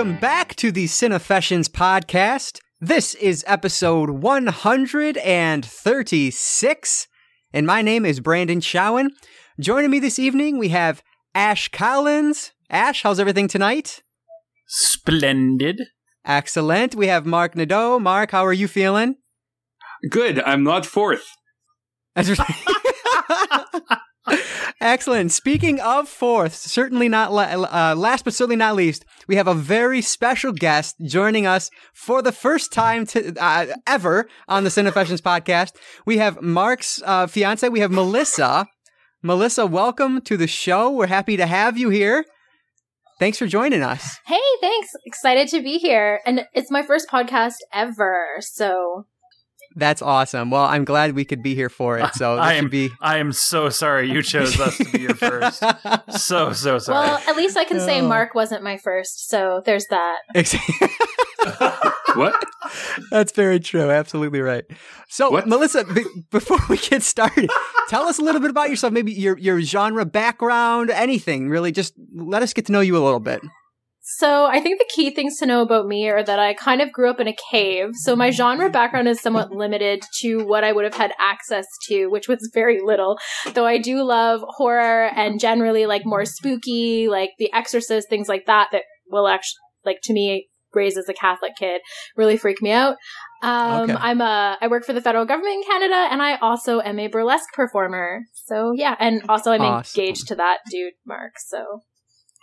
Welcome back to the Cinefessions podcast. This is episode 136, and my name is Branden Chowen. Joining me this evening, we have Ashe Collins. Ashe, how's everything tonight? Splendid. Excellent. We have Marc Nadeau. Marc, how are you feeling? Good. I'm not fourth. That's right. Excellent. Speaking of fourth, certainly not la- uh, last, but certainly not least, we have a very special guest joining us for the first time to, uh, ever on the Cinefessions podcast. We have Marc's uh, fiance. We have Melissa. Melissa, welcome to the show. We're happy to have you here. Thanks for joining us. Hey, thanks. Excited to be here. And it's my first podcast ever. So That's awesome. Well, I'm glad we could be here for it. So I am. be. I am so sorry you chose us to be your first. So so sorry. Well, at least I can say Oh. Marc wasn't my first, so there's that. What? That's very true. Absolutely right. So, What? Melissa, be- before we get started, tell us a little bit about yourself. Maybe your your genre background, anything really. Just let us get to know you a little bit. So I think the key things to know about me are that I kind of grew up in a cave. So my genre background is somewhat limited to what I would have had access to, which was very little. Though I do love horror and generally like more spooky, like The Exorcist, things like that, that will actually, like to me, raised as a Catholic kid, really freak me out. Um, Okay. I'm a, I work for the federal government in Canada and I also am a burlesque performer. So yeah, and also I'm Awesome. engaged to that dude, Marc. So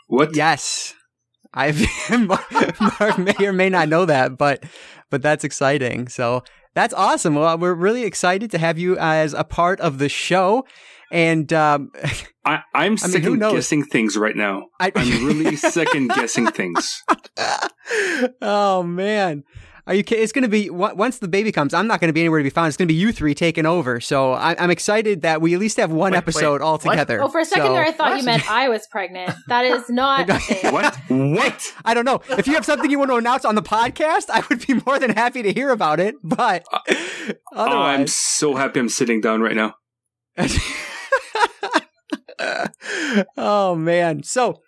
What? Yes, I've Marc may or may not know that, but but that's exciting. So that's awesome. Well, we're really excited to have you as a part of the show. And um, I, I'm who second knows? guessing things right now. I, I'm really second guessing things. oh man. Are you kidding? It's going to be once the baby comes. I'm not going to be anywhere to be found. It's going to be you three taking over. So I, I'm excited that we at least have one Wait, episode wait, all what? together. Oh, for a second So- there, I thought What? you meant I was pregnant. That is not. What? What? I don't know. If you have something you want to announce on the podcast, I would be more than happy to hear about it. But uh, Oh, I'm so happy I'm sitting down right now. oh man. So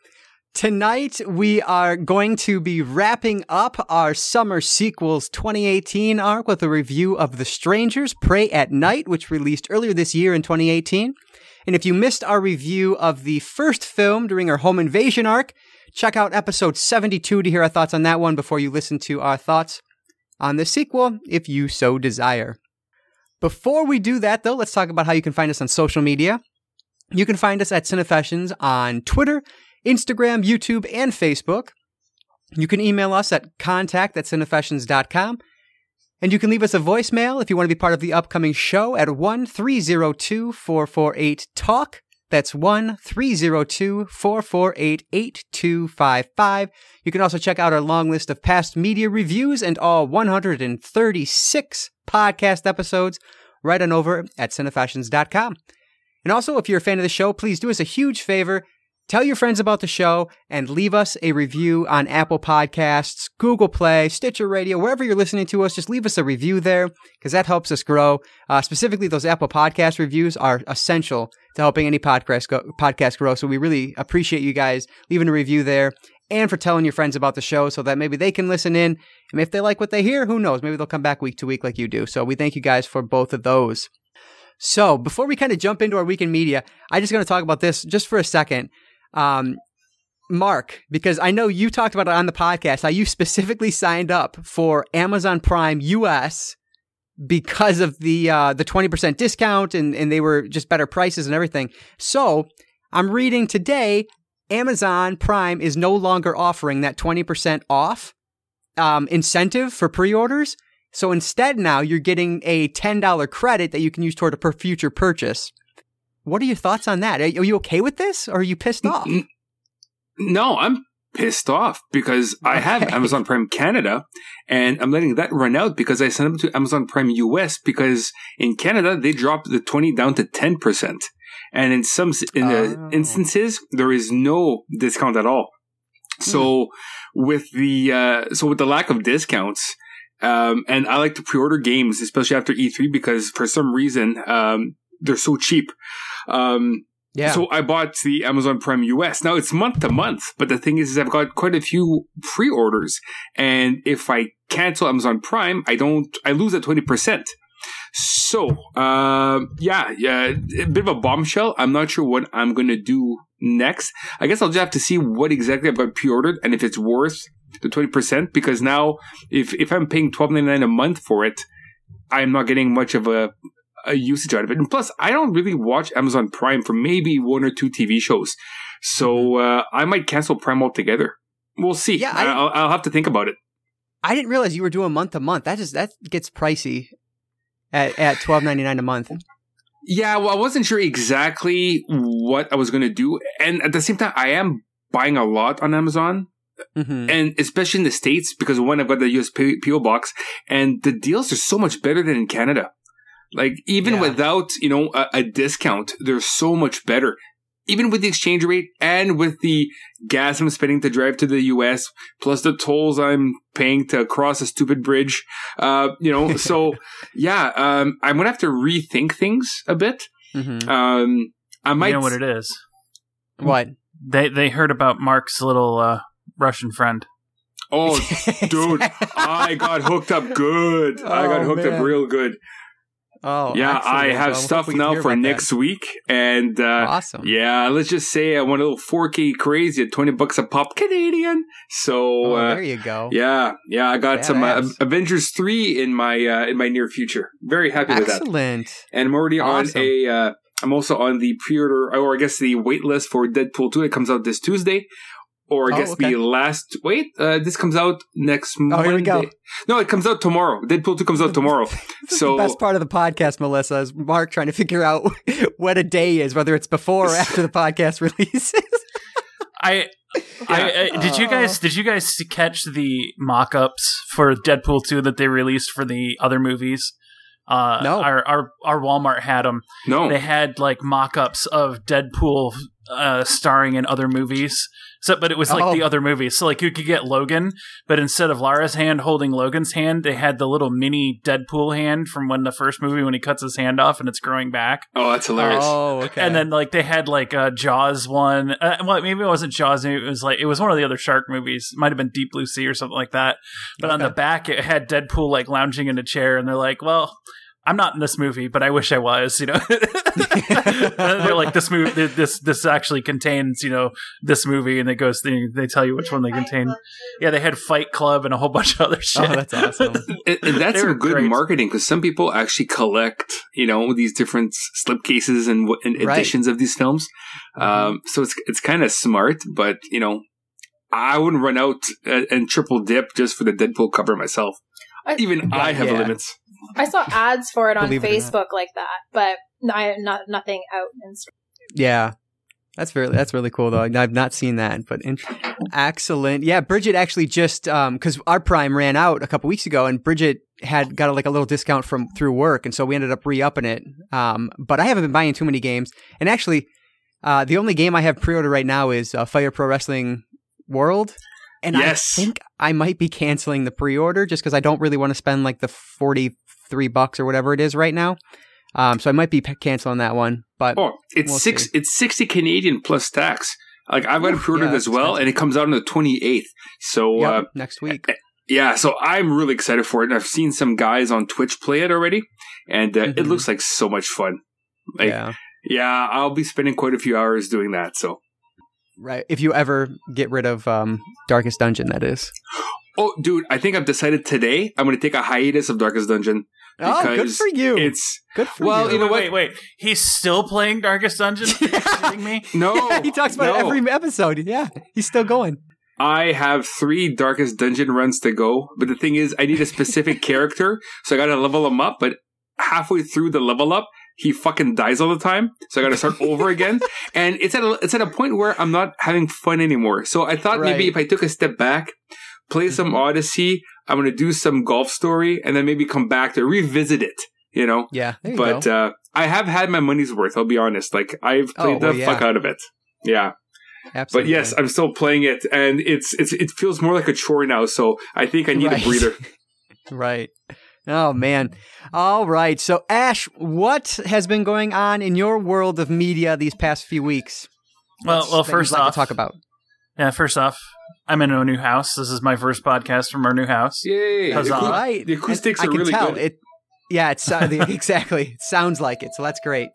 tonight we are going to be wrapping up our summer sequels 2018 arc with a review of The Strangers Prey at Night, which released earlier this year in 2018. And if you missed our review of the first film during our home invasion arc, check out episode 72 to hear our thoughts on that one before you listen to our thoughts on the sequel, if you so desire. Before we do that, though, let's talk about how you can find us on social media. You can find us at Cinefessions on Twitter, Instagram, YouTube, and Facebook. You can email us at contact at cinefessions.com. And you can leave us a voicemail if you want to be part of the upcoming show at 1 302 448 TALK. That's 1 302 448 8255. You can also check out our long list of past media reviews and all 136 podcast episodes right on over at cinefessions.com. And also, if you're a fan of the show, please do us a huge favor. Tell your friends about the show and leave us a review on Apple Podcasts, Google Play, Stitcher Radio, wherever you're listening to us. Just leave us a review there because that helps us grow. Uh, specifically, those Apple Podcast reviews are essential to helping any podcast go, podcast grow. So we really appreciate you guys leaving a review there and for telling your friends about the show so that maybe they can listen in. And if they like what they hear, who knows? Maybe they'll come back week to week like you do. So we thank you guys for both of those. So before we kind of jump into our weekend media, I just going to talk about this just for a second. Um, Marc, because I know you talked about it on the podcast, how you specifically signed up for Amazon Prime US because of the uh, the twenty percent discount and and they were just better prices and everything. So I'm reading today, Amazon Prime is no longer offering that twenty percent off um, incentive for pre-orders. So instead, now you're getting a ten dollar credit that you can use toward a future purchase. What are your thoughts on that? Are you okay with this, or are you pissed off? No, I'm pissed off because I have Amazon Prime Canada and I'm letting that run out because I signed up to Amazon Prime US because in Canada they dropped the 20 down to 10%. And in some in the Oh. instances there is no discount at all. So with the uh, so with the lack of discounts um, and I like to pre-order games especially after E3 because for some reason um, they're so cheap. Um, Yeah. So I bought the Amazon Prime US. Now it's month to month, but the thing is, is I've got quite a few pre-orders, and if I cancel Amazon Prime, I don't, I lose that twenty percent. So, uh, yeah, yeah, a bit of a bombshell. I'm not sure what I'm gonna do next. I guess I'll just have to see what exactly I've got pre-ordered and if it's worth the twenty percent. Because now, if if I'm paying twelve ninety nine a month for it, I'm not getting much of a a usage out of it. And plus, I don't really watch Amazon Prime for maybe one or two TV shows. So uh, I might cancel Prime altogether. We'll see. Yeah, I- I'll, I'll have to think about it. I didn't realize you were doing month to month. That just that gets pricey at at twelve ninety nine a month. Yeah, well, I wasn't sure exactly what I was going to do. And at the same time, I am buying a lot on Amazon. hmm And especially in the States, because one, I've got the US PO box, and the deals are so much better than in Canada. Like, even Yeah. without, you know, a, a discount, they're so much better. Even with the exchange rate and with the gas I'm spending to drive to the US, plus the tolls I'm paying to cross a stupid bridge, uh, you know, so yeah, um, I'm gonna have to rethink things a bit. hmm Um, I might. you know what it is? What? They they heard about Marc's little uh, Russian friend. oh, dude, I got hooked up good. I got Oh, hooked man. up real good. Oh, yeah, I have Well, stuff now for about that. next week, and uh, awesome. yeah, let's just say I went a little 4K crazy at twenty bucks a pop Canadian. So Oh, uh, there you go. yeah, yeah, I got some uh, Avengers three in my uh, in my near future. Very happy with that. Excellent. and I'm already Awesome. on a. Uh, I'm also on the pre-order, or I guess the wait list for Deadpool 2 that comes out this Tuesday. Or I Oh, guess okay. the last. Wait, uh, this comes out next Oh, Monday. here we go. No, it comes out tomorrow. Deadpool 2 comes out tomorrow. This is so the best part of the podcast, Melissa, is Marc trying to figure out what a day is, whether it's before or after the podcast releases. I, I, I did you guys did you guys catch the mock-ups for Deadpool 2 that they released for the other movies? Uh, No. Our our our Walmart had them. no. They had like mock-ups of Deadpool uh, starring in other movies. So, but it was like Oh. the other movies. So, like, you could get Logan, but instead of Lara's hand holding Logan's hand, they had the little mini Deadpool hand from when the first movie when he cuts his hand off and it's growing back. oh, that's hilarious. oh, okay. And then like they had like uh, Jaws one. Uh, well, maybe it wasn't Jaws. Maybe it was like it was one of the other shark movies. It might have been Deep Blue Sea or something like that. But on the back, it had Deadpool like lounging in a chair, and they're like, "Well, I'm not in this movie, but I wish I was." You know, they're like, "This movie, this this actually contains you know this movie," and it goes. They, they tell you which one they contain. Yeah, they had Fight Club and a whole bunch of other shit. oh, that's awesome. And, and that's some good great. marketing because some people actually collect, you know, these different slipcases and, w- and Right. editions of these films. Um, so it's it's kind of smart, but you know, I wouldn't run out and, and triple dip just for the Deadpool cover myself. I- Even I have Yeah. limits. I saw ads for it on Believe it. Facebook like that, but I, not nothing out in store. Yeah. That's very that's really cool though. I've not seen that, but in, excellent. Yeah, Bridget actually just um because our Prime ran out a couple weeks ago, and Bridget had got a, like a little discount from through work, and so we ended up re upping it. Um, but I haven't been buying too many games, and actually, uh, the only game I have pre order right now is uh, Fire Pro Wrestling World, and Yes. I think I might be canceling the pre order just because I don't really want to spend like the forty three bucks or whatever it is right now. Um, so I might be p- canceling that one, but Oh, it's We'll six. see. It's sixty Canadian plus tax. Like I've got it pre-ordered yeah, as well, expensive. and it comes out on the twenty eighth. So Yep, uh, next week. yeah, so I'm really excited for it. And I've seen some guys on Twitch play it already, and uh, it Mhm. looks like so much fun. Like, yeah, yeah, I'll be spending quite a few hours doing that. So, right. If you ever get rid of um, Darkest Dungeon, that is. oh, dude, I think I've decided today I'm going to take a hiatus of Darkest Dungeon. Oh, good for you. It's good for well, you. you know wait, what? Wait, wait, he's still playing Darkest Dungeon? Kidding me? no, he talks about it no. every episode. Yeah, he's still going. I have three Darkest Dungeon runs to go, but the thing is, I need a specific character, so I got to level him up. But halfway through the level up, he fucking dies all the time, so I got to start over again. And it's at a, it's at a point where I'm not having fun anymore. So I thought maybe if I took a step back, play some mm-hmm. Odyssey, I'm going to do some golf story, and then maybe come back to revisit it. You know, Yeah, there you but go. uh, I have had my money's worth. I'll be honest. Like I've Oh, played well, the yeah. fuck out of it. Yeah. Absolutely. But yes, I'm still playing it, and it's it's it feels more like a chore now. So I think I need Right. a breather. right. Oh man. All right. So Ashe, what has been going on in your world of media these past few weeks? Well, What's well, that first like to off, talk about. Yeah, first off, I'm in a new house. This is my first podcast from our new house. Yay! Huzzah. The, acou- right. the acoustics And are I can really tell good. it. Yeah, it's uh, the, exactly. It sounds like it. So that's great.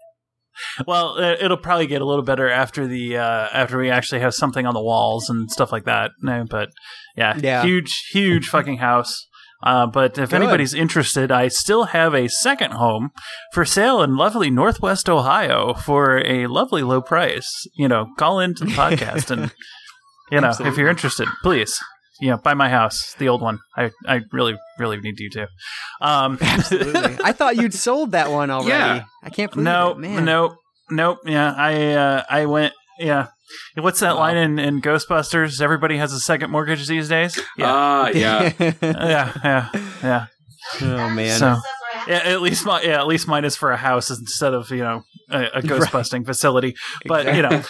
Well, it- it'll probably get a little better after the uh, after we actually have something on the walls and stuff like that. No, but yeah, Yeah. huge, huge fucking house. Uh, but if Good. anybody's interested, I still have a second home for sale in lovely Northwest Ohio for a lovely low price. You know, call into the podcast and you know if you're interested, please. You know, buy my house, the old one. I, I really, really need you to. Um, Absolutely. I thought you'd sold that one already. Yeah. I can't believe no, it. Man. no, nope. Yeah, I uh, I went. Yeah, what's that Wow. line in, in Ghostbusters? Everybody has a second mortgage these days. Yeah, Ah, yeah. yeah, yeah, yeah. oh man. So yeah, at least my yeah, at least mine is for a house instead of you know a, a ghost busting facility. But you know.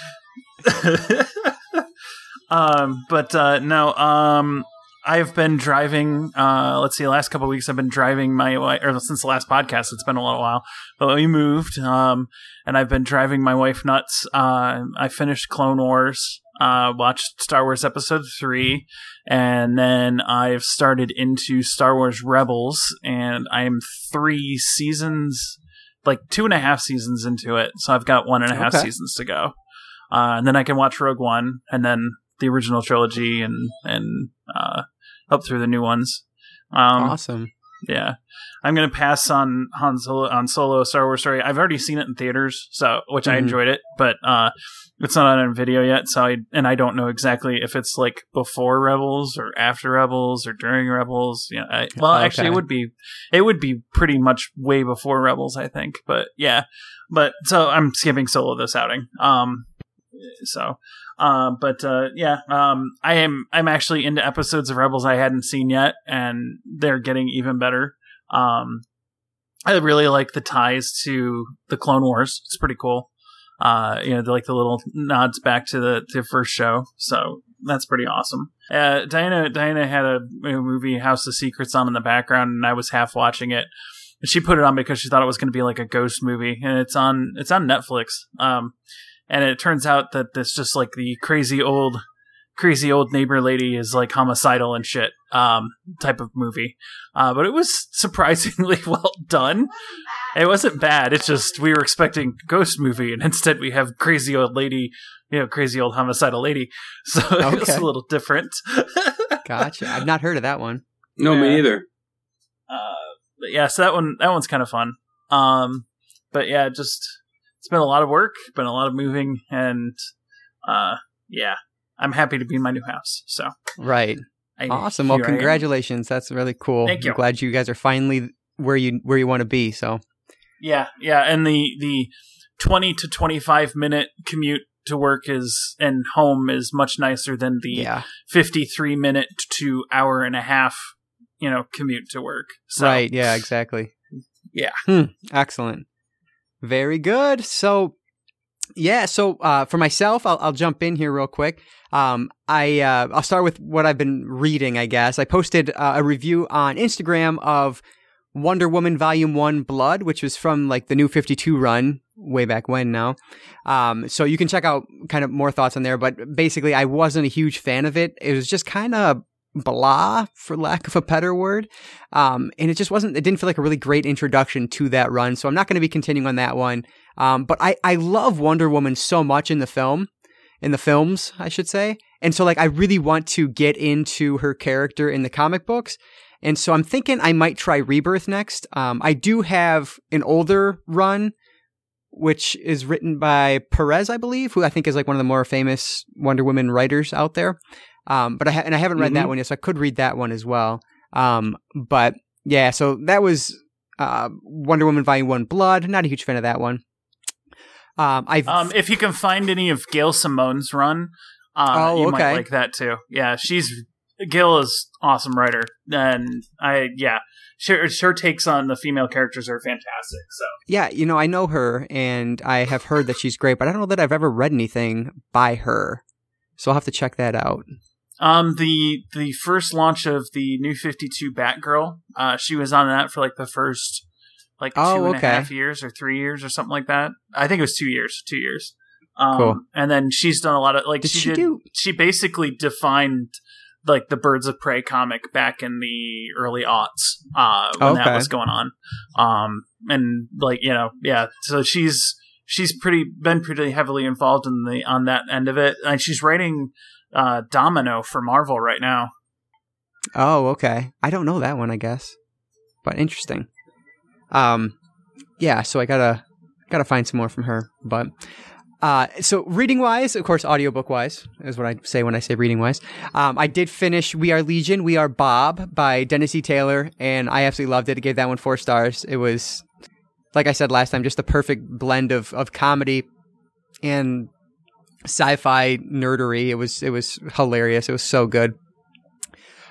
Um, but uh, no, um, I've been driving. Uh, let's see, the last couple of weeks I've been driving my wife, or since the last podcast, it's been a little while. But we moved, um, and I've been driving my wife nuts. Uh, I finished Clone Wars, uh, watched Star Wars Episode three, and then I've started into Star Wars Rebels, and I'm three seasons, like two and a half seasons into it. So I've got one and a half Okay. seasons to go. Uh, and then I can watch Rogue One, and then the original trilogy, and and uh, up through the new ones. Um, awesome. yeah, I'm gonna pass on Han Solo on Solo Star Wars Story. I've already seen it in theaters, so which I Mhm. enjoyed it, but uh, it's not on video yet. So I and I don't know exactly if it's like before Rebels or after Rebels or during Rebels. Yeah, I, well, actually, it would be it would be pretty much way before Rebels, I think. But yeah, but so I'm skipping Solo this outing. Um, so. Uh, but uh, yeah, um, I am. I'm actually into episodes of Rebels I hadn't seen yet, and they're getting even better. Um, I really like the ties to the Clone Wars. It's pretty cool. Uh, you know, like the little nods back to the the first show. So that's pretty awesome. Uh, Diana Diana had a, a movie House of Secrets on in the background, and I was half watching it. She put it on because she thought it was going to be like a ghost movie, and it's on it's on Netflix. Um, and it turns out that this just like the crazy old crazy old neighbor lady is like homicidal and shit um type of movie uh but it was surprisingly well done it wasn't bad it's just we were expecting ghost movie and instead we have crazy old lady you know crazy old homicidal lady so it was a little different Gotcha. I've not heard of that one. No, Yeah. me either. uh, but yeah, so that one that one's kind of fun. Um, but yeah, just it's been a lot of work, been a lot of moving, and uh, yeah, I'm happy to be in my new house. So Right. I, Awesome. Well, here I am. congratulations. That's really cool. Thank you. I'm glad you guys are finally where you where you want to be. So Yeah, yeah, and the the twenty to twenty five minute commute to work is and home is much nicer than the yeah. fifty three minute to hour and a half, you know, commute to work. So, Right. Yeah. Exactly. Yeah. Hmm. Excellent. Very good. So, yeah. So, uh, for myself, I'll, I'll jump in here real quick. Um, I uh, I'll start with what I've been reading. I guess I posted uh, a review on Instagram of Wonder Woman Volume One Blood, which was from like the New Fifty Two run way back when now. Um, so you can check out kind of more thoughts on there. But basically, I wasn't a huge fan of it. It was just kind of blah, for lack of a better word. Um, and it just wasn't, it didn't feel like a really great introduction to that run. So I'm not going to be continuing on that one. Um, but I, I love Wonder Woman so much in the film, in the films, I should say. And so like, I really want to get into her character in the comic books. And so I'm thinking I might try Rebirth next. Um, I do have an older run, which is written by Perez, I believe, who I think is like one of the more famous Wonder Woman writers out there. Um, but I ha- and I haven't read that Mhm. one yet, so I could read that one as well. Um, but yeah, so that was uh, Wonder Woman Volume One Blood. Not a huge fan of that one. Um, I've Um, if you can find any of Gail Simone's run, uh, Oh, you okay. might like that too. Yeah, she's Gail is awesome writer, and I yeah, sure her takes on the female characters are fantastic. So yeah, you know, I know her, and I have heard that she's great, but I don't know that I've ever read anything by her. So I'll have to check that out. Um, the the first launch of the new Fifty Two Batgirl. Uh, she was on that for like the first like Oh, two and a half years or three years or something like that. I think it was two years. Two years. Um, Cool. And then she's done a lot of like Did she, she did. do- She basically defined like the Birds of Prey comic back in the early aughts uh, when Okay. that was going on. Um, and like you know, yeah. So she's she's pretty been pretty heavily involved in the on that end of it, and she's writing uh, Domino for Marvel right now. Oh, okay. I don't know that one, I guess, but interesting. Um, yeah. So I gotta gotta find some more from her, but. Uh, so reading wise, of course, audiobook wise is what I say when I say reading wise. Um, I did finish We Are Legion, We Are Bob by Dennis E. Taylor, and I absolutely loved it. I gave that one four stars. It was, like I said last time, just the perfect blend of, of comedy and sci-fi nerdery. It was, it was hilarious. It was so good.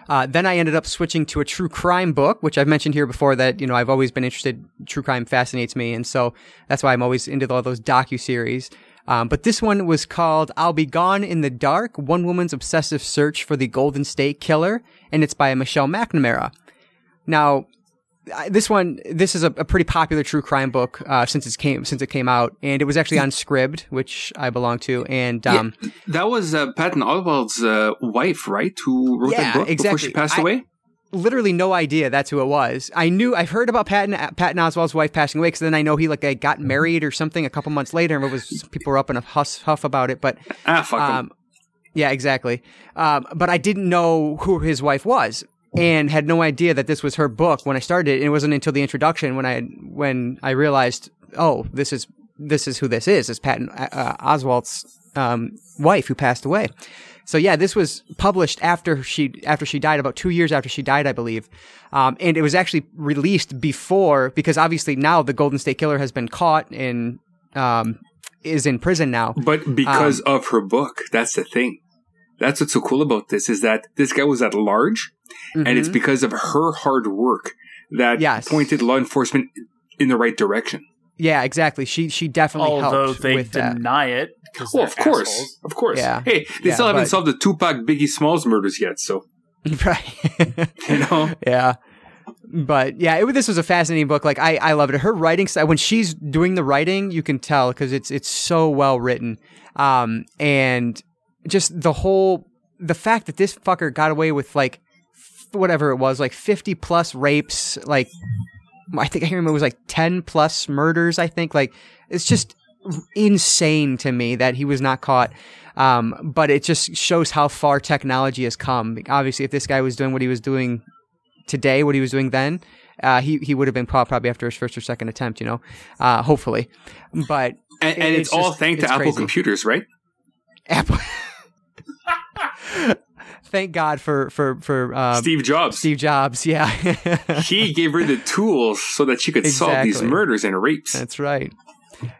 Uh, then I ended up switching to a true crime book, which I've mentioned here before. That you know I've always been interested. True crime fascinates me, and so that's why I'm always into all those docu series. Um, but this one was called "I'll Be Gone in the Dark: One Woman's Obsessive Search for the Golden State Killer," and it's by Michelle McNamara. Now, this one, this is a, a pretty popular true crime book uh, since it came since it came out, and it was actually on Scribd, which I belong to, and um, That was uh, Patton Oswalt's uh, wife, right? Who wrote Yeah, that book before she passed I- away? literally no idea that's who it was. I knew I've heard about Patton Patton Oswalt's wife passing away because then I know he like got married or something a couple months later, and it was people were up in a huss huff about it. But Ah, fuck um, yeah, exactly. Um, but I didn't know who his wife was. And had no idea that this was her book when I started. And it wasn't until the introduction when I when I realized, oh, this is this is who this is. It's Patton uh, Oswalt's um, wife who passed away. So yeah, this was published after she after she died, about two years after she died, I believe. Um, and it was actually released before because obviously now the Golden State Killer has been caught and um, is in prison now. But because um, of her book, that's the thing. That's what's so cool about this is that this guy was at large, and it's Mhm. because of her hard work that Yes. pointed law enforcement in the right direction. yeah, exactly. She she definitely Although helped they with that. deny it. 'cause Well, they're of course, assholes. of course. Yeah. Hey, they Yeah, still haven't but- solved the Tupac Biggie Smalls murders yet, so right. you know. yeah. But yeah, it, this was a fascinating book. Like I, I love it. Her writing style, when she's doing the writing, you can tell because it's it's so well written, um, and just the whole the fact that this fucker got away with like f- whatever it was, like fifty plus rapes, like I think I remember it was like ten plus murders. I think like it's just insane to me that he was not caught. Um, but it just shows how far technology has come. Obviously, if this guy was doing what he was doing today, what he was doing then, uh, he he would have been caught probably after his first or second attempt. You know, uh, hopefully. But And, and it's, It's all just- thanks to Apple computers, right? Apple. Thank God for for for um, Steve Jobs. Steve Jobs. Yeah, he gave her the tools so that she could solve these murders and rapes. That's right.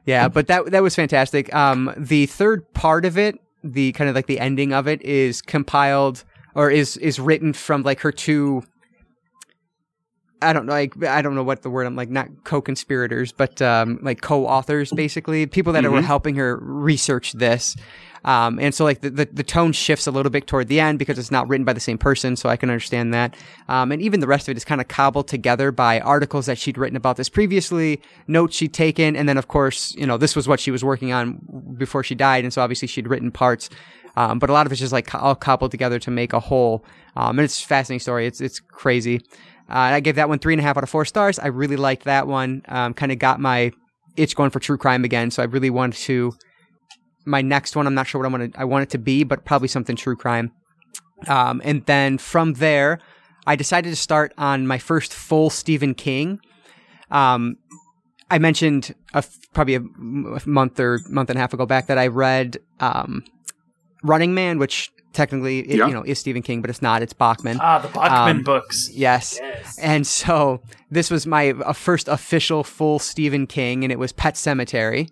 Yeah, but that that was fantastic. Um, the third part of it, the kind of like the ending of it, is compiled or is is written from like her two. I don't know, like I don't know what the word I'm like, not co-conspirators, but um, like co-authors, basically people that were Mhm. helping her research this. Um, and so like the, the, the tone shifts a little bit toward the end because it's not written by the same person, so I can understand that. Um, and even the rest of it is kind of cobbled together by articles that she'd written about this previously, notes she'd taken, and then of course, you know, this was what she was working on before she died, and so obviously she'd written parts. Um, but a lot of it's just like all cobbled together to make a whole. Um, and it's a fascinating story. It's it's crazy. Uh, I gave that one three and a half out of four stars. I really liked that one. Um, kind of got my itch going for true crime again. So I really wanted to. My next one, I'm not sure what I want to. I want it to be, but probably something true crime. Um, and then from there, I decided to start on my first full Stephen King. Um, I mentioned a probably a month or month and a half ago back that I read um, Running Man, which technically it, Yeah. you know is Stephen King, but it's not. It's Bachman. Ah, the Bachman Um, books. Yes. Yes. And so this was my uh, first official full Stephen King, and it was Pet Sematary.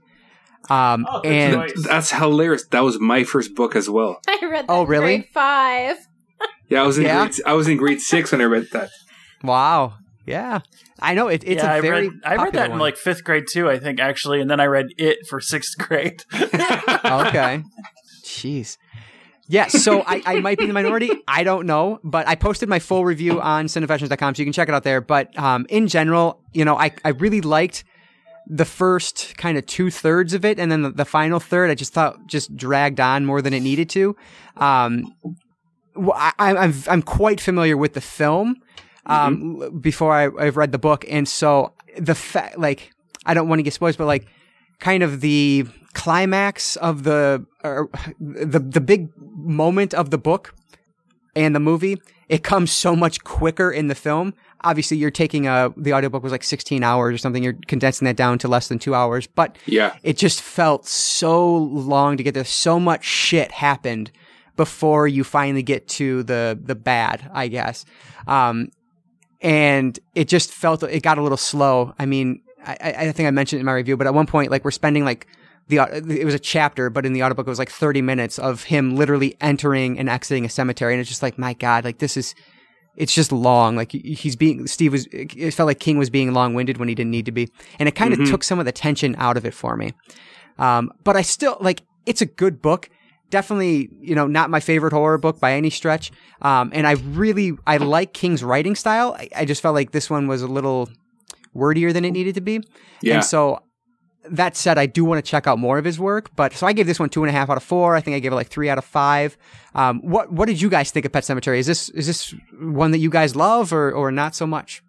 Um, Oh, and choice. That's hilarious. That was my first book as well. I read that Oh, really? grade five. Yeah, I was in Yeah? grade I was in grade six when I read that. wow, yeah, I know it, it's yeah, a I very read I read popular that in like fifth grade too, I think actually, and then I read it for sixth grade. okay. Jeez. Yeah, so I, I might be in the minority. I don't know, but I posted my full review on cinefessions.com, so you can check it out there. But um, in general, you know, I, I really liked the first kind of two thirds of it, and then the, the final third, I just thought just dragged on more than it needed to. Um, I, I'm I'm quite familiar with the film um, l- before I, I've read the book, and so the fact, like, I don't want to get spoiled, but like, kind of the climax of the or the the big moment of the book and the movie it comes so much quicker in the film. Obviously you're taking a the audiobook was like 16 hours or something. You're condensing that down to less than 2 hours. But Yeah. it just felt so long to get there. So much shit happened before you finally get to the the bad i guess. Um and it just felt it got a little slow. I mean i i I think i mentioned it in my review but at one point like we're spending like the it was a chapter but in the audiobook it was like 30 minutes of him literally entering and exiting a cemetery and it's just like my god like this is it's just long like he's being steve was it felt like king was being long-winded when he didn't need to be and it kind of Mhm. took some of the tension out of it for me um, but I still like it's a good book. Definitely, you know, not my favorite horror book by any stretch. Um, and I really I like King's writing style. I, I just felt like this one was a little wordier than it needed to be. Yeah. And so that said, I do want to check out more of his work. But so I gave this one two and a half out of four. I think I gave it like three out of five. Um, what what did you guys think of Pet Sematary? Is this is this one that you guys love or or not so much?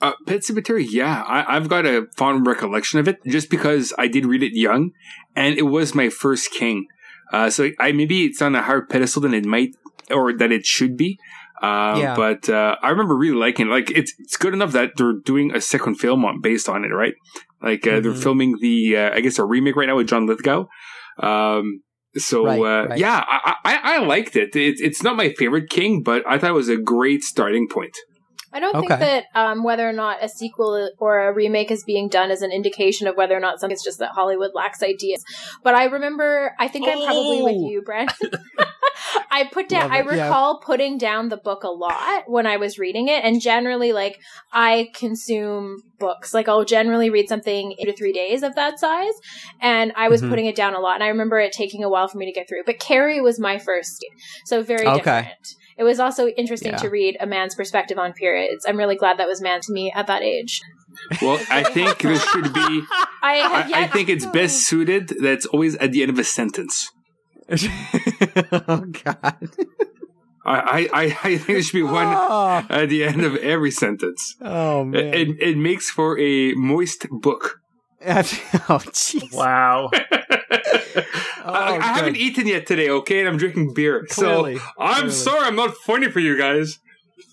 Uh, Pet Sematary, yeah, I, I've got a fond recollection of it just because I did read it young, and it was my first King. Uh, so I maybe it's on a higher pedestal than it might or that it should be. Uh, Yeah. But uh, I remember really liking it. Like it's it's good enough that they're doing a second film on based on it, right? Like uh, they're Mhm. filming the uh, I guess a remake right now with John Lithgow. Um, so Right, uh, right. yeah, I, I I liked it. it. It's not my favorite King, but I thought it was a great starting point. I don't Okay. think that um, whether or not a sequel or a remake is being done is an indication of whether or not something. It's just that Hollywood lacks ideas. But I remember, I think I'm probably with Oh. you, Brent. I put down. I it, yeah. recall putting down the book a lot when I was reading it, and generally, like I consume books. Like I'll generally read something in two to three days of that size, and I was Mhm. putting it down a lot. And I remember it taking a while for me to get through. But Carrie was my first, so very Okay. different. It was also interesting Yeah. to read a man's perspective on periods. I'm really glad that was man to me at that age. Well, I think this should be. I I, have yet I think it's best suited that's always at the end of a sentence. oh God! I, I, I think there should be one Oh, at the end of every sentence. oh man! It, it, it makes for a moist book. oh jeez! Wow. I, I haven't eaten yet today, okay? And I'm drinking beer. Clearly, so I'm clearly. sorry I'm not funny for you guys.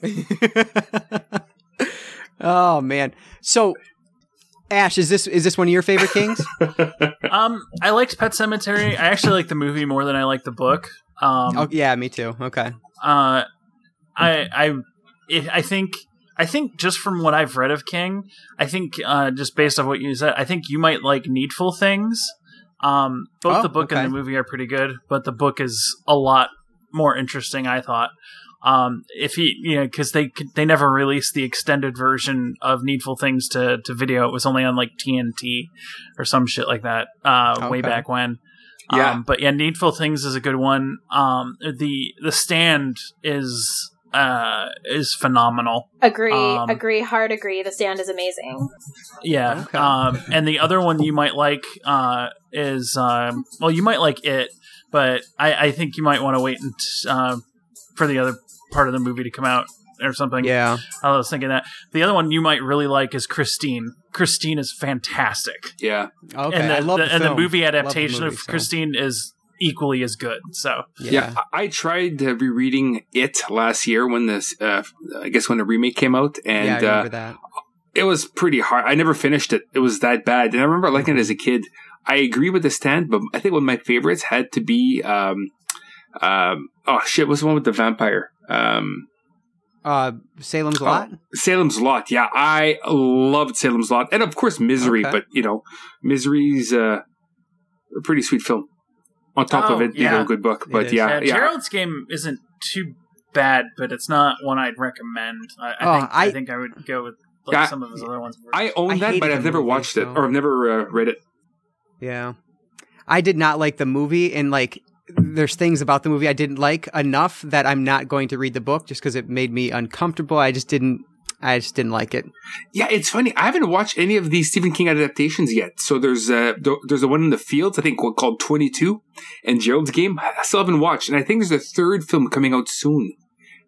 oh man! So, Ashe, is this is this one of your favorite kings? Um, I liked Pet Sematary. I actually like the movie more than I like the book. Um, oh yeah, me too. Okay. uh, I I it, I think I think just from what I've read of King, I think uh, just based on what you said, I think you might like Needful Things. Um, both Oh, the book okay. and the movie are pretty good, but the book is a lot more interesting. I thought. Um, if he, you know, because they they never released the extended version of Needful Things to to video. It was only on like TNT or some shit like that. Uh, way back when. Yeah. Um, but yeah, Needful Things is a good one. Um, the the stand is uh is phenomenal. agree, Um, agree, hard agree. The stand is amazing. Yeah. Okay. Um, and the other one you might like uh is um well you might like it, but I I think you might want to wait and uh, for the other part of the movie to come out or something. Yeah. I was thinking that the other one you might really like is Christine. Christine is fantastic. Yeah. Okay. and the, I love the, the, and the movie Love the adaptation movie, of so- Christine is equally as good. So Yeah. I, I tried uh, rereading it last year when this, uh, I guess when the remake came out, and yeah, I uh, that. it was pretty hard. I never finished it. It was that bad. And I remember liking it as a kid. I agree with the stand, but I think one of my favorites had to be, um, um, oh shit, what's the one with the vampire? Um, Uh, Salem's Oh. Lot. Salem's Lot. Yeah, I loved Salem's Lot, and of course Misery. Okay. But you know, Misery's uh, a pretty sweet film. On top of Oh, it being yeah. a good book, but yeah, Yeah, yeah, Gerald's game isn't too bad, but it's not one I'd recommend. I, I, Oh, think, I- I, think I would go with like Yeah, some of his other ones. I own that, hated but I've never movie, watched it so- or I've never uh, read it. Yeah. I did not like the movie, and like there's things about the movie I didn't like enough that I'm not going to read the book just because it made me uncomfortable. I just didn't. I just didn't like it. Yeah, it's funny. I haven't watched any of these Stephen King adaptations yet. So there's uh, th- there's a one in the fields, I think, called Twenty Two, and Gerald's Game. I still haven't watched, and I think there's a third film coming out soon.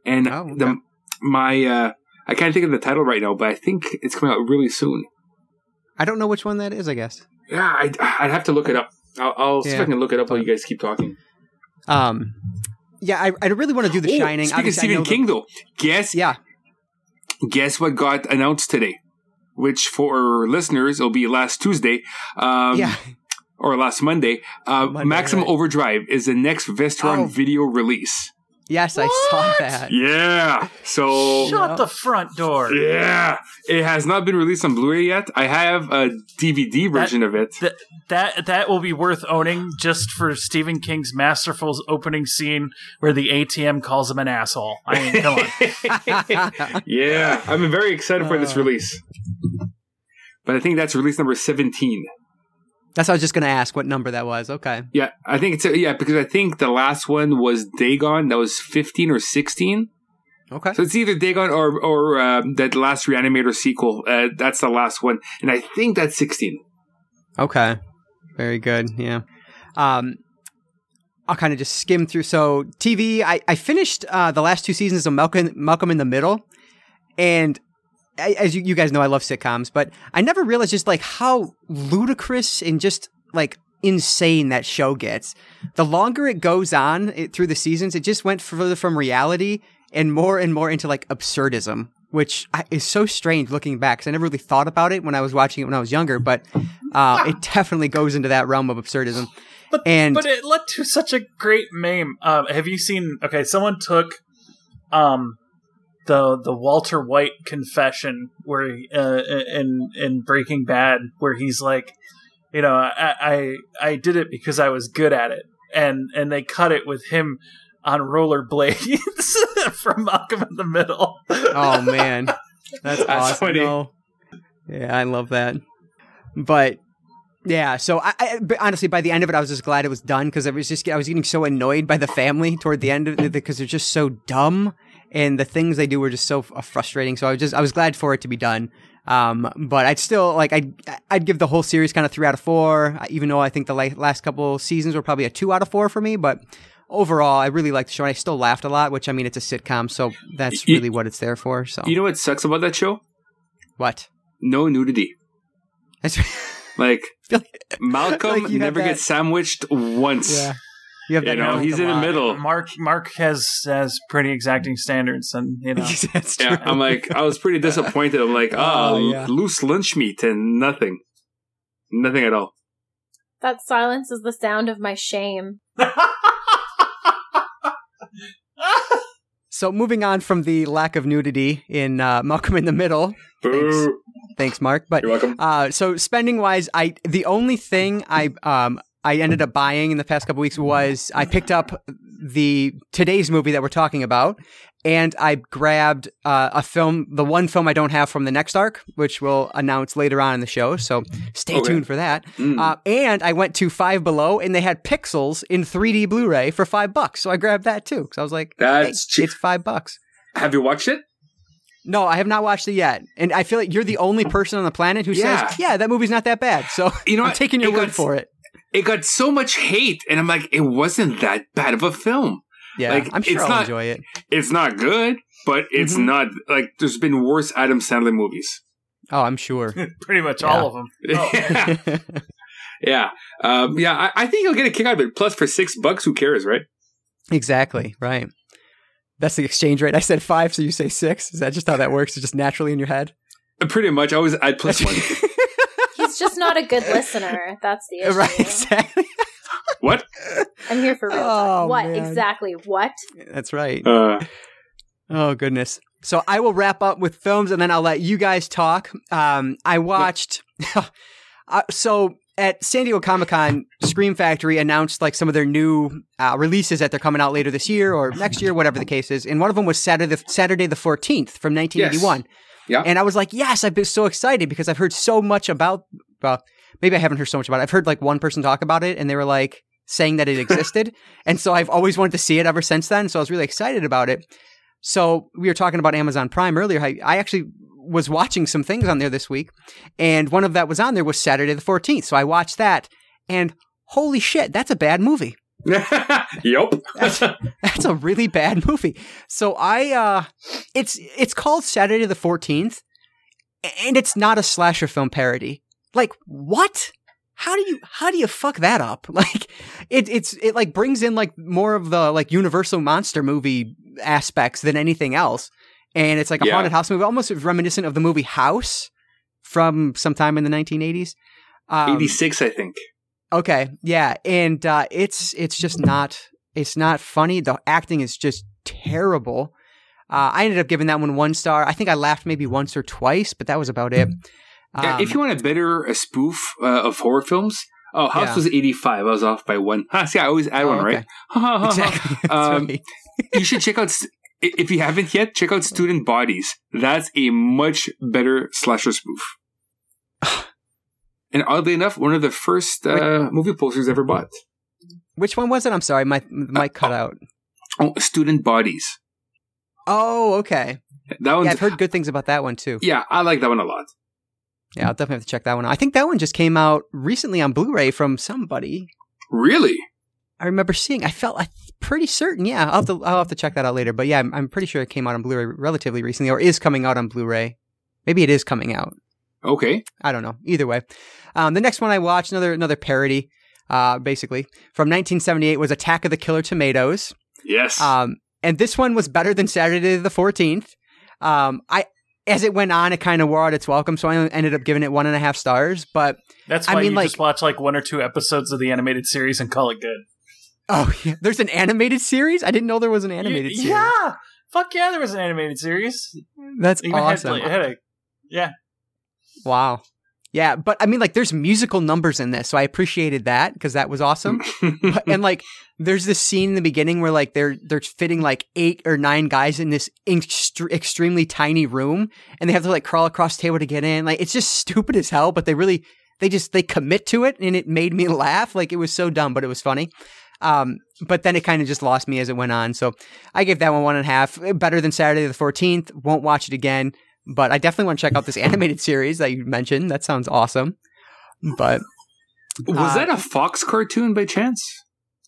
And Oh, okay. the my uh, I can't think of the title right now, but I think it's coming out really soon. I don't know which one that is. I guess. Yeah, I'd, I'd have to look it up. I'll, I'll see if I can look it up while you guys keep talking. Um, yeah, I, I really want to do The Shining. Speaking of Obviously, I Stephen know the- King, though, guess yeah, guess what got announced today? Which for listeners will be last Tuesday. Um, yeah. or last Monday, uh, Monday, Maximum right. Overdrive is the next Vestron Oh. video release. Yes, I saw that. Yeah. So Shut Yeah. the front door. yeah, it has not been released on Blu-ray yet. I have a DVD version of it. That that that will be worth owning just for Stephen King's masterful opening scene where the ATM calls him an asshole. I mean, come on. yeah, I'm very excited for this Uh. release. But I think that's release number 17. That's what I was just going to ask what number that was. Okay. Yeah, I think it's yeah because I think the last one was Dagon. That was 15 or 16. Okay. So it's either Dagon or or uh, that last Reanimator sequel. Uh, that's the last one, and I think that's 16. Okay. Very good. Yeah. Um, I'll kind of just skim through. So TV, I, I finished uh, the last two seasons of Malcolm, Malcolm in the Middle, and I, as you, you guys know, I love sitcoms, but I never realized just like how ludicrous and just like insane that show gets. The longer it goes on it, through the seasons, it just went further from reality and more and more into like absurdism, which I, is so strange looking back because I never really thought about it when I was watching it when I was younger, but uh, it definitely goes into that realm of absurdism. But And- but it led to such a great meme. Um, have you seen? Okay, someone took um the the Walter White confession where uh, in in Breaking Bad where he's like, you know, I, I I did it because I was good at it, and and they cut it with him on rollerblades from Malcolm in the Middle. Oh man, that's, That's awesome. funny. No. Yeah, I love that. But yeah, so I, I but honestly, by the end of it, I was just glad it was done because I was just I was getting so annoyed by the family toward the end of it because they're just so dumb and the things they do were just so frustrating. So I was just I was glad for it to be done. Um, but I'd still like I'd I'd give the whole series kind of three out of four, even though I think the last couple seasons were probably a two out of four for me. But overall, I really liked the show. and I still laughed a lot, which I mean, it's a sitcom, so that's Y- really what it's there for. So You know what sucks about that show? what? No nudity. That's Like like- Malcolm Like you never gets sandwiched once. Yeah. You have You know, he's in the middle. Marc Marc has has pretty exacting standards, and you know. That's true. Yeah, I'm like, I was pretty disappointed. I'm like, Oh, oh, yeah. loose lunch meat and nothing. Nothing at all. That silence is the sound of my shame. So moving on from the lack of nudity in uh, Malcolm in the Middle. Thanks. Thanks, Marc. But You're welcome. uh, so spending wise, I the only thing I um I ended up buying in the past couple weeks was I picked up the today's movie that we're talking about, and I grabbed uh, a film, the one film I don't have from the next arc, which we'll announce later on in the show. So stay Okay. tuned for that. Mm. Uh, and I went to Five Below, and they had Pixels in 3D Blu-ray for five bucks. So I grabbed that too because I was like, That's hey, cheap. it's five bucks. Have you watched it? No, I have not watched it yet, and I feel like you're the only person on the planet who Yeah. says, "Yeah, that movie's not that bad." So You know I'm what? taking your It word got- for it. It got so much hate, and I'm like, it wasn't that bad of a film. Yeah, Like, I'm sure it's I'll not- enjoy it. It's not good, but it's Mhm. not like there's been worse Adam Sandler movies. Oh, I'm sure. pretty much Yeah. all of them. Oh. yeah, yeah, um, yeah. I, I think you'll get a kick out of it. Plus, for six bucks, who cares, right? exactly. Right. That's the exchange rate. I said five, so you say six. Is that just how that works? It's just naturally in your head. Uh, Pretty much. I always add plus one. He's just not a good listener. That's the issue. right. Exactly. what? I'm here for real. Oh, what man. exactly? What? That's right. Uh, Oh goodness. So I will wrap up with films and then I'll let you guys talk. Um, I watched. uh, so at San Diego Comic Con, Scream Factory announced like some of their new uh, releases that they're coming out later this year or next year, whatever the case is. And one of them was Saturday, Saturday the fourteenth from 1981. Yeah. And I was like, yes, I've been so excited because I've heard so much about. Well, maybe I haven't heard so much about it. I've heard like one person talk about it, and they were like, saying that it existed. and so I've always wanted to see it ever since then. So I was really excited about it. So we were talking about Amazon Prime earlier. I, I actually was watching some things on there this week, and one of that was on there was Saturday the 14th. So I watched that, and holy shit, that's a bad movie. yep. That's, that's a really bad movie. So I, uh, it's it's called Saturday the 14th, and it's not a slasher film parody. Like what? How do you how do you fuck that up? Like it it's it like brings in like more of the like Universal monster movie aspects than anything else. And it's like a Yeah. haunted house movie, almost reminiscent of the movie House from sometime in the 1980s. Um, 86, I think. Okay, yeah, and uh, it's it's just not it's not funny. The acting is just terrible. Uh, I ended up giving that one one star. I think I laughed maybe once or twice, but that was about it. Yeah, Um, if you want a better a spoof uh, of horror films, oh, House Yeah. was 85. I was off by one. Huh, see, I always add Oh, one, okay. right? Exactly, Um, right. you should check out, if you haven't yet, check out Student Bodies. That's a much better slasher spoof. and oddly enough, one of the first uh, movie posters ever bought. Which one was it? I'm sorry, my mic cut out. Oh, Student Bodies. Oh, okay. That one's, Yeah, I've heard good things about that one too. yeah, I like that one a lot. Yeah, I'll definitely have to check that one out. I think that one just came out recently on Blu-ray from somebody. Really? I remember seeing. I felt I'm pretty certain. Yeah, I'll have to I'll have to check that out later. But yeah, I'm, I'm pretty sure it came out on Blu-ray relatively recently, or is coming out on Blu-ray. Maybe it is coming out. Okay. I don't know. Either way, um, the next one I watched another another parody, uh, basically from 1978 was Attack of the Killer Tomatoes. Yes. Um, and this one was better than Saturday the 14th. Um, I as it went on, it kind of wore out its welcome, so I ended up giving it one and a half stars. But That's I why mean, you like- just watch like one or two episodes of the animated series and call it good. oh, yeah, there's an animated series. I didn't know there was an animated Y- series. Yeah. Fuck yeah, there was an animated series. That's Even had, awesome. like, had a- yeah. Wow. Yeah, but I mean, like, there's musical numbers in this, so I appreciated that because that was awesome. But- and like, there's this scene in the beginning where like they're they're fitting like eight or nine guys in this extre- extremely tiny room, and they have to like crawl across the table to get in. Like, it's just stupid as hell, but they really they just they commit to it, and it made me laugh. Like, it was so dumb, but it was funny. Um, but then it kind of just lost me as it went on. So I gave that one one and a half. Better than Saturday the 14th. Won't watch it again. But I definitely want to check out this animated series that you mentioned. That sounds awesome. But Was Uh, that a Fox cartoon by chance?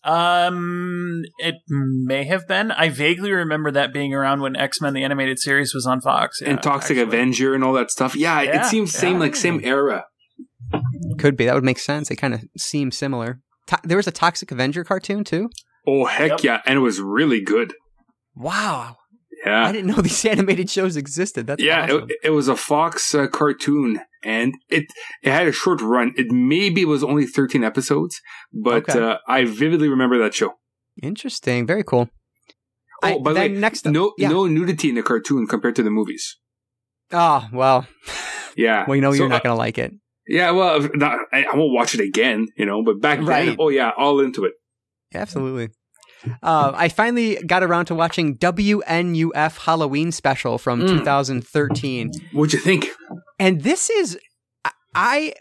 Um, it may have been. I vaguely remember that being around when X Men the animated series was on Fox. Yeah, and Toxic actually. Avenger and all that stuff. Yeah, Yeah, it seems same like same era. could be. That would make sense. They kind of seem similar. To- there was a Toxic Avenger cartoon too. Oh heck Yep. yeah, and it was really good. Wow. I didn't know these animated shows existed. That's yeah, awesome. it, it was a Fox uh, cartoon, and it it had a short run. It maybe was only thirteen episodes, but Okay. uh, I vividly remember that show. Interesting. Very cool. Oh, I- by the way, next no yeah. no nudity in the cartoon compared to the movies. Oh well. Yeah, Well, you know So, you're not uh, going to like it. yeah, well, not, I, I won't watch it again, you know. But back Right. then, oh yeah, all into it. Absolutely. Uh, I finally got around to watching WNUF Halloween special from Mm. 2013. What'd you think? And this is, I- I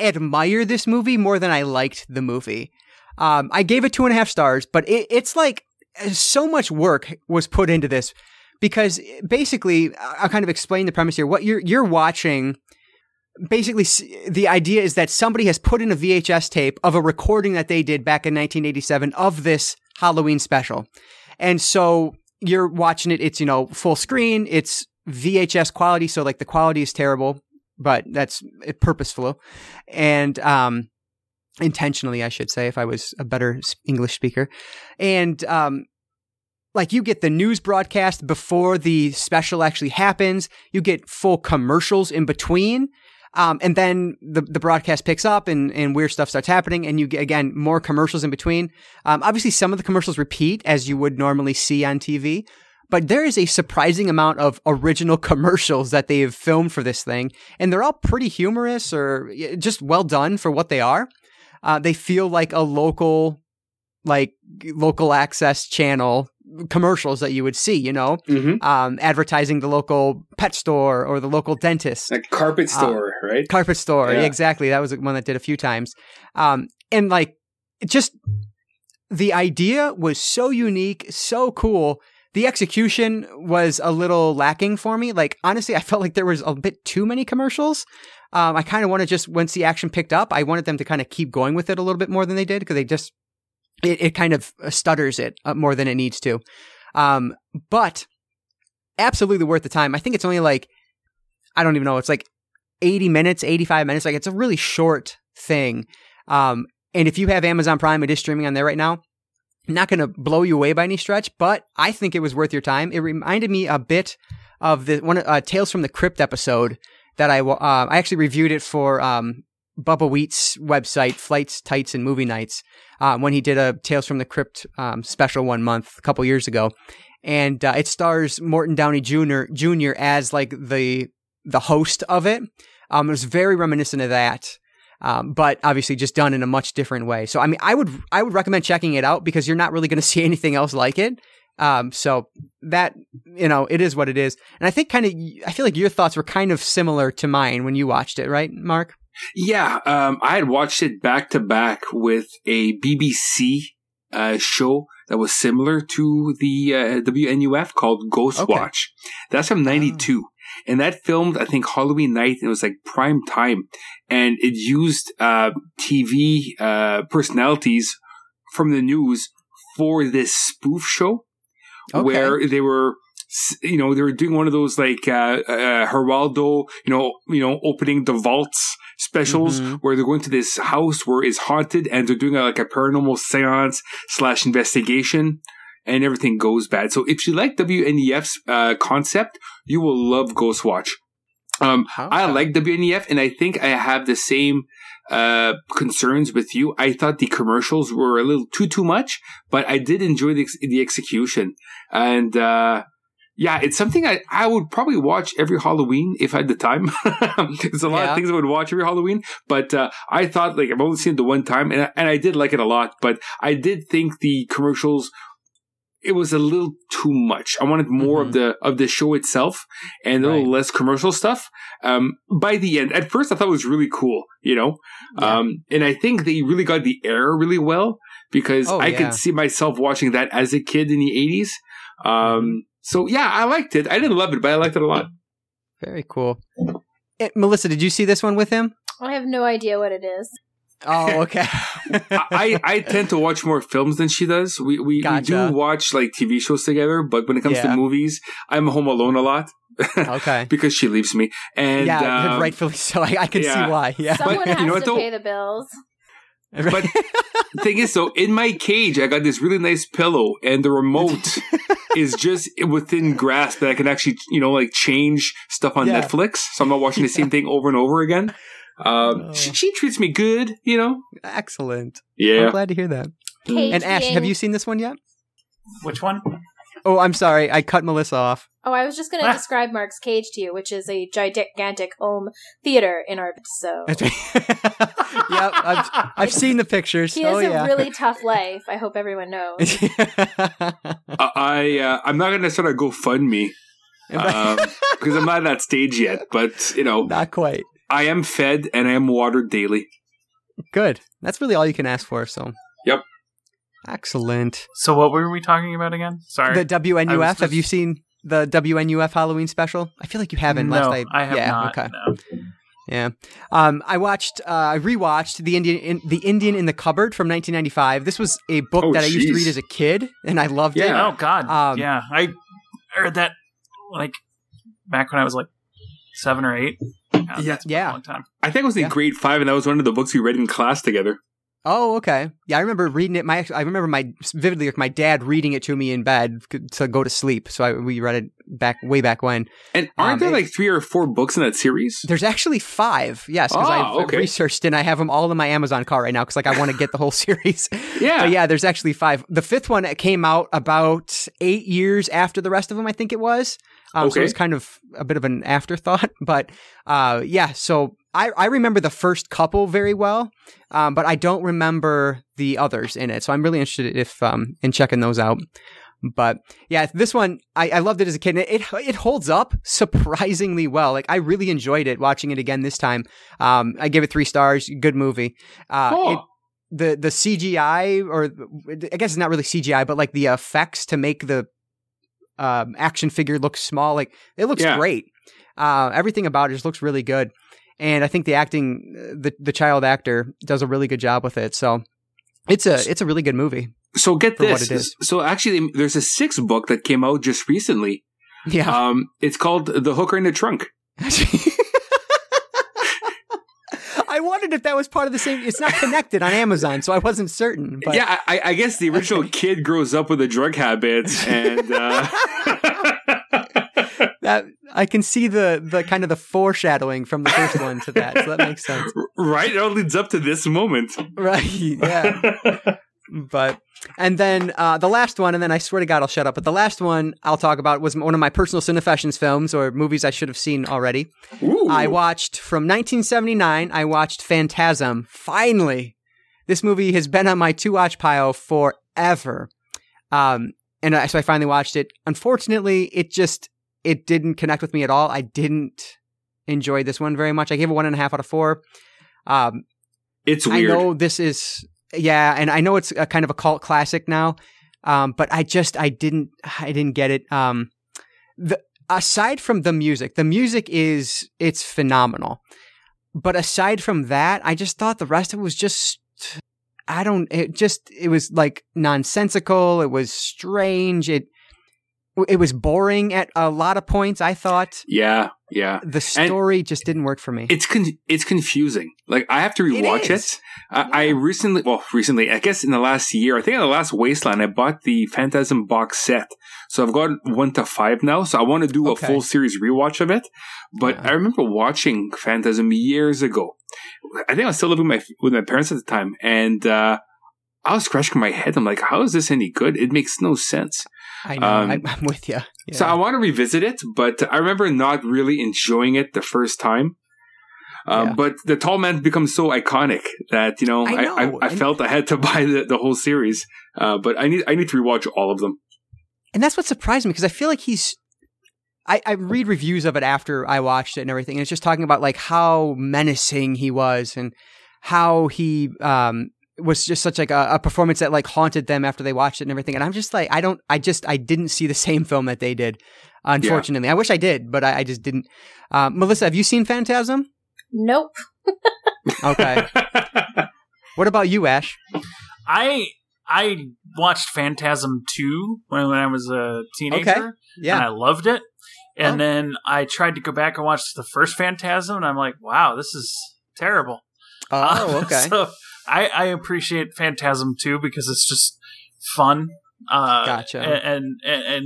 admire this movie more than I liked the movie. Um, I gave it two and a half stars, but it, it's like uh, so much work was put into this because basically, I'll kind of explain the premise here. What you're you're watching, basically, the idea is that somebody has put in a VHS tape of a recording that they did back in 1987 of this Halloween special, and so you're watching it. It's you know full screen. It's VHS quality, so like the quality is terrible, but that's uh, purposeful, and um, intentionally, I should say, if I was a better English speaker, and um, like you get the news broadcast before the special actually happens. You get full commercials in between. Um, and then the, the broadcast picks up and, and weird stuff starts happening and you get again more commercials in between. Um, obviously some of the commercials repeat as you would normally see on TV, but there is a surprising amount of original commercials that they have filmed for this thing, and they're all pretty humorous or just well done for what they are. Uh, they feel like a local, like local access channel commercials that you would see, you know, Mm-hmm. um, advertising the local pet store or the local dentist Like carpet store, right? carpet store. Yeah. Exactly. That was one that did a few times. Um, and like, it just the idea was so unique, so cool. The execution was a little lacking for me. Like honestly, I felt like there was a bit too many commercials. Um, I kind of wanted just once the action picked up, I wanted them to kind of keep going with it a little bit more than they did because they just it, it kind of stutters it uh, more than it needs to. Um, but absolutely worth the time. I think it's only like I don't even know. It's like 80 minutes, 85 minutes. Like it's a really short thing. Um, and if you have Amazon Prime, it is streaming on there right now. Not going to blow you away by any stretch, but I think it was worth your time. It reminded me a bit of the one uh, Tales from the Crypt episode that I uh, I actually reviewed it for um, Bubba Wheat's website, Flights, Tights, and Movie Nights, um, when he did a Tales from the Crypt um, special one month a couple years ago, and uh, it stars Morton Downey Jr. Jr. as like the the host of it. Um, it was very reminiscent of that. Um, but obviously just done in a much different way. So I mean, I would I would recommend checking it out because you're not really going to see anything else like it. Um, so that you know, it is what it is. And I think kind of I feel like your thoughts were kind of similar to mine when you watched it, right, Marc? Yeah, um, I had watched it back to back with a BBC uh, show that was similar to the uh, WNUF called Ghost Okay. Watch. That's from '92. And that filmed, I think, Halloween night, it was like prime time. And it used uh, TV uh, personalities from the news for this spoof show Okay. where they were you know they were doing one of those like uh, uh Geraldo you know you know opening the vaults specials Mhm. where they're going to this house where it's haunted and they're doing a, like a paranormal seance slash investigation and everything goes bad so if you like WNUF's uh, concept you will love Ghost Watch um I like WNEF and I think I have the same uh concerns with you I thought the commercials were a little too too much but I did enjoy the, the execution. And, uh, yeah, it's something I, I would probably watch every Halloween if I had the time. There's a lot Yeah. of things I would watch every Halloween, but, uh, I thought like I've only seen it the one time and, I- and I did like it a lot, but I did think the commercials, it was a little too much. I wanted more of the, of the show itself and a little Mm-hmm. Right. less commercial stuff. Um, by the end, at first I thought it was really cool, you know? Yeah. Um, and I think they really got the air really well because Oh, I yeah. could see myself watching that as a kid in the 80s. Mm-hmm. Um, so yeah, I liked it. I didn't love it, but I liked it a lot. Very cool. Eh, Melissa, did you see this one with him? I have no idea what it is. Oh, okay. I, I tend to watch more films than she does. We, we, Gotcha. we do watch like TV shows together, but when it comes to movies, I'm home alone a lot okay. because she leaves me. And, yeah, um, rightfully so. I, I can yeah. see why. Yeah. Someone you has know what, to though? pay the bills. But the thing is, so in my cage, I got this really nice pillow, and the remote is just within grasp that I can actually, you know, like change stuff on Yeah. Netflix. So I'm not watching the same thing over and over again. Um, Oh. she, she treats me good, you know. Excellent. Yeah, I'm glad to hear that. Cage And Ashe, have you seen this one yet? Which one? Oh, I'm sorry. I cut Melissa off. Oh, I was just going to Ah. describe Marc's cage to you, which is a gigantic home theater in our so. That's yep, I've, I've seen the pictures. He has oh, a yeah. really tough life. I hope everyone knows. I, I uh, I'm not gonna start a GoFundMe um, because I'm not at that stage yet. But you know, Not quite. I am fed and I am watered daily. Good. That's really all you can ask for. So. Yep. Excellent. So what were we talking about again? Sorry. The WNUF. I was Have you seen the WNUF Halloween special? I feel like you haven't. no, last I, I have yeah, not. Okay. no. Yeah. Um, I watched, uh, I rewatched the Indian, in, the Indian in the Cupboard from 1995. This was a book Oh, that I used to read as a kid, and I loved it. Oh God. Um, yeah, I heard that like back when I was like seven or eight. God, Yeah. that's Yeah. a long time. I think I was in Yeah. grade five, and that was one of the books we read in class together. Oh, okay. Yeah, I remember reading it. My, I remember my vividly like my dad reading it to me in bed to go to sleep. So I, we read it back way back when. And aren't Um, there like three or four books in that series? There's actually five. Yes, because Oh, I've okay. researched and I have them all in my Amazon cart right now because like I want to get the whole series. Yeah. But yeah, there's actually five. The fifth one came out about eight years after the rest of them, I think it was. Um, So it was kind of a bit of an afterthought. But uh, yeah, so I, I remember the first couple very well, um, but I don't remember the others in it. So I'm really interested if um, in checking those out. But yeah, this one I, I loved it as a kid. And it it holds up surprisingly well. Like I really enjoyed it watching it again this time. Um, I give it three stars. Good movie. Uh, Oh. it, the the CGI or I guess it's not really CGI, but like the effects to make the um, action figure look small, like it looks Yeah. great. Uh, everything about it just looks really good, and I think the acting, the the child actor does a really good job with it. So it's a it's a really good movie. So get this. it is. So actually, there's a sixth book that came out just recently. Yeah. Um, it's called The Hooker in the Trunk. I wondered if that was part of the same. It's not connected on Amazon, so I wasn't certain. But yeah, I, I guess the original kid grows up with a drug habit, and uh, that I can see the the kind of the foreshadowing from the first one to that, so that makes sense, right, it all leads up to this moment. right? Yeah. But and then uh, the last one, and then I swear to God, I'll shut up. But the last one I'll talk about was one of my personal Cinefessions films or movies I should have seen already. Ooh. I watched from 1979. I watched Phantasm. Finally, this movie has been on my to watch pile forever. Um, and I, so I finally watched it. Unfortunately, it just it didn't connect with me at all. I didn't enjoy this one very much. I gave it one and a half out of four. Um, it's weird. I know this is yeah, and I know it's a kind of a cult classic now. Um, but I just I didn't I didn't get it. Um, the aside from the music, the music is it's phenomenal. But aside from that, I just thought the rest of it was just I don't it just it was like nonsensical, it was strange, it it was boring at a lot of points, I thought. Yeah, yeah. The story just didn't work for me. It's con- it's confusing. Like I have to rewatch it. is. I, I recently, well, recently, I guess in the last year, I think in the last Wasteland, I bought the Phantasm box set. So I've got one to five now. So I want to do Okay. a full series rewatch of it. But Yeah. I remember watching Phantasm years ago. I think I was still living with my with my parents at the time, and uh, I was scratching my head. I'm like, how is this any good? It makes no sense. I know. um, I, I'm with you. So I want to revisit it, but I remember not really enjoying it the first time. Um, Yeah. But the tall man becomes so iconic that you know I I, I, I, felt I had to buy the, the whole series. Uh, but I need I need to rewatch all of them. and that's what surprised me because I feel like he's. I, I read reviews of it after I watched it and everything, and it's just talking about like how menacing he was and how he um was just such like a, a performance that like haunted them after they watched it and everything. And I'm just like, I don't, I just, I didn't see the same film that they did. Unfortunately, I wish I did, but I, I just didn't. Um, Melissa, have you seen Phantasm? Nope. Okay. what about you, Ashe? I I watched Phantasm 2 when, when I was a teenager. Okay. And I loved it. And Oh. then I tried to go back and watch the first Phantasm, and I'm like, wow, this is terrible. Oh, Um, okay. so I, I appreciate Phantasm too because it's just fun. Uh, Gotcha. And, and, and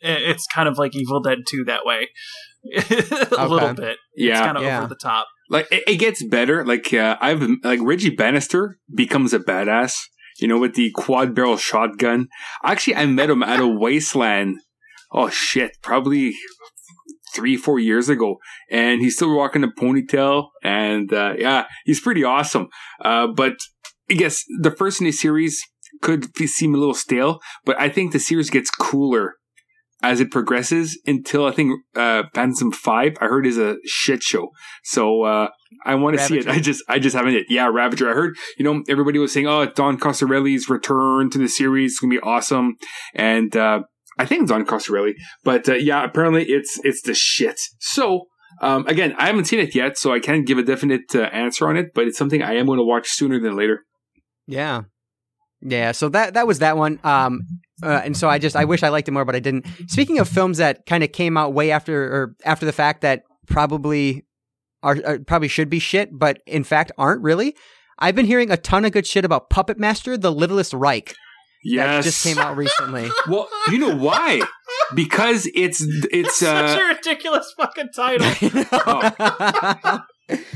it's kind of like Evil Dead 2 that way. a little bit. It's Yeah. kind of Yeah. over the top. like it, it gets better. Like uh, I've like Reggie Bannister becomes a badass. You know, with the quad barrel shotgun. Actually, I met him at a wasteland. Oh shit, probably three, four years ago, and he's still rocking a ponytail. And uh, yeah, he's pretty awesome. Uh, but I guess the first in the series could seem a little stale, but I think the series gets cooler as it progresses until I think uh, Phantasm Five. I heard is a shit show. So uh, I want to see it. I just I just haven't yet. Yeah, Ravager. I heard you know everybody was saying, oh, Don Coscarelli's return to the series is gonna be awesome, and uh, I think it's Don Coscarelli. But uh, yeah, apparently it's it's the shit. So. Um, again, I haven't seen it yet, so I can't give a definite uh, answer on it. But it's something I am going to watch sooner than later. Yeah. Yeah, so that that was that one. Um uh, and so I just I wish I liked it more but I didn't. Speaking of films that kind of came out way after or after the fact that probably are, are probably should be shit but in fact aren't really. I've been hearing a ton of good shit about Puppet Master: The Littlest Reich Yes, that just came out recently. Well, you know why? Because it's it's Such uh a ridiculous fucking title.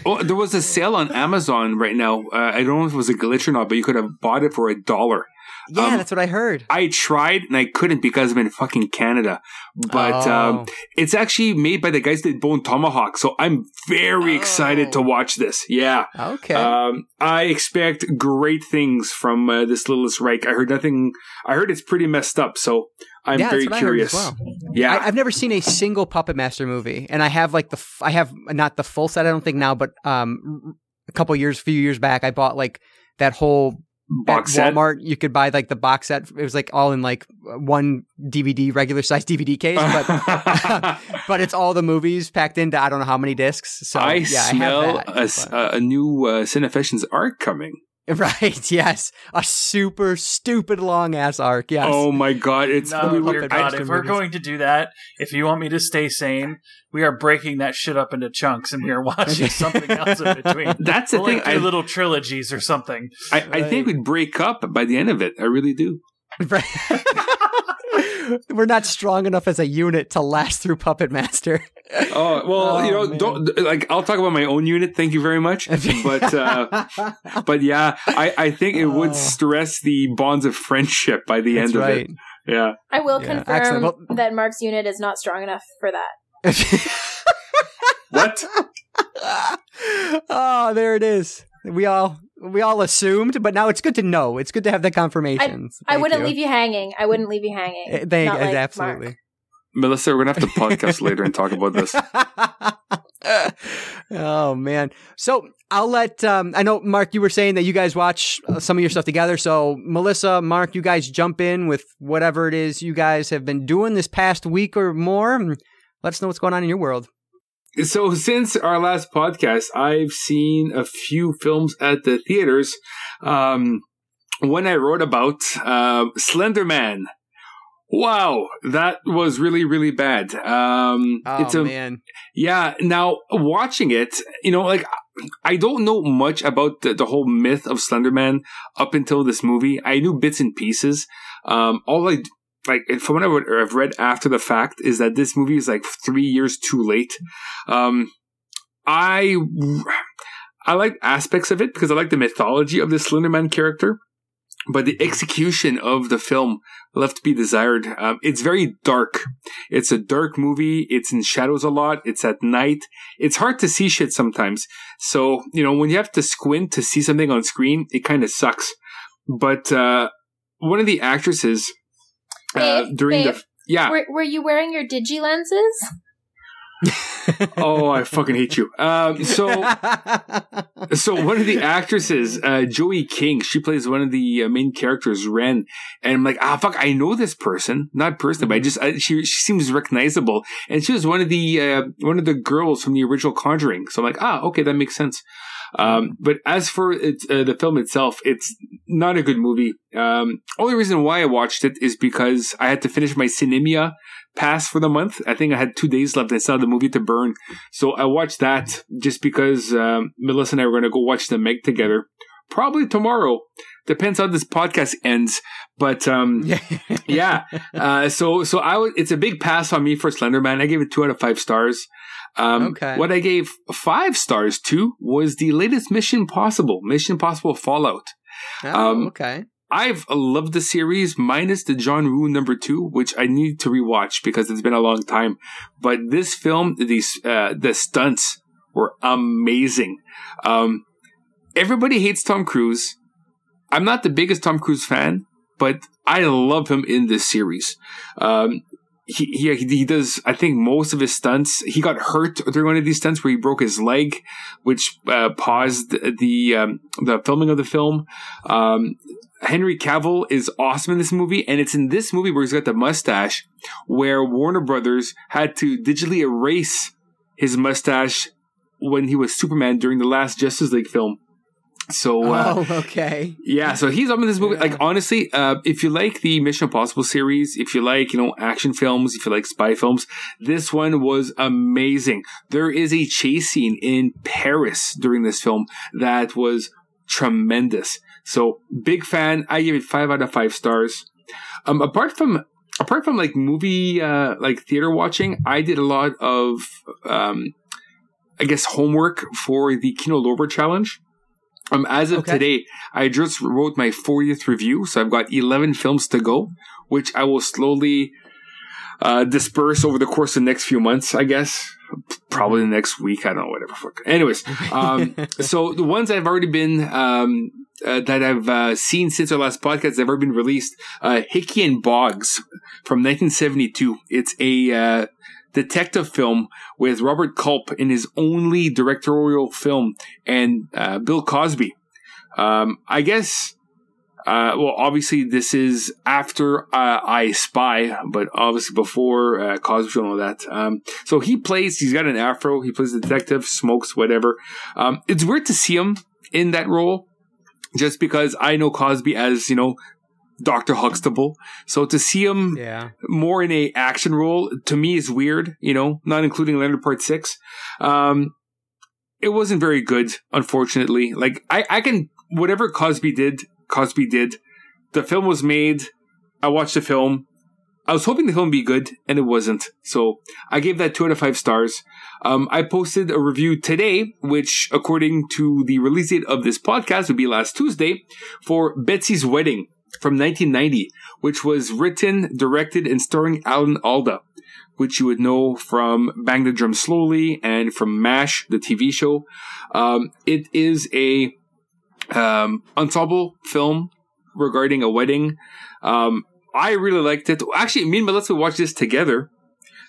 oh, there was a sale on Amazon right now. Uh, I don't know if it was a glitch or not, but you could have bought it for a dollar. Yeah, Um, that's what I heard. I tried and I couldn't because I'm in fucking Canada. But um, Oh. it's actually made by the guys that Bone Tomahawk, so I'm very excited to Oh. watch this. Yeah. okay. Um, I expect great things from uh, this Littlest Reich. I heard nothing. I heard it's pretty messed up, so I'm yeah, very that's what I heard as curious. well. Yeah, I, I've never seen a single Puppet Master movie, and I have like the f- I have not the full set. I don't think now, but um, a couple years, few years back, I bought like that whole Box at set. Walmart. You could buy like the box set. It was like all in like one DVD, regular size DVD case, but but it's all the movies packed into I don't know how many discs. So I yeah, smell I have that, a, a new uh, Cinefessions arc coming. right. Yes, a super stupid long ass arc. Yes. Oh my god, it's No, we dear look God, if we're movies. going to do that, if you want me to stay sane, we are breaking that shit up into chunks and we are watching something else in between. That's the We'll, thing. like, I, little trilogies or something. I, I think we'd break up by the end of it. I really do. Right. We're not strong enough as a unit to last through Puppet Master. Oh well, Oh, you know, man. don't like. I'll talk about my own unit. Thank you very much. But uh, but yeah, I, I think it would Oh. stress the bonds of friendship by the That's end of right. it. Yeah. I will Yeah, confirm excellent. Well- that Marc's unit is not strong enough for that. What? oh, there it is. We all we all assumed, but now it's good to know. It's good to have the confirmation. I wouldn't leave you hanging. I wouldn't leave you hanging. Eh, Thank Not like absolutely. Marc. Melissa, we're gonna have to podcast later and talk about this. oh man. So I'll let um I know Marc you were saying that you guys watch uh, some of your stuff together. So Melissa, Marc, you guys jump in with whatever it is you guys have been doing this past week or more. and Let us know what's going on in your world. So since our last podcast, I've seen a few films at the theaters. Um, one I wrote about, uh, Slender Man. Wow, that was really, really bad. Um, Oh it's a, man. Yeah. Now watching it, you know, like I don't know much about the, the whole myth of Slenderman up until this movie. I knew bits and pieces. Um, all I like from what I've read after the fact is that this movie is like three years too late. Um, I I like aspects of it because I like the mythology of the Slenderman character. But the execution of the film left to be desired. Um, it's very dark. It's a dark movie. It's in shadows a lot. It's at night. It's hard to see shit sometimes. So, you know, when you have to squint to see something on screen, it kind of sucks. But, uh, one of the actresses, uh, during babe, the, yeah. Were, were you wearing your digi lenses? oh, I fucking hate you. Um, so, so one of the actresses, uh, Joey King, she plays one of the uh, main characters, Ren, and I'm like, ah, fuck, I know this person, not personally, but I just, I, she, she seems recognizable, and she was one of the, uh, one of the girls from the original Conjuring, so I'm like, ah, okay, that makes sense. Um, but as for it, uh, the film itself, it's not a good movie. Um, only reason why I watched it is because I had to finish my Sinemia pass for the month. I think I had two days left. I had the movie to burn. So I watched that just because um, Melissa and I were going to go watch the Meg together. Probably tomorrow. Depends how this podcast ends. But um, yeah. Uh, so so I. It's a big pass on me for Slenderman. I gave it two out of five stars. Um, Okay. What I gave five stars to was the latest Mission Possible, Mission Possible Fallout. Oh, Um, okay. I've loved the series minus the John Woo number two, which I need to rewatch because it's been a long time. But this film, these uh, the stunts were amazing. Um, everybody hates Tom Cruise. I'm not the biggest Tom Cruise fan, but I love him in this series. Um, he, he he does I think most of his stunts. He got hurt during one of these stunts where he broke his leg, which uh, paused the um, the filming of the film. Um, Henry Cavill is awesome in this movie, and it's in this movie where he's got the mustache, where Warner Brothers had to digitally erase his mustache when he was Superman during the last Justice League film. So uh, oh, okay. yeah, so he's up in this movie. Yeah. Like honestly, uh, if you like the Mission Impossible series, if you like you know action films, if you like spy films, this one was amazing. There is a chase scene in Paris during this film that was tremendous. So big fan. I give it five out of five stars. Um, apart from apart from like movie uh, like theater watching, I did a lot of um, I guess homework for the Kino Lorber challenge. Um, as of Okay. today, I just wrote my 40th review, so I've got 11 films to go, which I will slowly uh, disperse over the course of the next few months, I guess. Probably the next week. I don't know, whatever. Fuck. Anyways, um, so the ones I've already been, um, uh, that I've uh, seen since our last podcast, they've already been released. Uh, Hickey and Boggs from 1972. It's a uh, detective film with Robert Culp in his only directorial film and uh, Bill Cosby. Um, I guess. Uh, well, obviously, this is after uh, I Spy, but obviously before uh, Cosby and all that. Um, so he plays. He's got an afro. He plays detective, smokes whatever. Um, it's weird to see him in that role, just because I know Cosby as you know Doctor Huxtable. So to see him Yeah. more in a action role to me is weird. You know, not including Leonard Part Six. Um, it wasn't very good, unfortunately. Like I, I can whatever Cosby did, Cosby did. The film was made. I watched the film. I was hoping the film would be good, and it wasn't. So I gave that two out of five stars. Um, I posted a review today, which, according to the release date of this podcast, would be last Tuesday, for Betsy's Wedding from 1990, which was written, directed, and starring Alan Alda, which you would know from Bang the Drum Slowly and from MASH, the TV show. Um, it is a um, ensemble film regarding a wedding. Um, I really liked it. Actually, me and Melissa watched this together.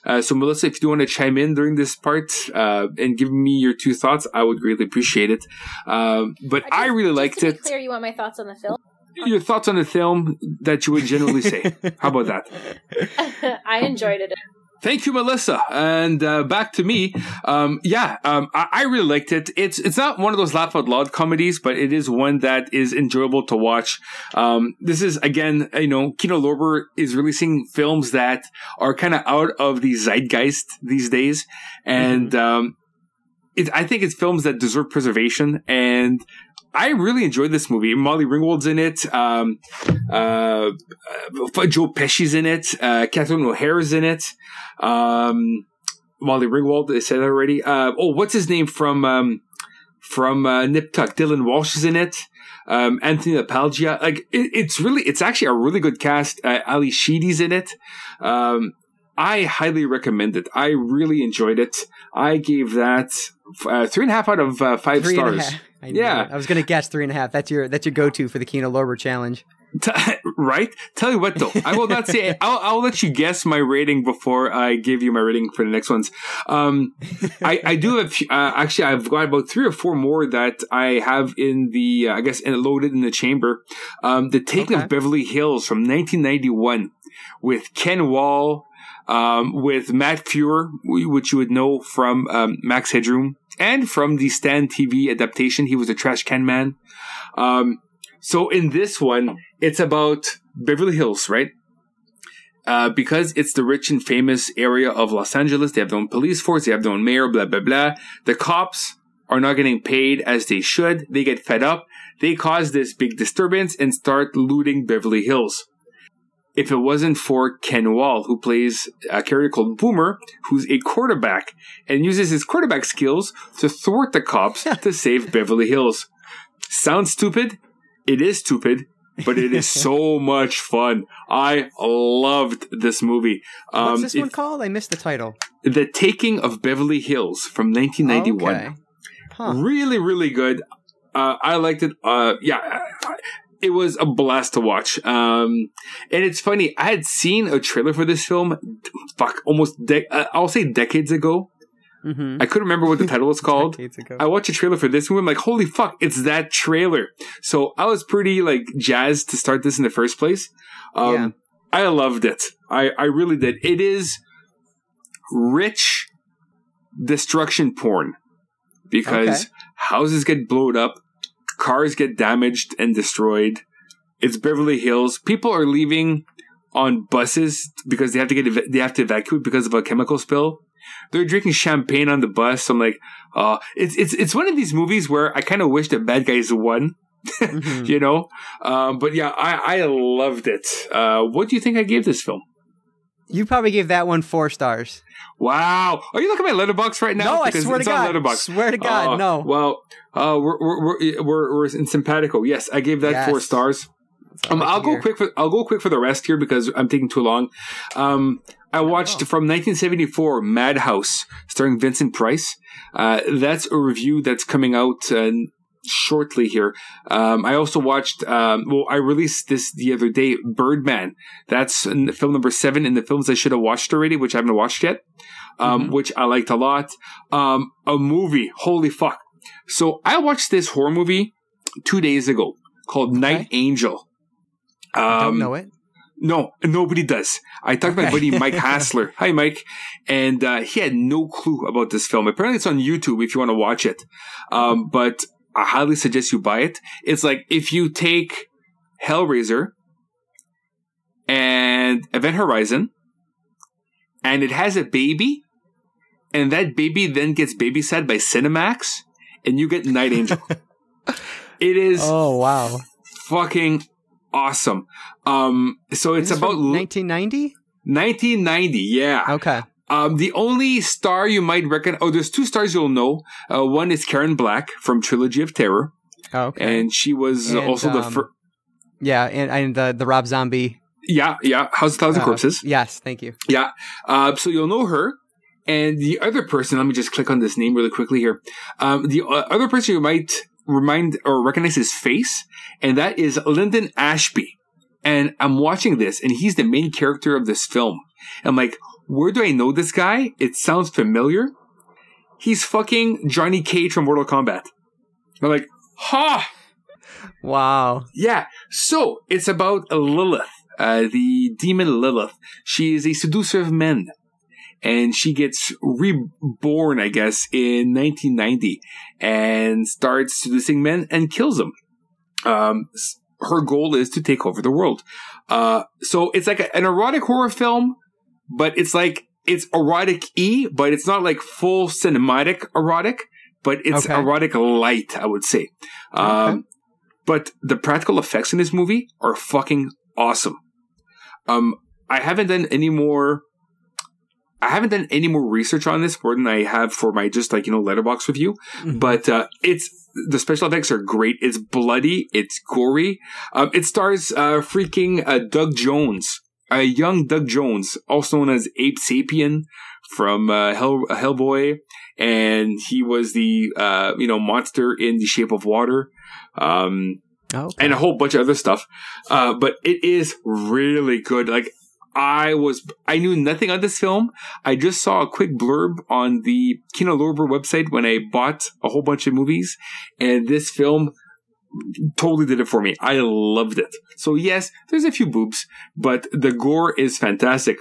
Uh, so, Melissa, if you do want to chime in during this part uh, and give me your two thoughts, I would greatly appreciate it. Um, but I, just- really liked it. Clear, you want my thoughts on the film? Your thoughts on the film that you would generally say. How about that? I enjoyed it. Thank you, Melissa. And uh, back to me. Um, yeah, um, I, I really liked it. It's it's not one of those laugh out loud comedies, but it is one that is enjoyable to watch. Um, this is again, you know, Kino Lorber is releasing films that are kind of out of the zeitgeist these days, and um, it, I think it's films that deserve preservation. And I really enjoyed this movie. Molly Ringwald's in it. Um, uh, uh, Joe Pesci's in it. Uh, Catherine O'Hara's in it. Um, Molly Ringwald, I said that already. Uh, oh, what's his name from um, from uh, Nip Tuck? Dylan Walsh is in it. Um, Anthony LaPaglia. Like it, it's really, it's actually a really good cast. Uh, Ally Sheedy's in it. Um, I highly recommend it. I really enjoyed it. I gave that uh, three and a half out of uh, five Three stars. I Yeah. it. I was gonna guess three and a half. That's your that's your go to for the Kino Lorber challenge. T- right? Tell you what, though, I will not say. I'll, I'll let you guess my rating before I give you my rating for the next ones. Um, I, I do have uh, actually. I've got about three or four more that I have in the. Uh, I guess in, loaded in the chamber. Um, the Taking Okay. of Beverly Hills from 1991 with Ken Wahl. Um, with Matt Frewer, which you would know from um, Max Headroom and from the Stand TV adaptation. He was a trash can man. Um, so in this one, it's about Beverly Hills, right? Uh, because it's the rich and famous area of Los Angeles, they have their own police force, they have their own mayor, blah, blah, blah. The cops are not getting paid as they should. They get fed up. They cause this big disturbance and start looting Beverly Hills. If it wasn't for Ken Wahl, who plays a character called Boomer, who's a quarterback and uses his quarterback skills to thwart the cops to save Beverly Hills. Sounds stupid? It is stupid, but it is so much fun. I loved this movie. Um, What's this one called? I missed the title. The Taking of Beverly Hills from 1991. Okay. Huh. Really, really good. Uh, I liked it. Uh, yeah, it was a blast to watch. Um, and it's funny. I had seen a trailer for this film. Fuck, almost. De- uh, I'll say decades ago. Mm-hmm. I couldn't remember what the title was called. I watched a trailer for this movie. I'm like, holy fuck, it's that trailer. So I was pretty like jazzed to start this in the first place. Um, Yeah. I loved it. I, I really did. It is rich destruction porn because Okay. houses get blown up, cars get damaged and destroyed. It's Beverly Hills. People are leaving on buses because they have to get eva- they have to evacuate because of a chemical spill. They're drinking champagne on the bus. I'm like, uh, it's it's it's one of these movies where I kind of wish the bad guys won, Mhm. you know. Um, but yeah, I I loved it. Uh, what do you think I gave this film? You probably gave that one four stars. Wow, are you looking at my Letterboxd right now? no, I Because swear to God. Letterboxd. Swear to God, Uh, no. Well, uh, we're, we're, we're, we're, in simpatico. Yes, I gave that Yes. four stars. Um, I I'll go quick for I'll go quick for the rest here because I'm taking too long. Um, I watched Oh. from 1974 Madhouse starring Vincent Price. Uh, that's a review that's coming out uh, shortly here. Um, I also watched. Um, well, I released this the other day. Birdman. That's film number seven in the films I should have watched already, which I haven't watched yet. Um, Mhm. which I liked a lot. Um, a movie. Holy fuck! So I watched this horror movie two days ago called Night Angel. Um, I don't know it. No, nobody does. I talked to my buddy Mike Hassler. Hi, Mike. And uh, he had no clue about this film. Apparently, it's on YouTube if you want to watch it. Um, but I highly suggest you buy it. It's like if you take Hellraiser and Event Horizon, and it has a baby, and that baby then gets babysat by Cinemax, and you get Night Angel. it is Oh wow! fucking awesome. Um, so it's about from 1990. 1990. Yeah. Okay. Um, the only star you might reckon. Oh, there's two stars you'll know. Uh, one is Karen Black from Trilogy of Terror, Okay. and she was And, also the um, first. yeah, and, and the the Rob Zombie. Yeah, yeah. House of Thousand uh, Corpses. Yes, thank you. Yeah. Uh, so you'll know her. And the other person, let me just click on this name really quickly here. Um, the uh, other person you might remind or recognize his face, and that is Linden Ashby. And I'm watching this, and he's the main character of this film. I'm like, where do I know this guy? It sounds familiar. He's fucking Johnny Cage from Mortal Kombat. I'm like, ha! Wow. Yeah. So it's about Lilith, uh, the demon Lilith. She is a seducer of men. And she gets reborn, I guess, in 1990 and starts seducing men and kills them. Um, her goal is to take over the world. Uh, so it's like a- an erotic horror film, but it's like, it's erotic E, but it's not like full cinematic erotic, but it's Okay. erotic light, I would say. Um, but the practical effects in this movie are fucking awesome. Um, I haven't done any more. I haven't done any more research on this more than I have for my just like you know Letterboxd review. Mhm. But uh, it's the special effects are great. It's bloody. It's gory. Um, it stars uh, freaking uh, Doug Jones, a young Doug Jones, also known as Abe Sapien from uh, Hell Hellboy, and he was the uh, you know monster in The Shape of Water. Um, Oh, and a whole bunch of other stuff. Uh, but it is really good. Like I was, I knew nothing on this film. I just saw a quick blurb on the Kino Lorber website when I bought a whole bunch of movies, and this film totally did it for me. I loved it. So yes, there's a few boobs, but the gore is fantastic.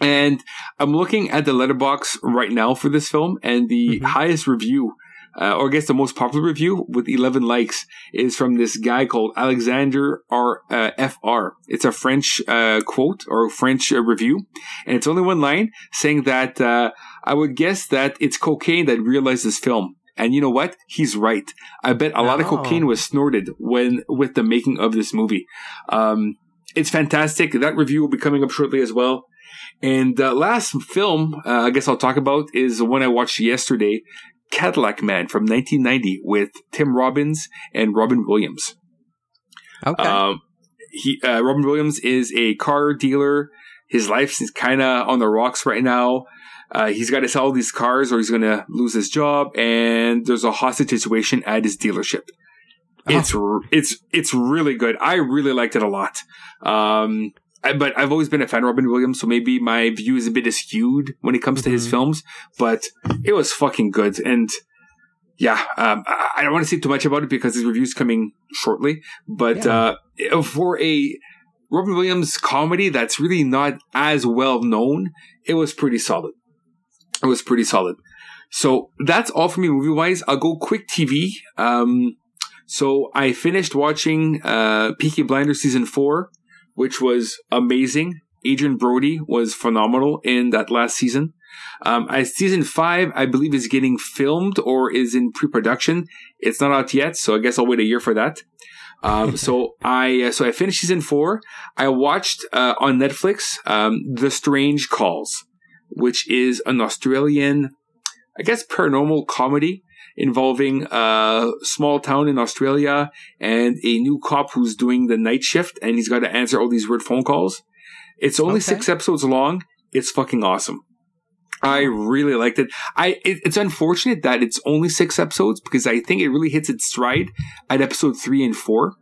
And I'm looking at the Letterboxd right now for this film, and the Mhm. highest review, uh, or I guess the most popular review with 11 likes, is from this guy called Alexander R uh, FR. It's a French uh, quote or French uh, review, and it's only one line saying that uh, I would guess that it's cocaine that realized this film. And you know what? He's right. I bet a lot of Oh. cocaine was snorted when with the making of this movie. Um, it's fantastic. That review will be coming up shortly as well. And uh, last film, uh, I guess I'll talk about is the one I watched yesterday, Cadillac Man from 1990 with Tim Robbins and Robin Williams. okay. Um, he uh, Robin Williams is a car dealer. His life is kind of on the rocks right now. Uh, he's got to sell these cars or he's going to lose his job. And there's a hostage situation at his dealership. Oh. It's it's it's really good. I really liked it a lot. Um, I, but I've always been a fan of Robin Williams, so maybe my view is a bit skewed when it comes to his Mhm. films. But it was fucking good, and yeah, um, I, don't want to say too much about it because his review's coming shortly. But uh, for a Robin Williams comedy that's really not as well known, it was pretty solid. It was pretty solid. So that's all for me movie wise. I'll go quick TV. Um, so I finished watching uh, Peaky Blinders season four, which was amazing. Adrien Brody was phenomenal in that last season. Um, I, season five, I believe, is getting filmed or is in pre-production. It's not out yet, so I guess I'll wait a year for that. Um, so I uh, so I finished season four. I watched uh, on Netflix um, The Strange Calls, which is an Australian, I guess, paranormal comedy involving a small town in Australia and a new cop who's doing the night shift and he's got to answer all these weird phone calls. It's only Okay. six episodes long. It's fucking awesome. I really liked it. I it, it's unfortunate that it's only six episodes because I think it really hits its stride at episode three and four.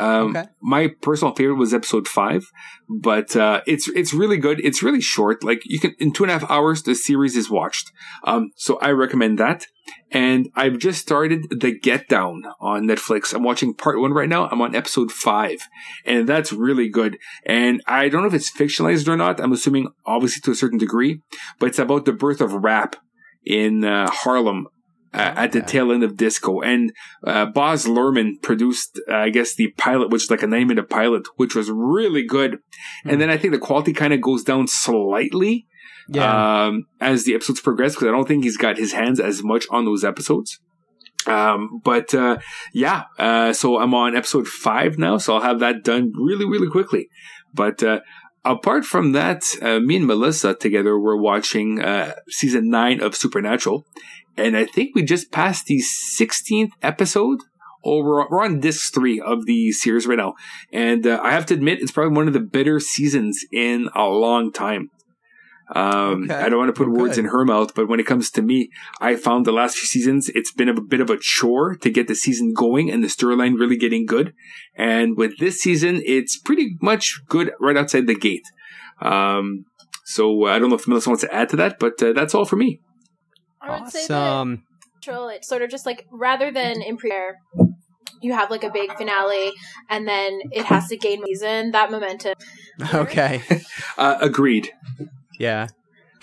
Um, Okay. My personal favorite was episode five, but uh, it's it's really good. It's really short. Like you can in two and a half hours, the series is watched. Um, so I recommend that. And I've just started The Get Down on Netflix. I'm watching part one right now. I'm on episode five, and that's really good. And I don't know if it's fictionalized or not. I'm assuming obviously to a certain degree, but it's about the birth of rap in uh, Harlem uh, at the tail end of disco. And uh, Baz Luhrmann produced, uh, I guess, the pilot, which is like a nine minute pilot, which was really good. And then I think the quality kind of goes down slightly Yeah. um, as the episodes progress because I don't think he's got his hands as much on those episodes. Um, but uh, yeah, uh, so I'm on episode five now, so I'll have that done really, really quickly. But uh, apart from that, uh, me and Melissa together were watching uh, season nine of Supernatural, and I think we just passed the 16th episode. Or we're, we're on disc three of the series right now, and uh, I have to admit it's probably one of the better seasons in a long time. Um, Okay. I don't want to put Well, words in her mouth, but when it comes to me, I found the last few seasons, it's been a bit of a chore to get the season going and the storyline really getting good. And with this season, it's pretty much good right outside the gate. Um, so uh, I don't know if Melissa wants to add to that, but uh, that's all for me. I would say that Awesome. Supernatural, it's sort of just like rather than in premiere, you have like a big finale and then it has to gain season that momentum. Okay. Uh, agreed. Yeah.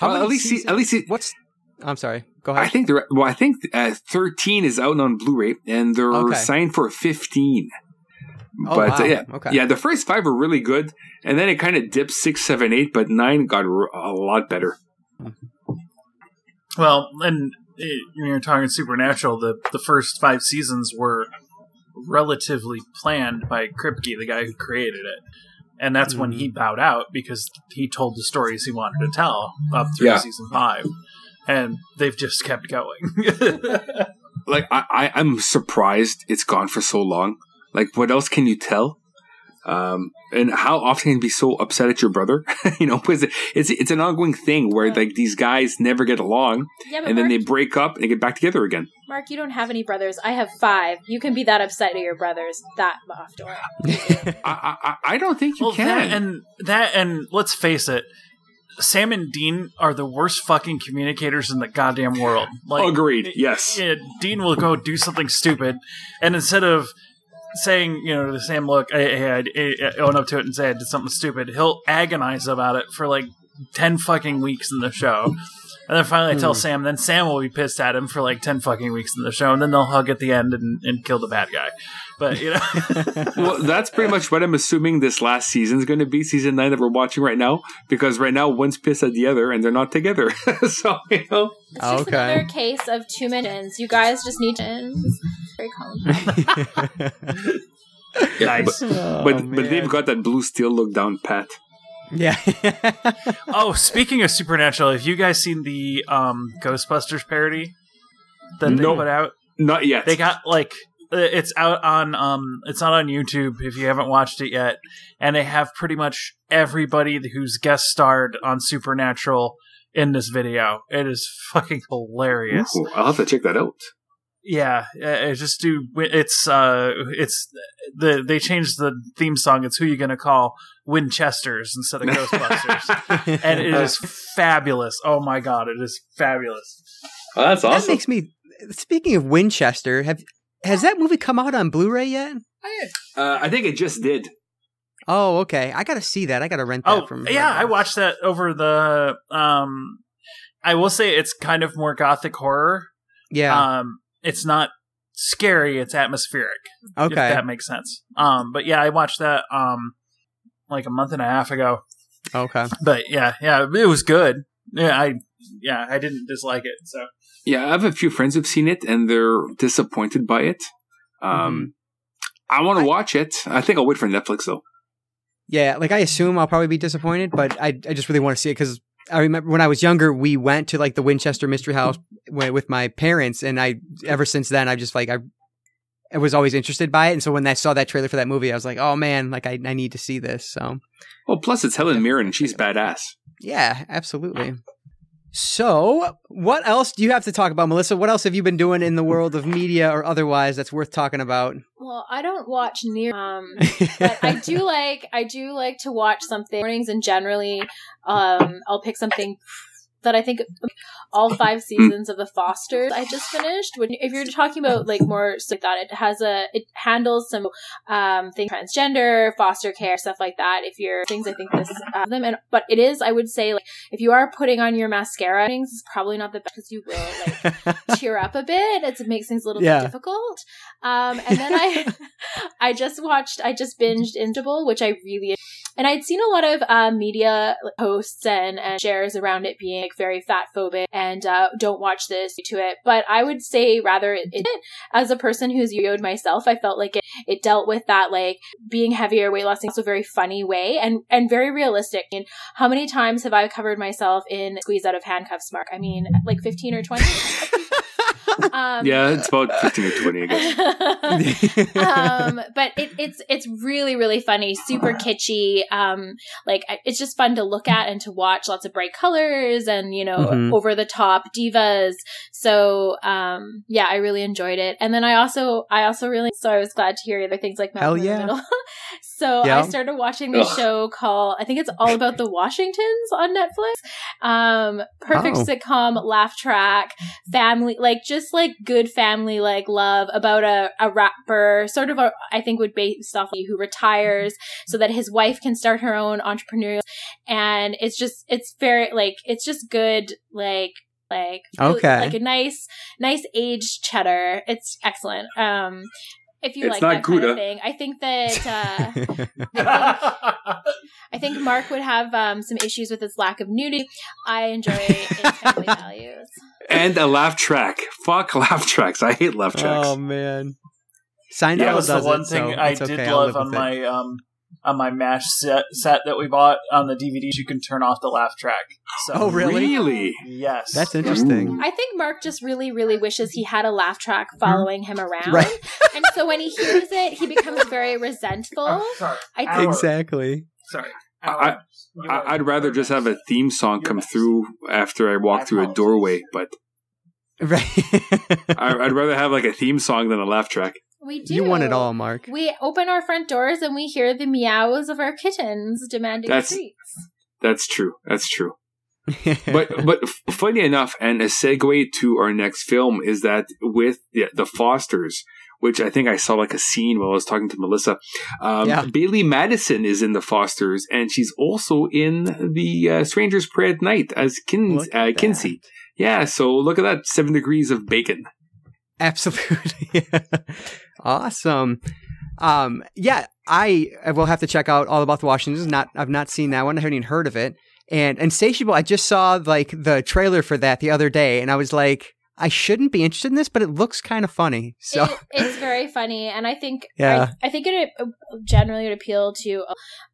Well, many at least, seasons- at least, it, what's? I'm sorry. Go I ahead. think they're well. I think uh, thirteen is out on Blu-ray, and they're Okay. signed for fifteen. Oh, but uh, wow. yeah, Okay. yeah, the first five were really good, and then it kind of dipped six, seven, eight, but nine got r- a lot better. Well, and eh, when you're talking Supernatural, the the first five seasons were relatively planned by Kripke, the guy who created it, and that's when he bowed out because he told the stories he wanted to tell up through Yeah. season five, and they've just kept going. Like I, I, I'm surprised it's gone for so long. Like, what else can you tell? Um, and how often can you be so upset at your brother? you know, because it's it's an ongoing thing where like these guys never get along, Yeah, but and then they break up and get back together again. Marc, you don't have any brothers. I have five. You can be that upset at your brothers that often. I, I, I- I don't think you well, can. that and that and let's face it. Sam and Dean are the worst fucking communicators in the goddamn world. Like, Agreed. Yes. yeah, Dean will go do something stupid, and instead of saying, you know, to Sam, look, hey, hey, I, I own up to it and say I did something stupid, he'll agonize about it for like 10 fucking weeks in the show. And then finally I tell Hmm. Sam, then Sam will be pissed at him for like 10 fucking weeks in the show, and then they'll hug at the end and, and kill the bad guy. But, you know, well, that's pretty much what I'm assuming this last season is going to be, season nine that we're watching right now, because right now one's pissed at the other and they're not together. so, you know, It's just Okay. another case of two minutes. You guys just need to. Very calm. nice. But, Oh, but, but they've got that blue steel look down pat. Yeah. Oh, speaking of Supernatural, have you guys seen the um, Ghostbusters parody that they No. put out? Not yet. they got like uh, it's out on um it's not on YouTube if you haven't watched it yet and they have pretty much everybody who's guest starred on Supernatural in this video. It is fucking hilarious. Ooh, I'll have to check that out. Yeah, uh, I just do it's uh it's the they changed the theme song it's who you going to call Winchesters instead of Ghostbusters. and it is fabulous. Oh my god, it is fabulous. Oh, that's awesome. That makes me. Speaking of Winchester, have has that movie come out on Blu-ray yet? Uh, I think it just did. Oh, okay. I gotta see that. I gotta rent that Oh, from. yeah, I watched that over the. Um, I will say it's kind of more gothic horror. Yeah. Um, it's not scary; it's atmospheric. If okay. that makes sense. Um, but yeah, I watched that um, like a month and a half ago. Okay. But yeah, yeah, it was good. Yeah, I yeah, I didn't dislike it. So Yeah, I have a few friends who've seen it and they're disappointed by it. Um, I want to watch it. I think I'll wait for Netflix though. Yeah, like I assume I'll probably be disappointed, but I I just really want to see it because I remember when I was younger, we went to like the Winchester Mystery House mm-hmm. with my parents, and I ever since then I've just like I. I was always interested by it, and so when I saw that trailer for that movie, I was like, "Oh man, like I, I need to see this." So, Well, plus it's Helen Mirren she's badass. yeah, absolutely. So, what else do you have to talk about, Melissa? What else have you been doing in the world of media or otherwise that's worth talking about? Well, I don't watch near, um, but I do like I do like to watch something mornings and generally, um, I'll pick something that I think all five seasons of the Fosters I just finished. When if you're talking about like more like that, it has a it handles some um things transgender, foster care, stuff like that. If you're things I think this uh, them and but it is I would say like if you are putting on your mascara, things is probably not the best because you will like tear up a bit. It's, it makes things a little Yeah. bit difficult. Um, and then I I just watched I just binged Insatiable, which I really and I'd seen a lot of uh, media posts and, and shares around it being like very fat phobic and uh, don't watch this to it. But I would say rather it, it as a person who's yo-yoed myself, I felt like it, it dealt with that like being heavier, weight loss in a very funny way and and very realistic. How many times have I covered myself in squeeze out of handcuffs? Marc, I mean, like fifteen or twenty. um, Yeah, it's about 15 or 20, I guess. um, but it, it's it's really really funny, super kitschy. Um, like it's just fun to look at and to watch. Lots of bright colors and you know Mhm. over the top divas. So um, yeah, I really enjoyed it. And then I also I also really so I was glad to hear other things like Hell Malcolm in the yeah. Middle. so Yeah. I started watching this Ugh. show called I think it's all about the Washingtons on Netflix. Um, perfect Oh. sitcom, laugh track family like just like good family like love about a, a rapper sort of a, i think would based off who retires so that his wife can start her own entrepreneurial and it's just it's very like it's just good like like Okay. like a nice nice aged cheddar it's excellent um if you It's like not that kind of thing i think that uh I think Marc would have um, some issues with his lack of nudity. I enjoy its family values. and a laugh track. Fuck laugh tracks. I hate laugh tracks. oh man. Seinfeld that was the one it, thing so I did okay, love on my um on my M*A*S*H set set that we bought on the DVDs. You can turn off the laugh track. So Oh, really? Really? Yes, That's interesting. I think Marc just really, really wishes he had a laugh track following him around. Right. And so when he hears it, he becomes very resentful. Oh, sorry, I Hour. Exactly. sorry. I- I, I'd rather just have a theme song come through after I walk through a doorway, but Right. I, I'd rather have like a theme song than a laugh track. We do. you want it all, Marc. We open our front doors and we hear the meows of our kittens demanding That's- treats. That's true. That's true. But but funny enough, and a segue to our next film is that with the, the Fosters, which I think I saw like a scene while I was talking to Melissa. Um, Yeah. Bailee Madison is in the Fosters, and she's also in the uh, Strangers Prey at Night as Kin- uh, at Kinsey. Yeah, so look at that, seven degrees of bacon. Absolutely. awesome. Um, yeah, I I will have to check out all about the Washingtons. Not I've not seen that one. I haven't even heard of it. And Insatiable, I just saw like the trailer for that the other day, and I was like, I shouldn't be interested in this, but it looks kind of funny. So It, it's very funny, and I think Yeah. I, I think it uh, generally would appeal to.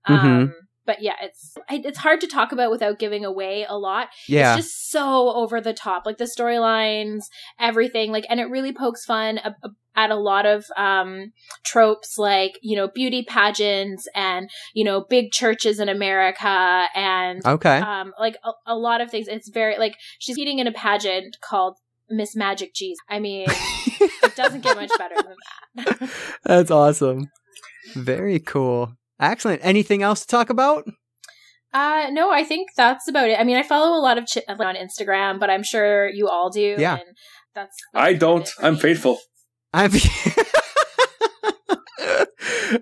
Um, Mhm. But yeah, it's it's hard to talk about without giving away a lot. yeah, It's just so over the top, like the storylines, everything, like, and it really pokes fun a- a- at a lot of um tropes, like you know, beauty pageants and you know, big churches in America and okay. um like a, a lot of things. It's very like she's eating in a pageant called Miss Magic Jesus. I mean, it doesn't get much better than that. That's awesome. Very cool. Excellent. Anything else to talk about? Uh, no, I think that's about it. I mean, I follow a lot of chit on Instagram, but I'm sure you all do. Yeah. And that's, I don't. I'm faithful. I'm.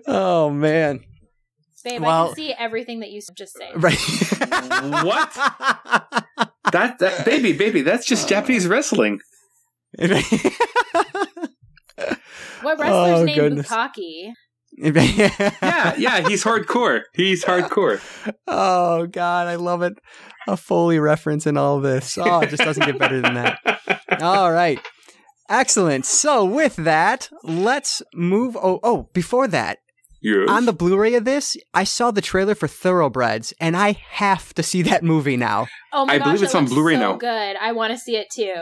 oh man. Babe, I can see everything that you just say. Right. What? That, that baby, baby, that's just Japanese wrestling. What wrestler's Oh, name goodness. Bukaki? Yeah, yeah, he's hardcore. He's hardcore. Oh God, I love it. A Foley reference in all this. Oh, it just doesn't get better than that. All right. Excellent. So with that, let's move oh oh, before that, Yes. on the Blu-ray of this, I saw the trailer for Thoroughbreds and I have to see that movie now. Oh my god. I gosh, believe it's it on looks Blu-ray so now. Good. I want to see it too.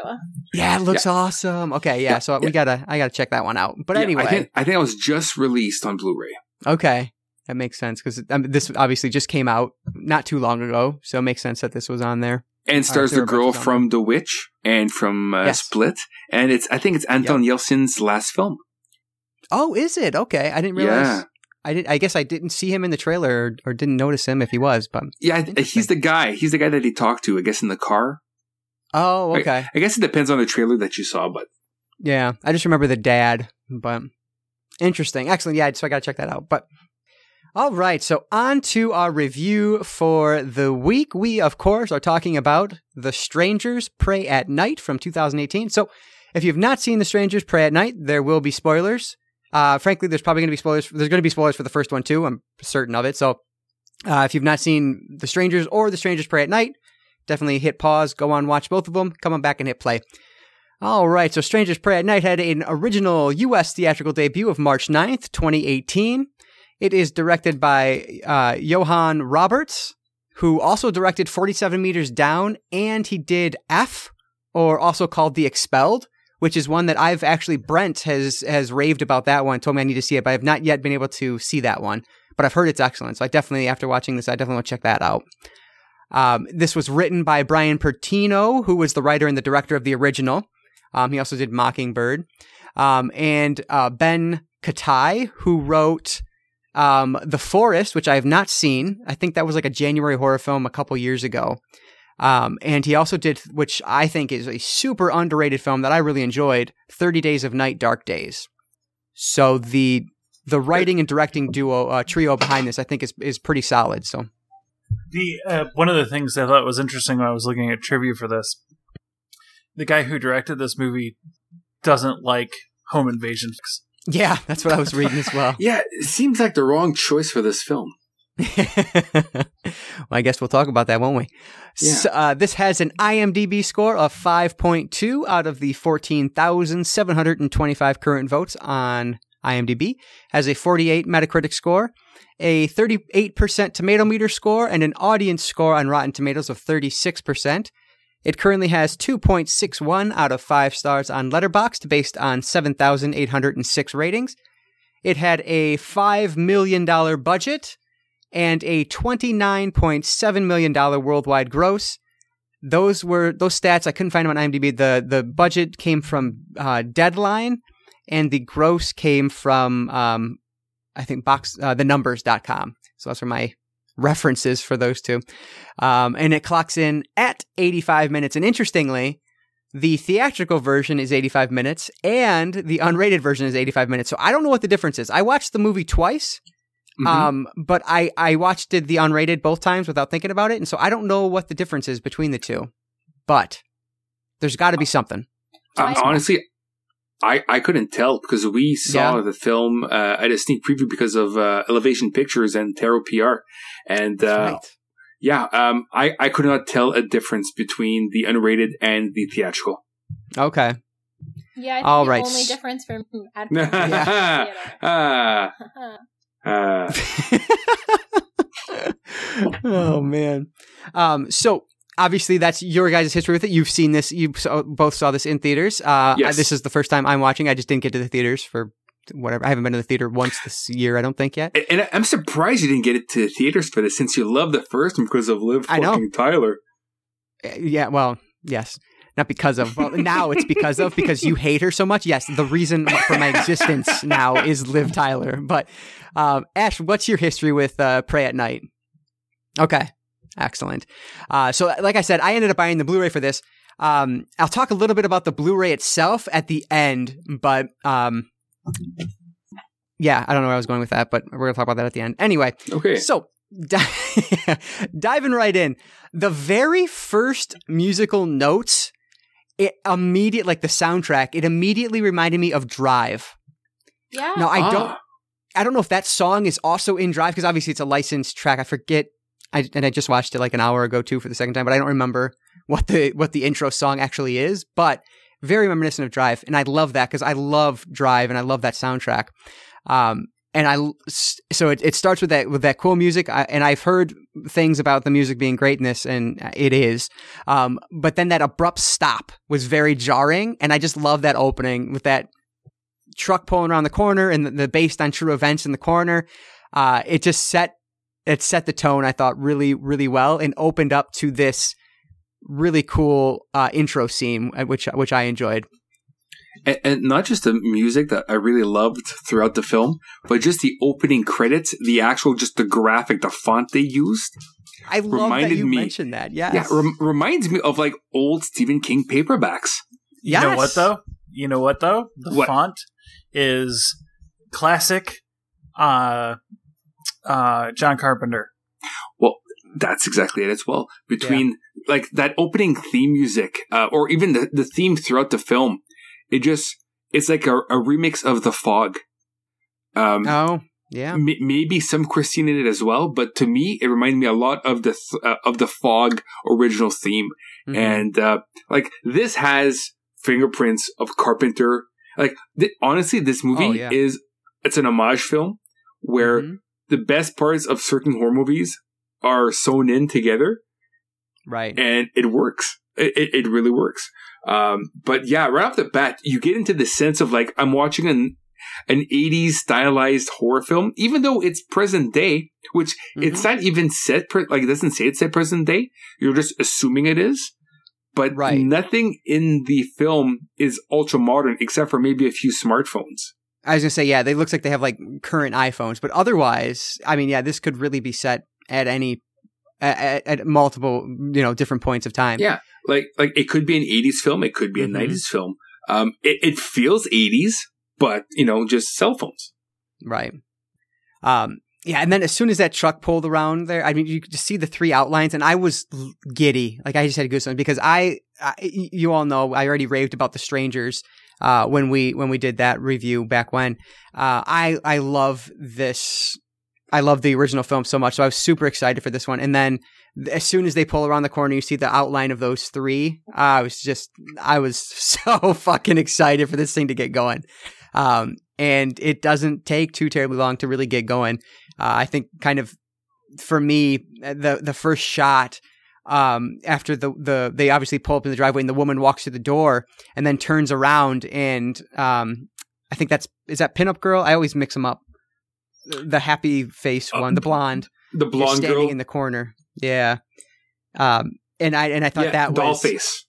Yeah, it looks awesome. Okay, yeah, so we got to I got to check that one out. But Yeah, anyway, I think I think it was just released on Blu-ray. okay. That makes sense cuz this obviously just came out not too long ago, so it makes sense that this was on there. And stars the girl from The Witch and from uh, Yes. Split, and it's I think it's Anton Yelchin's last film. Oh, is it? Okay. I didn't realize. Yeah. I did. I guess I didn't see him in the trailer or, or didn't notice him if he was. But Yeah, he's the guy. He's the guy that he talked to, I guess, in the car. oh, okay. I guess it depends on the trailer that you saw, but Yeah, I just remember the dad, but interesting, excellent. Yeah, so I got to check that out. But all right, so on to our review for the week. We, of course, are talking about The Strangers Prey at Night from 2018. So if you've not seen The Strangers Prey at Night, there will be spoilers. Uh, frankly, there's probably going to be spoilers. There's going to be spoilers for the first one too. I'm certain of it. So uh, if you've not seen The Strangers or The Strangers Prey at Night, definitely hit pause, go on, watch both of them, come on back and hit play. All right, so Strangers Prey at Night had an original U.S. theatrical debut of March 9th, 2018. It is directed by uh, Johan Roberts, who also directed 47 Meters Down, and he did F, or also called The Expelled, which is one that I've actually, Brent has, has raved about that one, told me I need to see it, but I've not yet been able to see that one. But I've heard it's excellent, so I definitely, after watching this, I definitely want to check that out. Um, this was written by Bryan Bertino, who was the writer and the director of the original. Um, he also did Mockingbird. Um, and uh, Ben Ketai, who wrote um, The Forest, which I have not seen. I think that was like a January horror film a couple years ago. Um, and he also did, which I think is a super underrated film that I really enjoyed, 30 Days of Night, Dark Days. So the the writing and directing duo uh, trio behind this, I think, is is pretty solid. So The uh, one of the things I thought was interesting when I was looking at trivia for this, the guy who directed this movie doesn't like home invasion. yeah, that's what I was reading as well. yeah, it seems like the wrong choice for this film. well, I guess we'll talk about that, won't we? Yeah. So, uh, this has an IMDb score of 5.2 out of the 14,725 current votes on IMDb. Has a 48 Metacritic score, a 38% tomato meter score, and an audience score on Rotten Tomatoes of 36%. It currently has 2.61 out of 5 stars on Letterboxd based on 7,806 ratings. It had a $5 million budget and a $29.7 million worldwide gross. Those were those stats. I couldn't find them on IMDb. The the budget came from uh, Deadline, and the gross came from um, I think box uh, the numbers.com. So that's where my references for those two. Um, and it clocks in at 85 minutes. And interestingly, the theatrical version is 85 minutes and the unrated version is 85 minutes. So I don't know what the difference is. I watched the movie twice. Mhm. Um, but I, I watched it the unrated both times without thinking about it. And so I don't know what the difference is between the two, but there's got to be something. Uh, I- honestly, I, I couldn't tell because we saw Yeah. the film uh, at a sneak preview because of uh, Elevation Pictures and Tarot PR, and uh, Right. yeah, um, I I could not tell a difference between the unrated and the theatrical. Okay. Yeah, I think All the right. only difference from at Yeah. Ah, ah. oh man. Um, so obviously that's your guys' history with it. You've seen this. You saw, both saw this in theaters. Uh, Yes. This is the first time I'm watching. I just didn't get to the theaters for whatever. I haven't been to the theater once this year. I don't think yet. And- And I'm surprised you didn't get it to the theaters for this, since you love the first one because of Liv I know. fucking Tyler. Uh, Yeah. Well, yes. Not because of. Well, now it's because of because you hate her so much. Yes, the reason for my existence now is Liv Tyler. But um, Ashe, what's your history with uh, Prey at Night? Okay, excellent. Uh, so, like I said, I ended up buying the Blu-ray for this. Um, I'll talk a little bit about the Blu-ray itself at the end, but um, yeah, I don't know where I was going with that, but we're gonna talk about that at the end. Anyway, Okay. so, di- diving right in, the very first musical notes, it immediate like the soundtrack, it immediately reminded me of Drive. yeah. Now, I don't, Ah. I don't know if that song is also in Drive because obviously it's a licensed track. I forget, I, and I just watched it like an hour ago too for the second time, but I don't remember what the what the intro song actually is. But very reminiscent of Drive, and I love that because I love Drive and I love that soundtrack. Um, and I so it, it starts with that with that cool music, I, and I've heard things about the music being great in this, and it is. Um, but then that abrupt stop was very jarring, and I just love that opening with that truck pulling around the corner and the, the based on true events in the corner. Uh, it just set it set the tone. I thought really really well and opened up to this really cool uh, intro scene, uh, which which I enjoyed. And, and not just the music that I really loved throughout the film, but just the opening credits, the actual, just the graphic, the font they used. I love that you me- mentioned that. Yes. Yeah, rem- reminds me of like old Stephen King paperbacks. You know what though? You know what though? The What? font is classic uh uh John Carpenter. Well, that's exactly it as well. Between like that opening theme music, uh, or even the, the theme throughout the film, it just it's like a, a remix of The Fog. Um, Oh, yeah. m- maybe some Christine in it as well, but to me, it reminded me a lot of the th- uh, of the Fog original theme, Mhm. and uh, like this has fingerprints of Carpenter. Like th- honestly, this movie Oh, yeah. is it's an homage film where Mhm. the best parts of certain horror movies are sewn in together Right. and it works. It, it, it really works. Um, but yeah, right off the bat, you get into the sense of like, I'm watching an, an 80s stylized horror film, even though it's present day, which it's Mm-hmm. not even set, pre- like it doesn't say it's set present day. You're just assuming it is. But Right. nothing in the film is ultra modern except for maybe a few smartphones. I was gonna say, yeah, they looks like they have like current iPhones, but otherwise, I mean, yeah, this could really be set at any at, at multiple, you know, different points of time. Yeah. Like, like it could be an 80s film. It could be a Mhm. 90s film. Um, it, it feels 80s, but you know, just cell phones. Right. Um. Yeah, and then as soon as that truck pulled around there, I mean, you could just see the three outlines, and I was giddy. Like I just had goosebumps because I, I, you all know, I already raved about the Strangers uh, when we when we did that review back when. Uh, I I love this. I love the original film so much, so I was super excited for this one. And then as soon as they pull around the corner, you see the outline of those three. I was just, I was so fucking excited for this thing to get going. Um, and it doesn't take too terribly long to really get going. Uh, I think kind of for me, the the first shot um, after the the they obviously pull up in the driveway and the woman walks to the door and then turns around and um, I think that's is that pinup girl. I always mix them up. The happy face Uh, one, the blonde, The blonde standing girl. in the corner. Yeah. Um, and I and I thought yeah, that doll was face.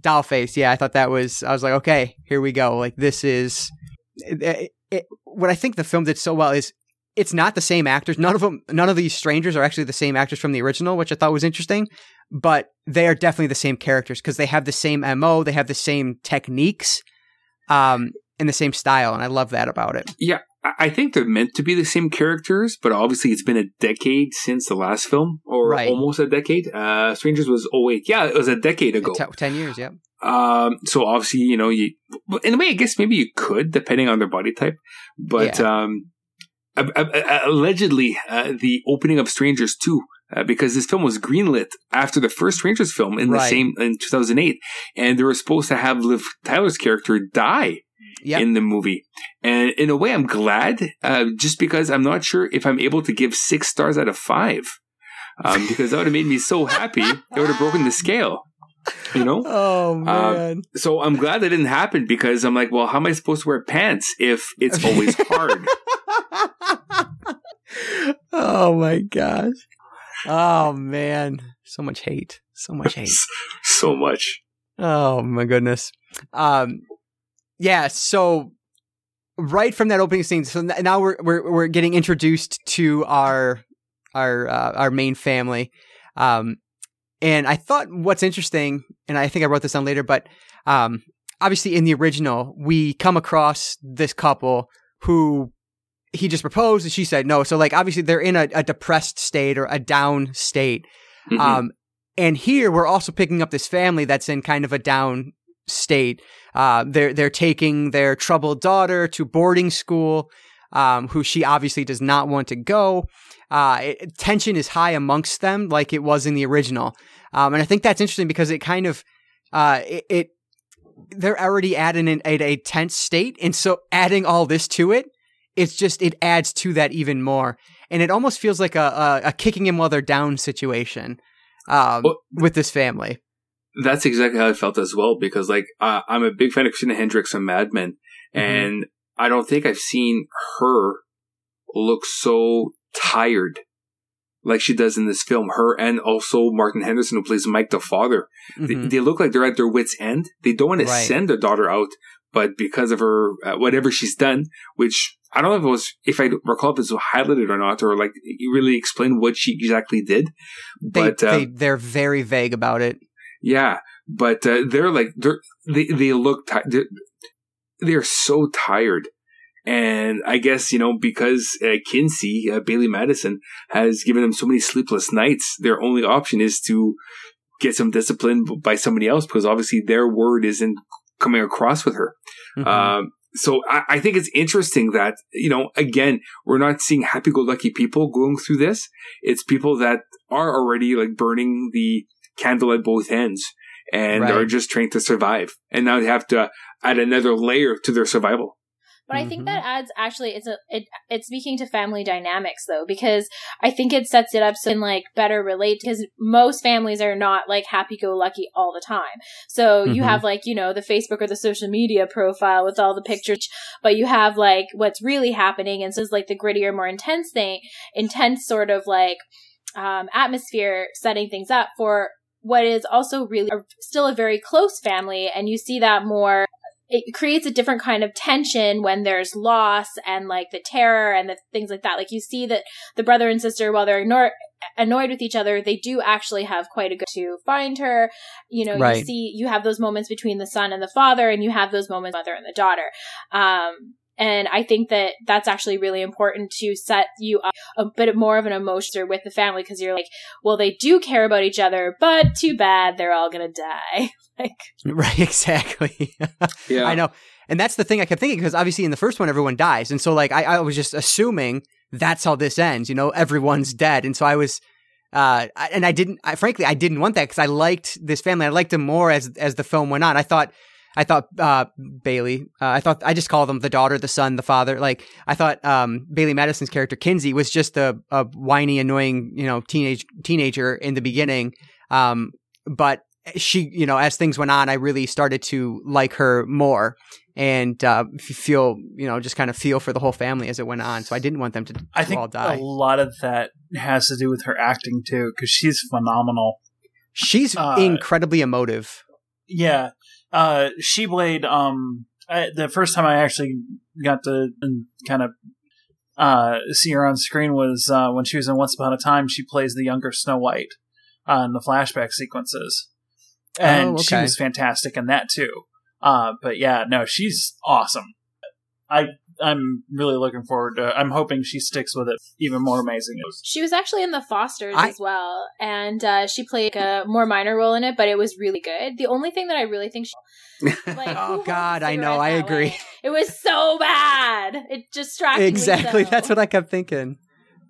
doll face. Yeah, I thought that was. I was like, okay, here we go. Like this is. It, it, what I think the film did so well is it's not the same actors. None of them, none of these strangers are actually the same actors from the original, which I thought was interesting. But they are definitely the same characters because they have the same mo, they have the same techniques, um, and the same style, and I love that about it. I- I think they're meant to be the same characters, but obviously it's been a decade since the last film, or Right. almost a decade. Uh, Strangers was 08. Yeah, it was a decade ago. Te- Ten years, yeah. Um, so obviously, you know, you, in a way, I guess maybe you could, depending on their body type. But, um, a- a- allegedly, uh, the opening of Strangers 2, uh, because this film was greenlit after the first Strangers film in the Right. same, in 2008. And they were supposed to have Liv Tyler's character die Yep. in the movie. And in a way, I'm glad, uh, just because I'm not sure if I'm able to give six stars out of five. Um, because that would have made me so happy. It would have broken the scale. You know? Oh man. So I'm glad that didn't happen because I'm like, well, how am I supposed to wear pants if it's always hard? oh my gosh. Oh man. So much hate. So much hate. so much. Oh my goodness. Um yeah, so right from that opening scene, so now we're we're we're getting introduced to our our uh, our main family. Um and I thought what's interesting, and I think I wrote this down later, but um obviously in the original, we come across this couple who he just proposed and she said no. So like obviously they're in a, a depressed state or a down state. Mhm. Um, and here we're also picking up this family that's in kind of a down state. Uh, they're they're taking their troubled daughter to boarding school, um, who she obviously does not want to go. Uh, it, tension is high amongst them, like it was in the original, um, and I think that's interesting because it kind of uh, it, it they're already at an at a tense state, and so adding all this to it, it's just it adds to that even more, and it almost feels like a a, a kicking him while they're down situation um, Well- with this family. That's exactly how I felt as well because, like, uh, I'm a big fan of Christina Hendricks and Mad Men, Mhm. and I don't think I've seen her look so tired like she does in this film. Her and also Martin Henderson, who plays Mike the father. They, Mhm. they look like they're at their wits' end. They don't want to send their daughter out, but because of her uh, whatever she's done, which I don't know if it was if I recall if it's highlighted or not, or like you really explain what she exactly did. They, But uh, they they're very vague about it. Yeah, but uh, they're like they're they they look ti- they're, they're so tired. And I guess, you know, because uh, Kinsey, uh, Bailee Madison, has given them so many sleepless nights, their only option is to get some discipline by somebody else because obviously their word isn't coming across with her. Mhm. Um, so I, I think it's interesting that, you know, again, we're not seeing happy go lucky people going through this. It's people that are already like burning the candle at both ends and Right. are just trying to survive. And now they have to add another layer to their survival. But I Mhm. think that adds actually it's a it it's speaking to family dynamics though because I think it sets it up so it can like better relate because most families are not like happy go lucky all the time. So you Mhm. have like you know the Facebook or the social media profile with all the pictures, but you have like what's really happening and so it's like the grittier, more intense thing, intense sort of like um, atmosphere setting things up for what is also really a, still a very close family and you see that more it creates a different kind of tension when there's loss and like the terror and the things like that. Like you see that the brother and sister, while they're annoyed with each other, they do actually have quite a good to find her. You know, you see, you have those moments between the son and the father, and you have those moments mother and the daughter. Um, and I think that that's actually really important to set you up a bit more of an emotion with the family because you're like, well, they do care about each other, but too bad they're all gonna die. like, Right, exactly. Yeah. I know. And that's the thing I kept thinking because obviously in the first one everyone dies, and so like I, I was just assuming that's how this ends. You know, everyone's dead, and so I was, uh, and I didn't. I, frankly, I didn't want that because I liked this family. I liked them more as as the film went on. I thought. I thought uh, Bailey. Uh, I thought I just call them the daughter, the son, the father. Like I thought um, Bailee Madison's character Kinsey was just a, a whiny, annoying, you know, teenage teenager in the beginning. Um, but she, you know, as things went on, I really started to like her more and uh, feel, you know, just kind of feel for the whole family as it went on. So I didn't want them to, I think all die. a lot of that has to do with her acting too, because she's phenomenal. She's uh, incredibly emotive. Yeah, uh, she played. Um, I, the first time I actually got to kind of uh, see her on screen was uh, when she was in Once Upon a Time. She plays the younger Snow White uh, in the flashback sequences, and Oh, she was fantastic in that too. Uh, but yeah, no, she's awesome. I I'm really looking forward to. I'm hoping she sticks with it even more amazing. She was actually in The Fosters I- as well, and uh, she played a more minor role in it, but it was really good. The only thing that I really think, she, like, Oh God, I know. I agree. way? It was so bad. It distracted me. Exactly. So. That's what I kept thinking.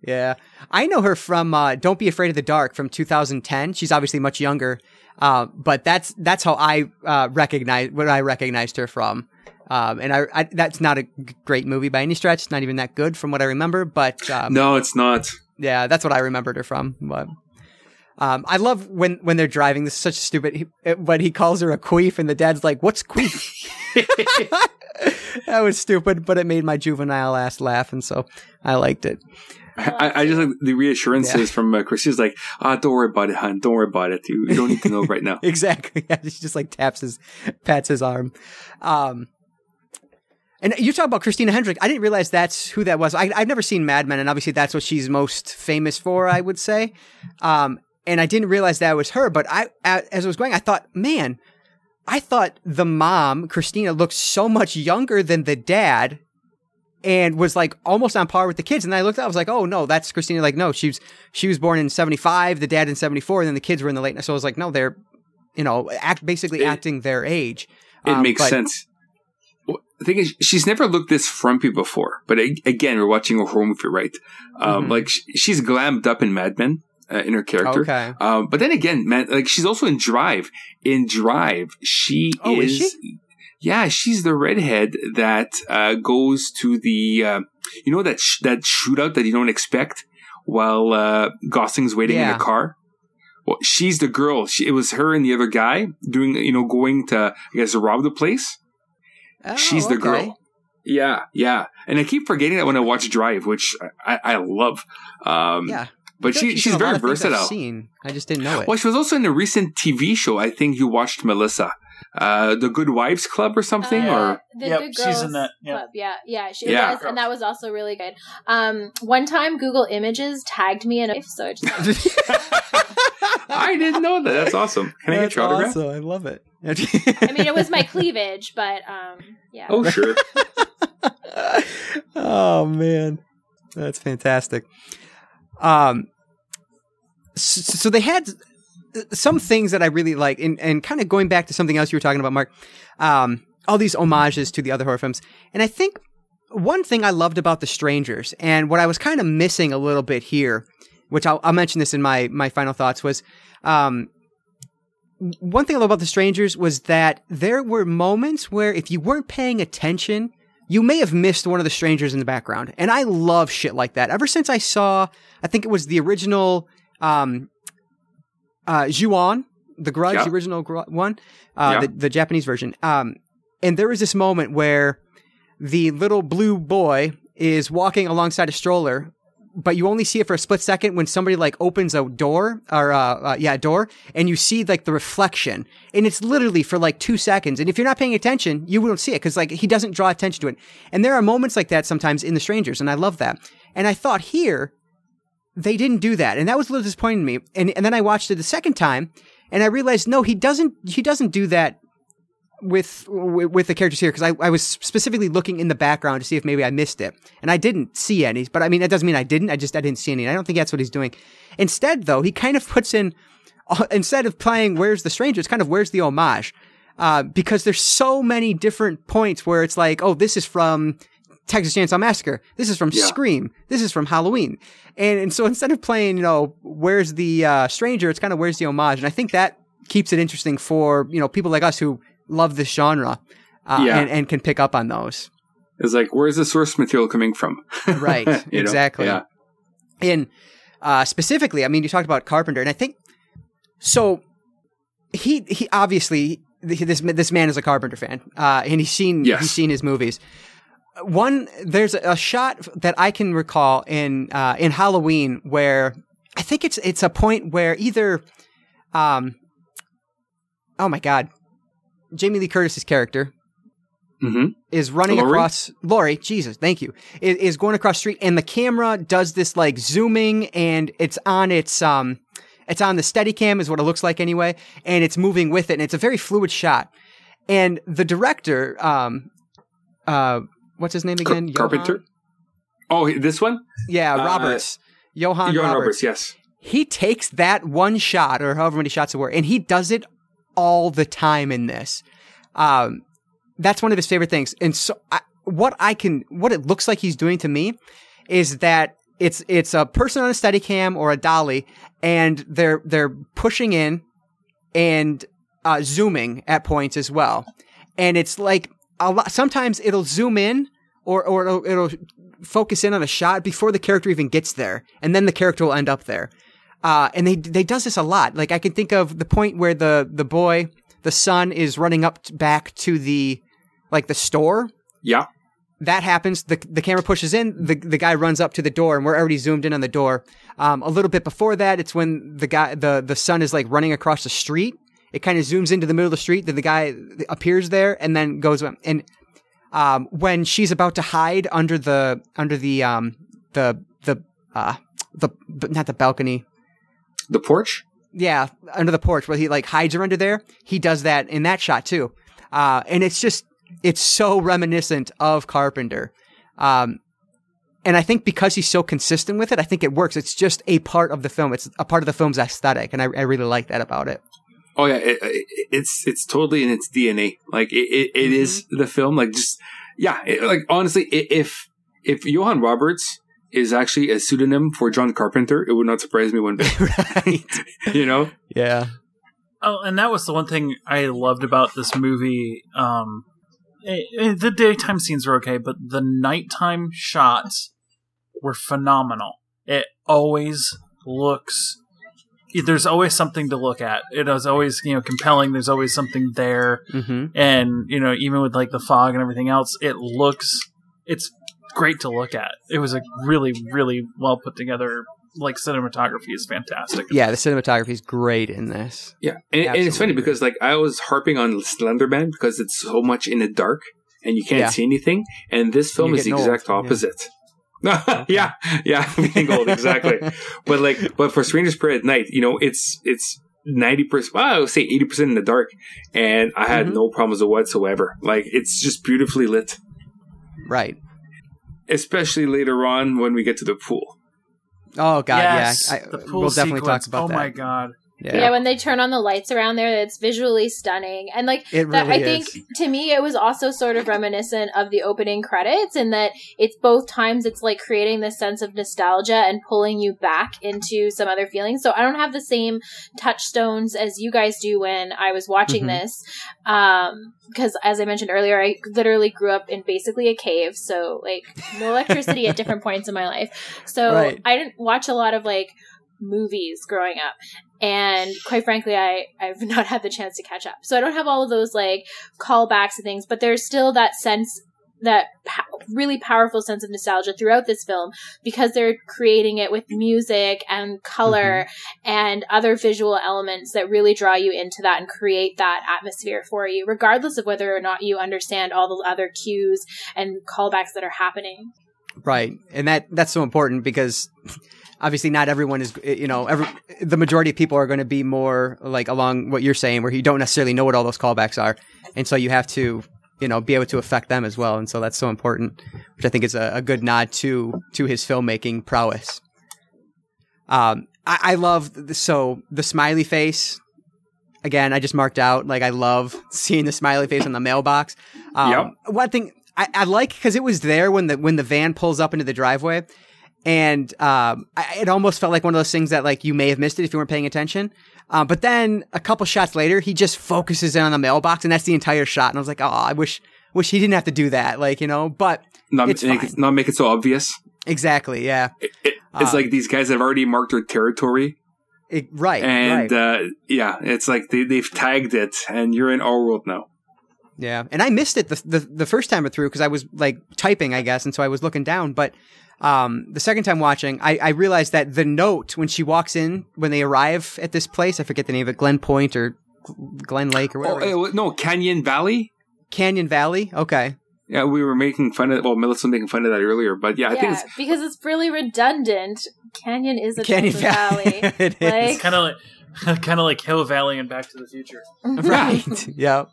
Yeah. I know her from uh, Don't Be Afraid of the Dark from 2010. She's obviously much younger. Uh, but that's that's how I uh, recognize what I recognized her from. Um, and I, I that's not a great movie by any stretch. It's not even that good from what I remember. But um, no, it's not. yeah, that's what I remembered her from. But um, I love when when they're driving. This is such stupid. But he calls her a queef, and the dad's like, "What's queef?" that was stupid, but it made my juvenile ass laugh, and so I liked it. I, I just like the reassurances from uh, Chris. She's like, ah, don't worry about it, hon. Don't worry about it. You, you don't need to know right now. exactly. Yeah, she just like taps his, pats his arm. Um, and you talk about Christina Hendrick. I didn't realize that's who that was. I, I've never seen Mad Men, and obviously that's what she's most famous for. I would say. Um, and I didn't realize that was her. But I, as I was going, I thought, man, I thought the mom Christina looked so much younger than the dad. And was like almost on par with the kids, and then I looked up. I was like, "Oh no, that's Christina." Like, no, she was she was born in seventy five, the dad in seventy four, and then the kids were in the late. So I was like, "No, they're you know, act basically It- acting their age. It Um, makes but- sense. The thing is, she's never looked this frumpy before. But again, we're watching a horror movie, right? Um, Mhm. Like she's glammed up in Mad Men uh, in her character. Okay. Um, but then again, man, like she's also in Drive. In Drive, she Oh, is is. Yeah, she's the redhead that uh, goes to the, uh, you know, that sh- that shootout that you don't expect while uh, Gosling's waiting in Yeah. a car. Well, she's the girl. She, it was her and the other guy doing, you know, going to, I guess, rob the place. Oh, she's the okay. girl. Yeah, yeah. And I keep forgetting that when I watch Drive, which I, I love. Um, Yeah. But I she, she's lot very of things I've versatile. Seen. I just didn't know it. Well, she was also in a recent TV show. I think you watched Melissa. Uh, the Good Wives Club or something, Uh, or the Yep, Good she's in that, yeah. Club. Yeah, yeah, she Yeah. does, and that was also really good. Um, one time Google Images tagged me in a so I just I didn't know that. That's awesome. Can I get your autograph? awesome. I love it. I mean, it was my cleavage, but um, yeah. Oh, sure. oh man, that's fantastic. Um, so, so they had some things that I really like, and, and kind of going back to something else you were talking about, Marc. Um, all these homages to the other horror films, and I think one thing I loved about The Strangers, and what I was kind of missing a little bit here, which I'll, I'll mention this in my my final thoughts, was um, one thing I love about The Strangers was that there were moments where if you weren't paying attention, you may have missed one of the strangers in the background. And I love shit like that. Ever since I saw, I think it was the original um, uh, Ju-on, the Grudge, Yeah. the original gr- one, uh, Yeah. the, the Japanese version. Um, and there is this moment where the little blue boy is walking alongside a stroller, but you only see it for a split second when somebody like opens a door or uh, uh, yeah, a door, and you see like the reflection, and it's literally for like two seconds. And if you're not paying attention, you won't see it because like he doesn't draw attention to it. And there are moments like that sometimes in The Strangers, and I love that. And I thought here they didn't do that, and that was a little disappointing to me. And and then I watched it the second time, and I realized no, he doesn't. He doesn't do that with with, the characters here because I, I was specifically looking in the background to see if maybe I missed it, and I didn't see any. But I mean, that doesn't mean I didn't. I just I didn't see any. I don't think that's what he's doing. Instead, though, he kind of puts in instead of playing "Where's the Stranger," it's kind of "Where's the homage," uh, because there's so many different points where it's like, oh, this is from Texas Chainsaw Massacre. This is from Yeah. Scream. This is from Halloween. And, and so instead of playing, you know, where's the uh, stranger, it's kind of where's the homage. And I think that keeps it interesting for, you know, people like us who love this genre uh, Yeah. and, and can pick up on those. It's like, where's the source material coming from? Right. Know? exactly. Yeah. And uh, specifically, I mean, you talked about Carpenter, and I think so. He he obviously this this man is a Carpenter fan, uh, and he's seen Yes. he's seen his movies. One there's a shot that I can recall in uh, in Halloween where I think it's it's a point where either, um, oh my god, Jamie Lee Curtis's character hmm is running Laurie? across Laurie, Jesus, thank you, is, is going across the street and the camera does this like zooming and it's on its um it's on the steady cam is what it looks like anyway, and it's moving with it and it's a very fluid shot. And the director, um uh what's his name again? Johan? Carpenter. Oh, this one? Yeah, Uh, Roberts. Johan, Johan Roberts. Roberts. Yes. He takes that one shot or however many shots it were, and he does it all the time in this. Um, that's one of his favorite things. And so, I, what I can, what it looks like he's doing to me, is that it's it's a person on a Steadicam or a dolly, and they're they're pushing in and uh, zooming at points as well. And it's like a lot. Sometimes it'll zoom in or or it'll, it'll focus in on a shot before the character even gets there, and then the character will end up there. Uh, and they they does this a lot. Like I can think of the point where the the boy, the son, is running up t- back to the like the store. Yeah. That happens. The the camera pushes in. The the guy runs up to the door, and we're already zoomed in on the door. Um, a little bit before that, it's when the guy the the son is like running across the street. It kind of zooms into the middle of the street. Then the guy appears there, and then goes and um, when she's about to hide under the under the um the the uh the but not the balcony. The porch? yeah under the porch where he like hides her under there. He does that in that shot too. Uh and it's just it's so reminiscent of carpenter. Um and i think because he's so consistent with it i think it works. It's just a part of the film. It's a part of the film's aesthetic and i, I really like that about it Oh yeah, it, it, it's it's totally in its DNA. Like it, it, it is the film. Like just yeah, it, like honestly, if if Johan Roberts is actually a pseudonym for John Carpenter, it would not surprise me one bit. right you know? yeah Oh, and that was the one thing I loved about this movie. Um, eh, eh, the daytime scenes were okay, but the nighttime shots were phenomenal. It always looks. There's always something to look at. It is always, you know, compelling. There's always something there, mm-hmm and you know, even with like the fog and everything else, it looks. It's great to look at. It was a really, really well put together like cinematography is fantastic. Yeah, the cinematography is great in this. Yeah, and, and it's funny Absolutely. because like I was harping on Slenderman because it's so much in the dark and you can't Yeah. see anything, and this film You're is the getting old, exact yeah. Opposite. yeah, yeah, I'm getting old exactly. but like, but for Strangers Prayer at Night, you know, it's it's ninety percent. Well, I would say eighty percent in the dark, and I had Mhm. no problems whatsoever. Like, it's just beautifully lit, Right. especially later on when we get to the pool. Oh god, yes, yeah. I, the pool we'll definitely sequence. talk about oh that. Oh my god! Yeah. Yeah. when they turn on the lights around there, it's visually stunning. And like It that, really I think is. to me, it was also sort of reminiscent of the opening credits in that it's both times it's like creating this sense of nostalgia and pulling you back into some other feelings. So I don't have the same touchstones as you guys do when I was watching Mhm. this. Um, because as I mentioned earlier, I literally grew up in basically a cave. So like no electricity at different points in my life. So Right. I didn't watch a lot of like movies growing up and quite frankly i i've not had the chance to catch up. So i don't have all of those like callbacks and things but there's still that sense that po- really powerful sense of nostalgia throughout this film because they're creating it with music and color mm-hmm. and other visual elements that really draw you into that and create that atmosphere for you regardless of whether or not you understand all the other cues and callbacks that are happening. Right, and that that's so important because obviously not everyone is. You know, every the majority of people are going to be more like along what you're saying, where you don't necessarily know what all those callbacks are, and so you have to you know be able to affect them as well, and so that's so important, which I think is a, a good nod to to his filmmaking prowess. Um, I, I love the, so the smiley face. Again, I just marked out like I love seeing the smiley face on the mailbox. Um, Yep. One thing I, I like because it was there when the when the van pulls up into the driveway, and um, I, it almost felt like one of those things that like you may have missed it if you weren't paying attention. Um, but then a couple shots later, he just focuses in on the mailbox, and that's the entire shot. And I was like, oh, I wish wish he didn't have to do that, like you know. But Not It's make it, not make it so obvious. exactly, yeah, It, it- it's Uh, like these guys have already marked their territory, It- right, and right. uh, yeah, it's like they they've tagged it, and you're in our world now. Yeah, and I missed it the the, the first time it through because I was like typing, I guess, and so I was looking down. But um, the second time watching, I, I realized that the note when she walks in when they arrive at this place, I forget the name of it, Glen Point or Glen Lake or Oh, whatever, it is. eh, no, Canyon Valley. Canyon Valley. Okay, Yeah, we were making fun of. Well, Melissa was making fun of that earlier, but yeah, I think it's because it's really redundant canyon is a Canyon type of valley it is. Like- It's kind of like kind of like Hill Valley and Back to the Future. right. yeah,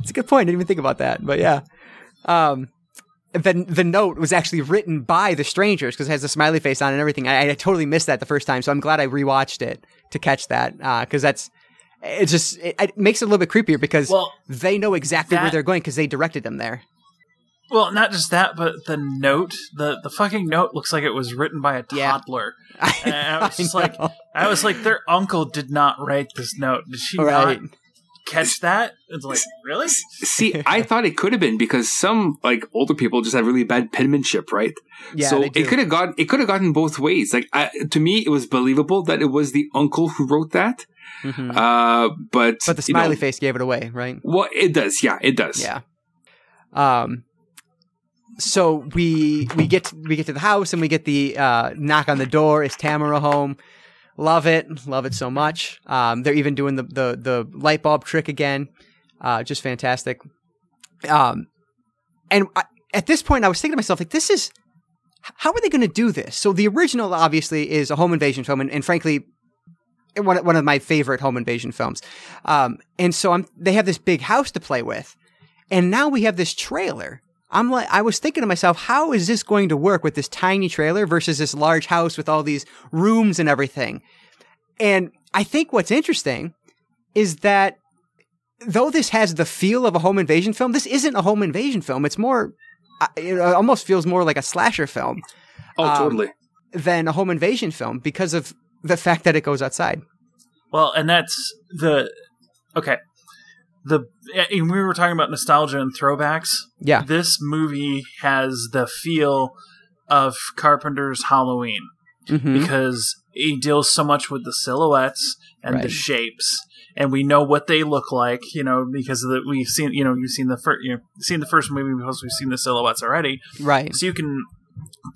it's a good point. I didn't even think about that, but yeah. Um, the the note was actually written by the strangers because it has a smiley face on it and everything. I, I totally missed that the first time, so I'm glad I rewatched it to catch that uh, because that's it. Just it, it makes it a little bit creepier because Well, they know exactly where they're going because they directed them there. well, not just that, but the note, the the fucking note looks like it was written by a Yeah. toddler. And I was just I like. I was like, their uncle did not write this note. Did she right? not catch that? It's like, really? see. I thought it could have been because some like older people just have really bad penmanship, right? Yeah, so they it could have got it could have gotten both ways. Like I, to me, it was believable that it was the uncle who wrote that. Mhm. Uh, but but the you know, smiley face gave it away, right? Well, it does. Yeah, it does. Yeah. Um. So we we get to, we get to the house and we get the uh, knock on the door. Is Tamara home? Love it, love it so much. Um, they're even doing the the the light bulb trick again. Uh, just fantastic. Um, and I, at this point, I was thinking to myself, like, this is how are they going to do this? So the original, obviously, is a home invasion film, and, and frankly, one one of my favorite home invasion films. Um, and so I'm they have this big house to play with, and now we have this trailer. I'm like, I was thinking to myself, how is this going to work with this tiny trailer versus this large house with all these rooms and everything? And I think what's interesting is that though this has the feel of a home invasion film, this isn't a home invasion film. It's more, uh, it almost feels more like a slasher film Oh, Um, totally. than a home invasion film because of the fact that it goes outside. Well, and that's the okay. The and we were talking about nostalgia and throwbacks. Yeah. This movie has the feel of Carpenter's Halloween Mm-hmm. because he deals so much with the silhouettes and the shapes, and we know what they look like. You know, because of the, we've seen. You know, you've seen the first. You know, seen the first movie because we've seen the silhouettes already. Right. So you can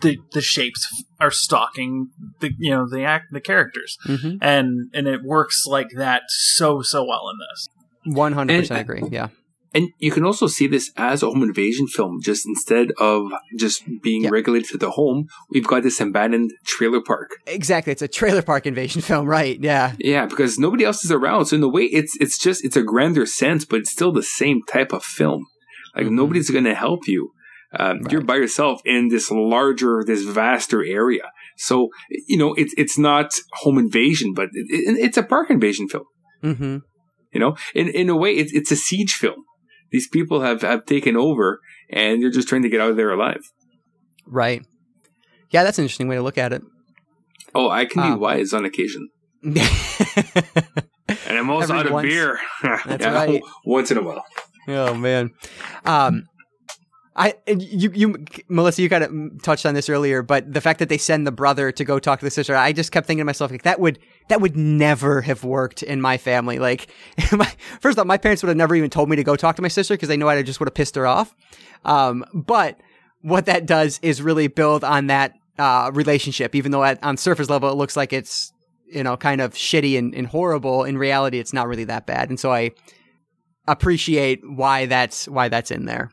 the the shapes are stalking the you know the act the characters Mm-hmm. and and it works like that so so well in this. One hundred percent agree. Yeah. And you can also see this as a home invasion film. Just instead of just being Yeah. regulated to the home, we've got this abandoned trailer park. Exactly. It's a trailer park invasion film, right? Yeah. Yeah, because nobody else is around. So in a way, it's it's just it's a grander sense, but it's still the same type of film. Like Mhm. nobody's going to help you. Um, You're by yourself in this larger, this vaster area. So you know it's it's not home invasion, but it, it, it's a park invasion film. Mm-hmm. You know, in in a way, it's it's a siege film. These people have have taken over, and they're just trying to get out of there alive. Right. Yeah, that's an interesting way to look at it. Oh, I can Ah. be wise on occasion, and I'm also out of once. beer. That's right. Once in a while. oh man. Um I you you Melissa you kind of touched on this earlier but the fact that they send the brother to go talk to the sister I just kept thinking to myself like that would that would never have worked in my family. Like my, first off my parents would have never even told me to go talk to my sister because they know I just would have pissed her off. Um but what that does is really build on that uh relationship even though at, on surface level it looks like it's you know kind of shitty and, and horrible in reality it's not really that bad. And so I appreciate why that's why that's in there.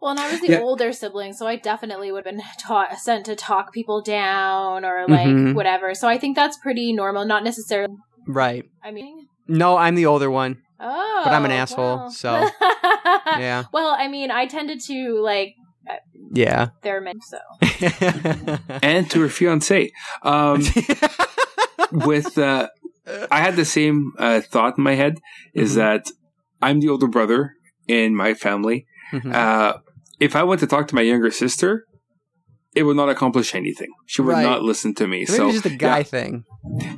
Well, and I was the Yeah. older sibling, so I definitely would have been taught sent to talk people down or like Mhm. whatever. So I think that's pretty normal. Not necessarily. Right. I mean, No, I'm the older one. oh, But I'm an asshole, well. so, Yeah. Well, I mean, I tended to like Yeah. They're men. So and to her fiance. Um, with uh, I had the same uh, thought in my head is Mhm. that I'm the older brother in my family. Mhm. Uh, if I went to talk to my younger sister, it would not accomplish anything. She would Right. not listen to me. Maybe so it's just a guy yeah, thing.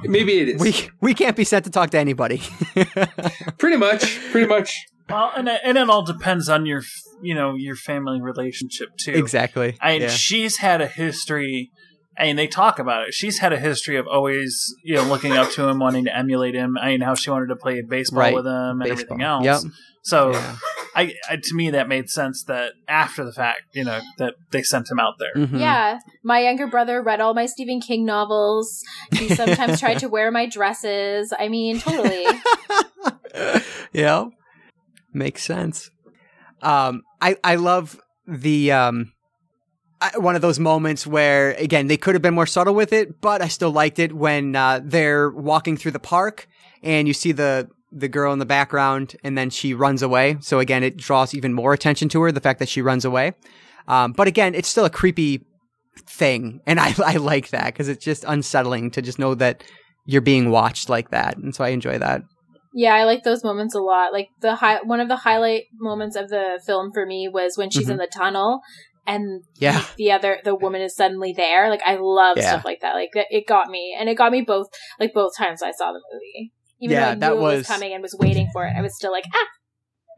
maybe it is. We we can't be sent to talk to anybody. pretty much, pretty much. Well, and it, and it all depends on your you know your family relationship too. exactly. I mean, yeah. she's had a history, and they talk about it. She's had a history of always, you know, looking up to him, wanting to emulate him. I mean, how she wanted to play baseball Right. with him and Baseball. everything else. Yep. So, Yeah. I, I to me that made sense that after the fact, you know, that they sent him out there. Mhm. yeah, my younger brother read all my Stephen King novels. He sometimes tried to wear my dresses. I mean, totally. yeah. Makes sense. Um, I, I love the, um, I, one of those moments where, again, they could have been more subtle with it, but I still liked it when, uh, they're walking through the park and you see the, the girl in the background and then she runs away. So again, it draws even more attention to her, the fact that she runs away. Um, but again, it's still a creepy thing. And I, I like that because it's just unsettling to just know that you're being watched like that. And so I enjoy that. Yeah, I like those moments a lot. Like the high, one of the highlight moments of the film for me was when she's Mhm. in the tunnel and Yeah. the other the woman is suddenly there. Like I love Yeah. stuff like that. Like it got me, and it got me both like both times I saw the movie. Even Yeah, though I that knew it was was- coming and was waiting for it, I was still like, ah,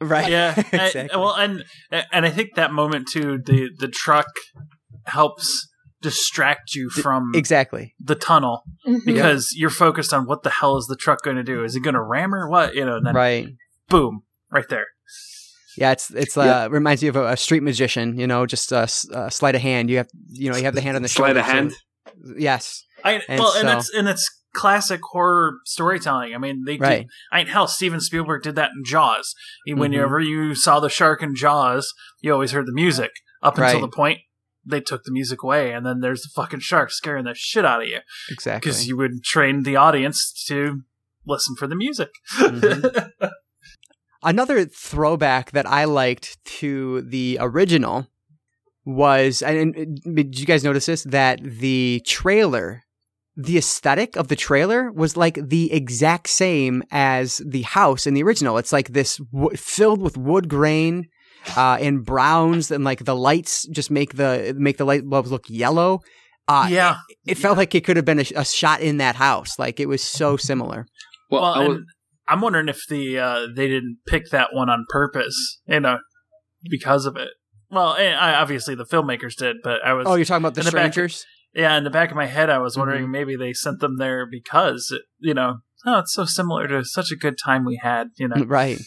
Right. Yeah, and- exactly. well, and and I think that moment too, the the truck helps distract you from exactly. the tunnel mhm. because you're focused on what the hell is the truck going to do? Is it going to ram her? What you know? And then Right. boom, right there. Yeah, it's it's uh reminds you of a, a street magician. You know, just a, s- uh, sleight of hand. You have you know you have the hand on the Sleight shoulder. of hand. so- yes. I And well, and so- it's and it's classic horror storytelling. I mean, they Right. did. I mean, hell, Steven Spielberg did that in Jaws. Mhm. Whenever you saw the shark in Jaws, you always heard the music up until Right. the point they took the music away, and then there's the fucking shark scaring the shit out of you Exactly. because you would train the audience to listen for the music. Mhm. Another throwback that I liked to the original was, and did you guys notice this? That the trailer, the aesthetic of the trailer was like the exact same as the house in the original. It's like this w- filled with wood grain. Uh, and browns and like the lights just make the make the light bulbs look yellow. Uh, yeah, it felt like it could have been a, a shot in that house. Like it was so similar. Well, well, I was, and I'm wondering if the uh, they didn't pick that one on purpose, you know, because of it. Well, and I, obviously the filmmakers did, but I was Oh, you're talking about the in the back- strangers? Yeah in the back of my head I was wondering Mm-hmm. maybe they sent them there because you know oh it's so similar to such a good time we had you know Right.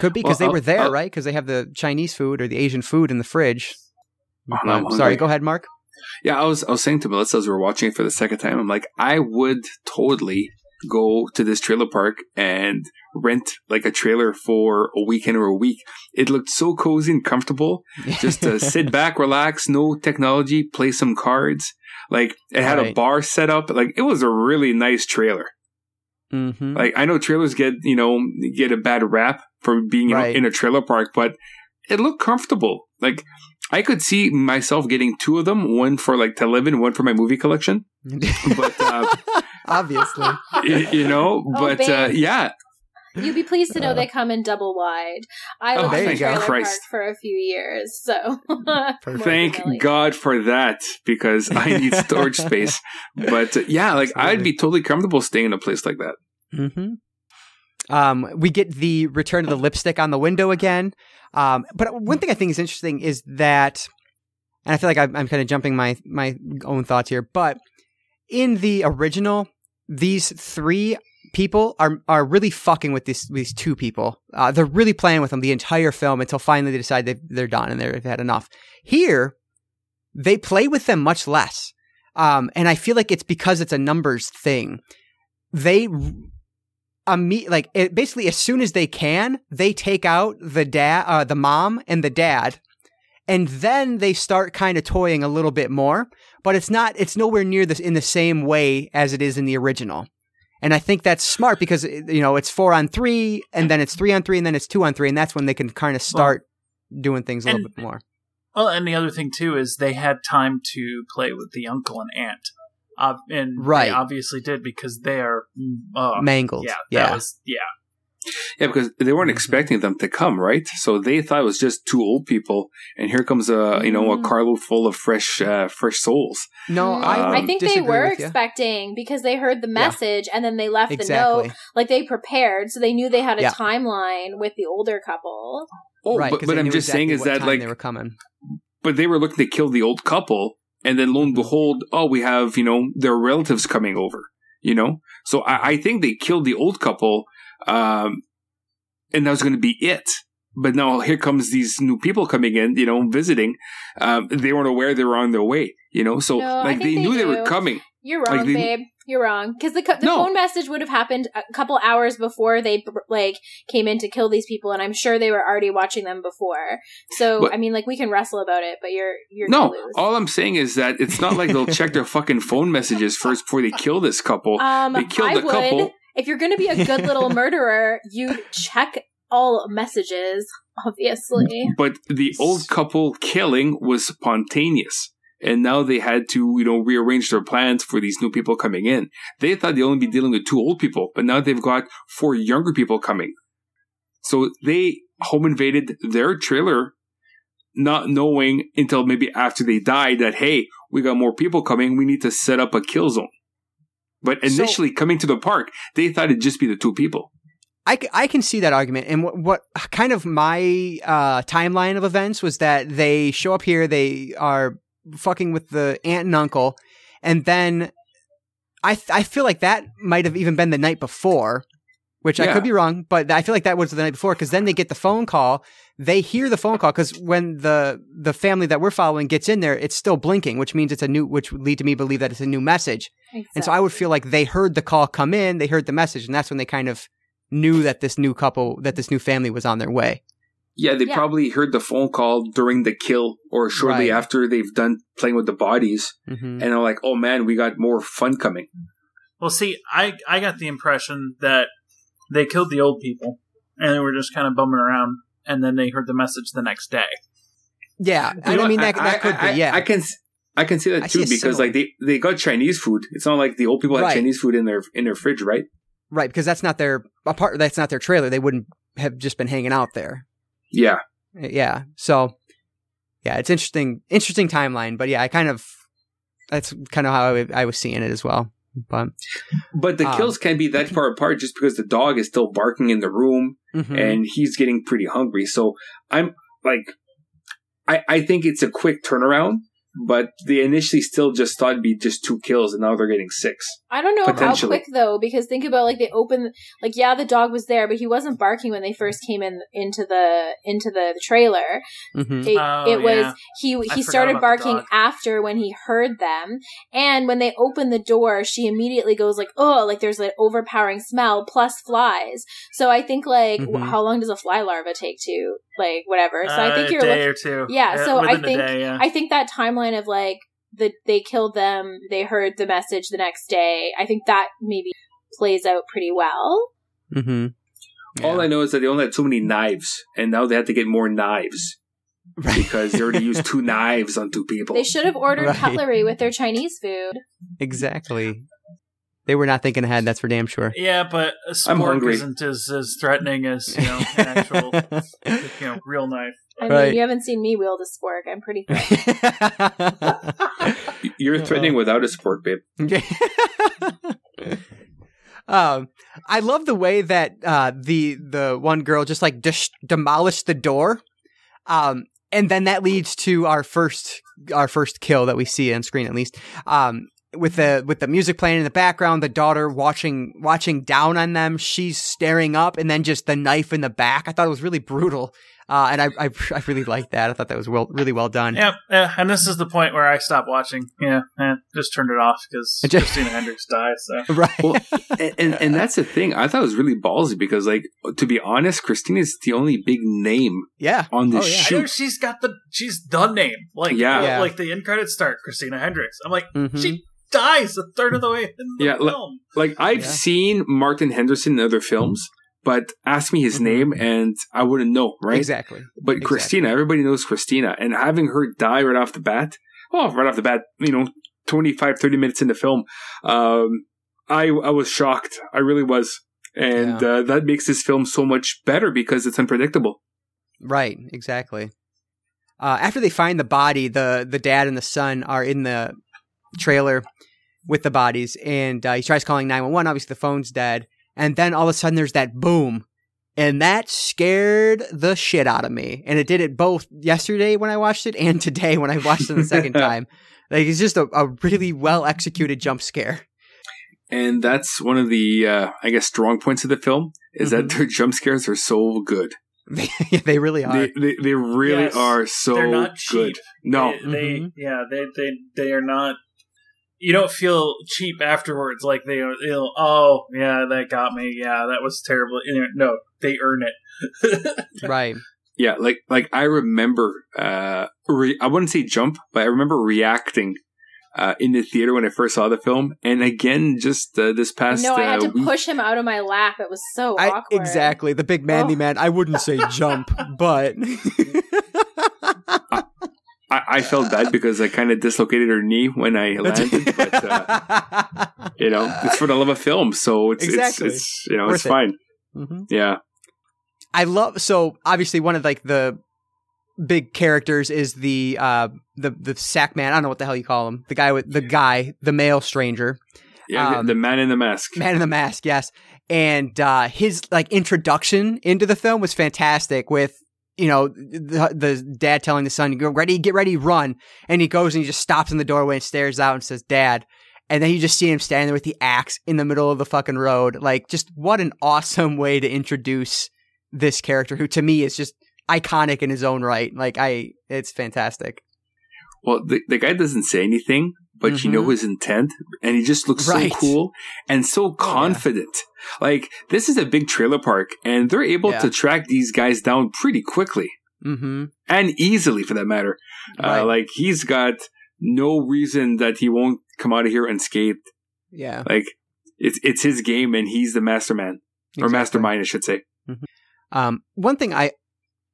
Could be because Well, they were there, I'll- right? Because they have the Chinese food or the Asian food in the fridge. Oh, Um, I'm sorry, go ahead, Marc. Yeah, I was I was saying to Melissa as we were watching it for the second time, I'm like, I would totally go to this trailer park and rent like a trailer for a weekend or a week. It looked so cozy and comfortable. Just to sit back, relax, no technology, play some cards. Like it had a bar set up. Like it was a really nice trailer. hmm Like I know trailers get you know get a bad rap for being you know, Right. in a trailer park, but it looked comfortable. Like I could see myself getting two of them, one for like to live in, one for my movie collection. But uh, obviously, you know, Oh, but uh, yeah, You'd be pleased to know Uh, they come in double wide. I Oh, lived in a trailer Christ. park for a few years, so thank. God for that because I need storage space. But uh, yeah, like I'd be totally comfortable staying in a place like that. hmm Um, we get the return of the lipstick on the window again. Um, but one thing I think is interesting is that, and I feel like I'm, I'm kind of jumping my my own thoughts here, but in the original, these three people are are really fucking with these these two people. Uh, they're really playing with them the entire film until finally they decide they they're done and they've had enough. Here, they play with them much less, um, and I feel like it's because it's a numbers thing. They imme- like it, basically as soon as they can, they take out the dad, uh, the mom, and the dad, and then they start kind of toying a little bit more. But it's not. It's nowhere near this in the same way as it is in the original. And I think that's smart because you know it's four on three, and then it's three on three, and then it's two on three, and that's when they can kind of start doing things a little bit more. Well, and the other thing too is they had time to play with the uncle and aunt, uh, and Right. they obviously did because they are uh, Mangled, Yeah, yeah, was yeah. Yeah, because they weren't expecting them to come, right? So they thought it was just two old people, and here comes a you know a Mm. carload full of fresh uh, fresh souls. no, Mm, I, Um, I think they were expecting because they heard the Yeah. message and then they left the note. Like they prepared, so they knew they had a Yeah. timeline with the older couple. Oh, right. but, 'cause but I'm knew just saying is that like, they were coming. but they were looking to kill the old couple, and then lo and behold, oh, we have you know their relatives coming over. You know, so I, I think they killed the old couple, um, and that was going to be it. But now here comes these new people coming in, you know, visiting. Um, they weren't aware they were on their way, you know. So No, like they they knew they were coming. You're Like, wrong, they- babe. You're wrong because the co- the No. phone message would have happened a couple hours before they like came in to kill these people, and I'm sure they were already watching them before. So But- I mean, like we can wrestle about it, but you're you're No, all I'm saying is that it's not like they'll check their fucking phone messages first before they kill this couple. um, they killed I the would. couple. If you're going to be a good little murderer, you check all messages, obviously. But the old couple killing was spontaneous. And now they had to, you know, rearrange their plans for these new people coming in. They thought they'd only be dealing with two old people, but now they've got four younger people coming. So they home invaded their trailer, not knowing until maybe after they died that, hey, we got more people coming. We need to set up a kill zone. But So- initially coming to the park, they thought it'd just be the two people. I, I can see that argument. And what, what kind of my uh, timeline of events was that they show up here, they are fucking with the aunt and uncle, and then I th- I feel like that might have even been the night before, which I could be wrong, but I feel like that was the night before because then they get the phone call. They hear the phone call because when the the family that we're following gets in there, it's still blinking, which means it's a new, which would lead to me believe that it's a new message. And so I would feel like they heard the call come in, they heard the message, and that's when they kind of knew that this new couple, that this new family was on their way. Yeah, they Yeah. probably heard the phone call during the kill or shortly Right. after they've done playing with the bodies, Mm-hmm. and they're like, "Oh man, we got more fun coming." Well, see, I I got the impression that they killed the old people and they were just kind of bumming around, and then they heard the message the next day. Yeah, You and know I mean what? that that could I, be. Yeah, I can s- I can see that I see too a because similar- like they they got Chinese food. It's not like the old people had Right. Chinese food in their in their fridge, right? right because that's not their apart. That's not their trailer. They wouldn't have just been hanging out there. Yeah, Yeah, so yeah, it's interesting, interesting timeline. But yeah, I kind of that's kind of how I, I was seeing it as well. But but the Um, kills can't be that far apart just because the dog is still barking in the room mhm. and he's getting pretty hungry. So I'm like, I I think it's a quick turnaround. But they initially still just thought it'd be just two kills, and now they're getting six. I don't know how quick though, because think about like they open like yeah, the dog was there, but he wasn't barking when they first came in into the into the trailer. Mhm. It, Oh, it was yeah. he forgot he started barking after when he heard them, and when they open the door, she immediately goes like oh like there's an overpowering smell plus flies. So I think like w- Mhm. how long does a fly larva take to like whatever? So I Uh, think you're day looking. or two. Yeah, so I think- day, yeah. I think that timeline of like the they killed them, they heard the message the next day. I think that maybe plays out pretty well. Mm-hmm. All I know is that they only had so many knives, and now they had to get more knives because they already used two knives on two people. They should have ordered Right. cutlery with their Chinese food. exactly. They were not thinking ahead. That's for damn sure. yeah, but a I'm spork isn't as, as threatening as you know an actual you know real knife. I Right. mean, you haven't seen me wield a spork. I'm pretty. You're threatening without a spork, babe. um, I love the way that uh, the the one girl just like dis- demolished the door, um, and then that leads to our first our first kill that we see on screen at least. Um, with the with the music playing in the background, the daughter watching watching down on them, she's staring up, and then just the knife in the back. I thought it was really brutal, uh, and I, I I really liked that. I thought that was well really well done. Yeah, yeah, and this is the point where I stopped watching. Yeah, eh, just turned it off because Just- Christina Hendricks died. So Right. Well, and, and and that's the thing. I thought it was really ballsy because, like, to be honest, Christina's the only big name yeah. on this Oh, yeah. I shoot. she's got the she's the name. Like Yeah. Yeah. like the end credits start. Christina Hendricks. I'm like Mhm. she dies a third of the way in the Yeah, film. Like, I've Yeah. seen Martin Henderson in other films, but ask me his Mhm. name and I wouldn't know, right? Exactly. But Exactly. Christina, everybody knows Christina, and having her die right off the bat, well, right off the bat, you know, 25, 30 minutes in the film, um, I I was shocked. I really was. And uh, that makes this film so much better because it's unpredictable. Right, exactly. Uh, after they find the body, the the dad and the son are in the trailer with the bodies, and uh, he tries calling nine one one. Obviously, the phone's dead, and then all of a sudden, there's that boom, and that scared the shit out of me. And it did it both yesterday when I watched it and today when I watched it the second time. Like it's just a, a really well executed jump scare. And that's one of the, uh, I guess, strong points of the film is that Mhm. their jump scares are so good. They, they really are. They, they, they really Yes. are so They're not cheap. good. No. they, they Mhm. yeah they they they are not. You don't feel cheap afterwards, like they are. You know, oh yeah, that got me. Yeah, that was terrible. No, they earn it. right. Yeah, like like I remember, uh, re- I wouldn't say jump, but I remember reacting uh, in the theater when I first saw the film, and again just uh, this past no, I had uh, to week. push him out of my lap. It was so I, awkward. exactly. The big manly Oh. man. I wouldn't say jump, but I, I felt bad because I kind of dislocated her knee when I landed, but uh, you know, it's for the love of film, so it's Exactly. it's, it's you know Worth it's it. fine. Mhm. Yeah, I love so obviously one of like the big characters is the uh the the sack man. I don't know what the hell you call him. The guy with the guy, the male stranger, yeah, the- Um, the man in the mask. man in the mask. Yes, and uh his like introduction into the film was fantastic. With you know the, the dad telling the son, "Go ready, get ready, run," and he goes and he just stops in the doorway and stares out and says, "Dad." And then you just see him standing there with the axe in the middle of the fucking road. Like, just what an awesome way to introduce this character who to me is just iconic in his own right. Like I it's fantastic. Well, the, the guy doesn't say anything, but you know Mhm. his intent, and he just looks Right. so cool and so yeah. confident. Like this is a big trailer park, and they're able Yeah. to track these guys down pretty quickly Mhm. and easily, for that matter. Right. Uh, like he's got no reason that he won't come out of here unscathed. Yeah. Like it's it's his game, and he's the masterman or mastermind, I should say. Um one thing I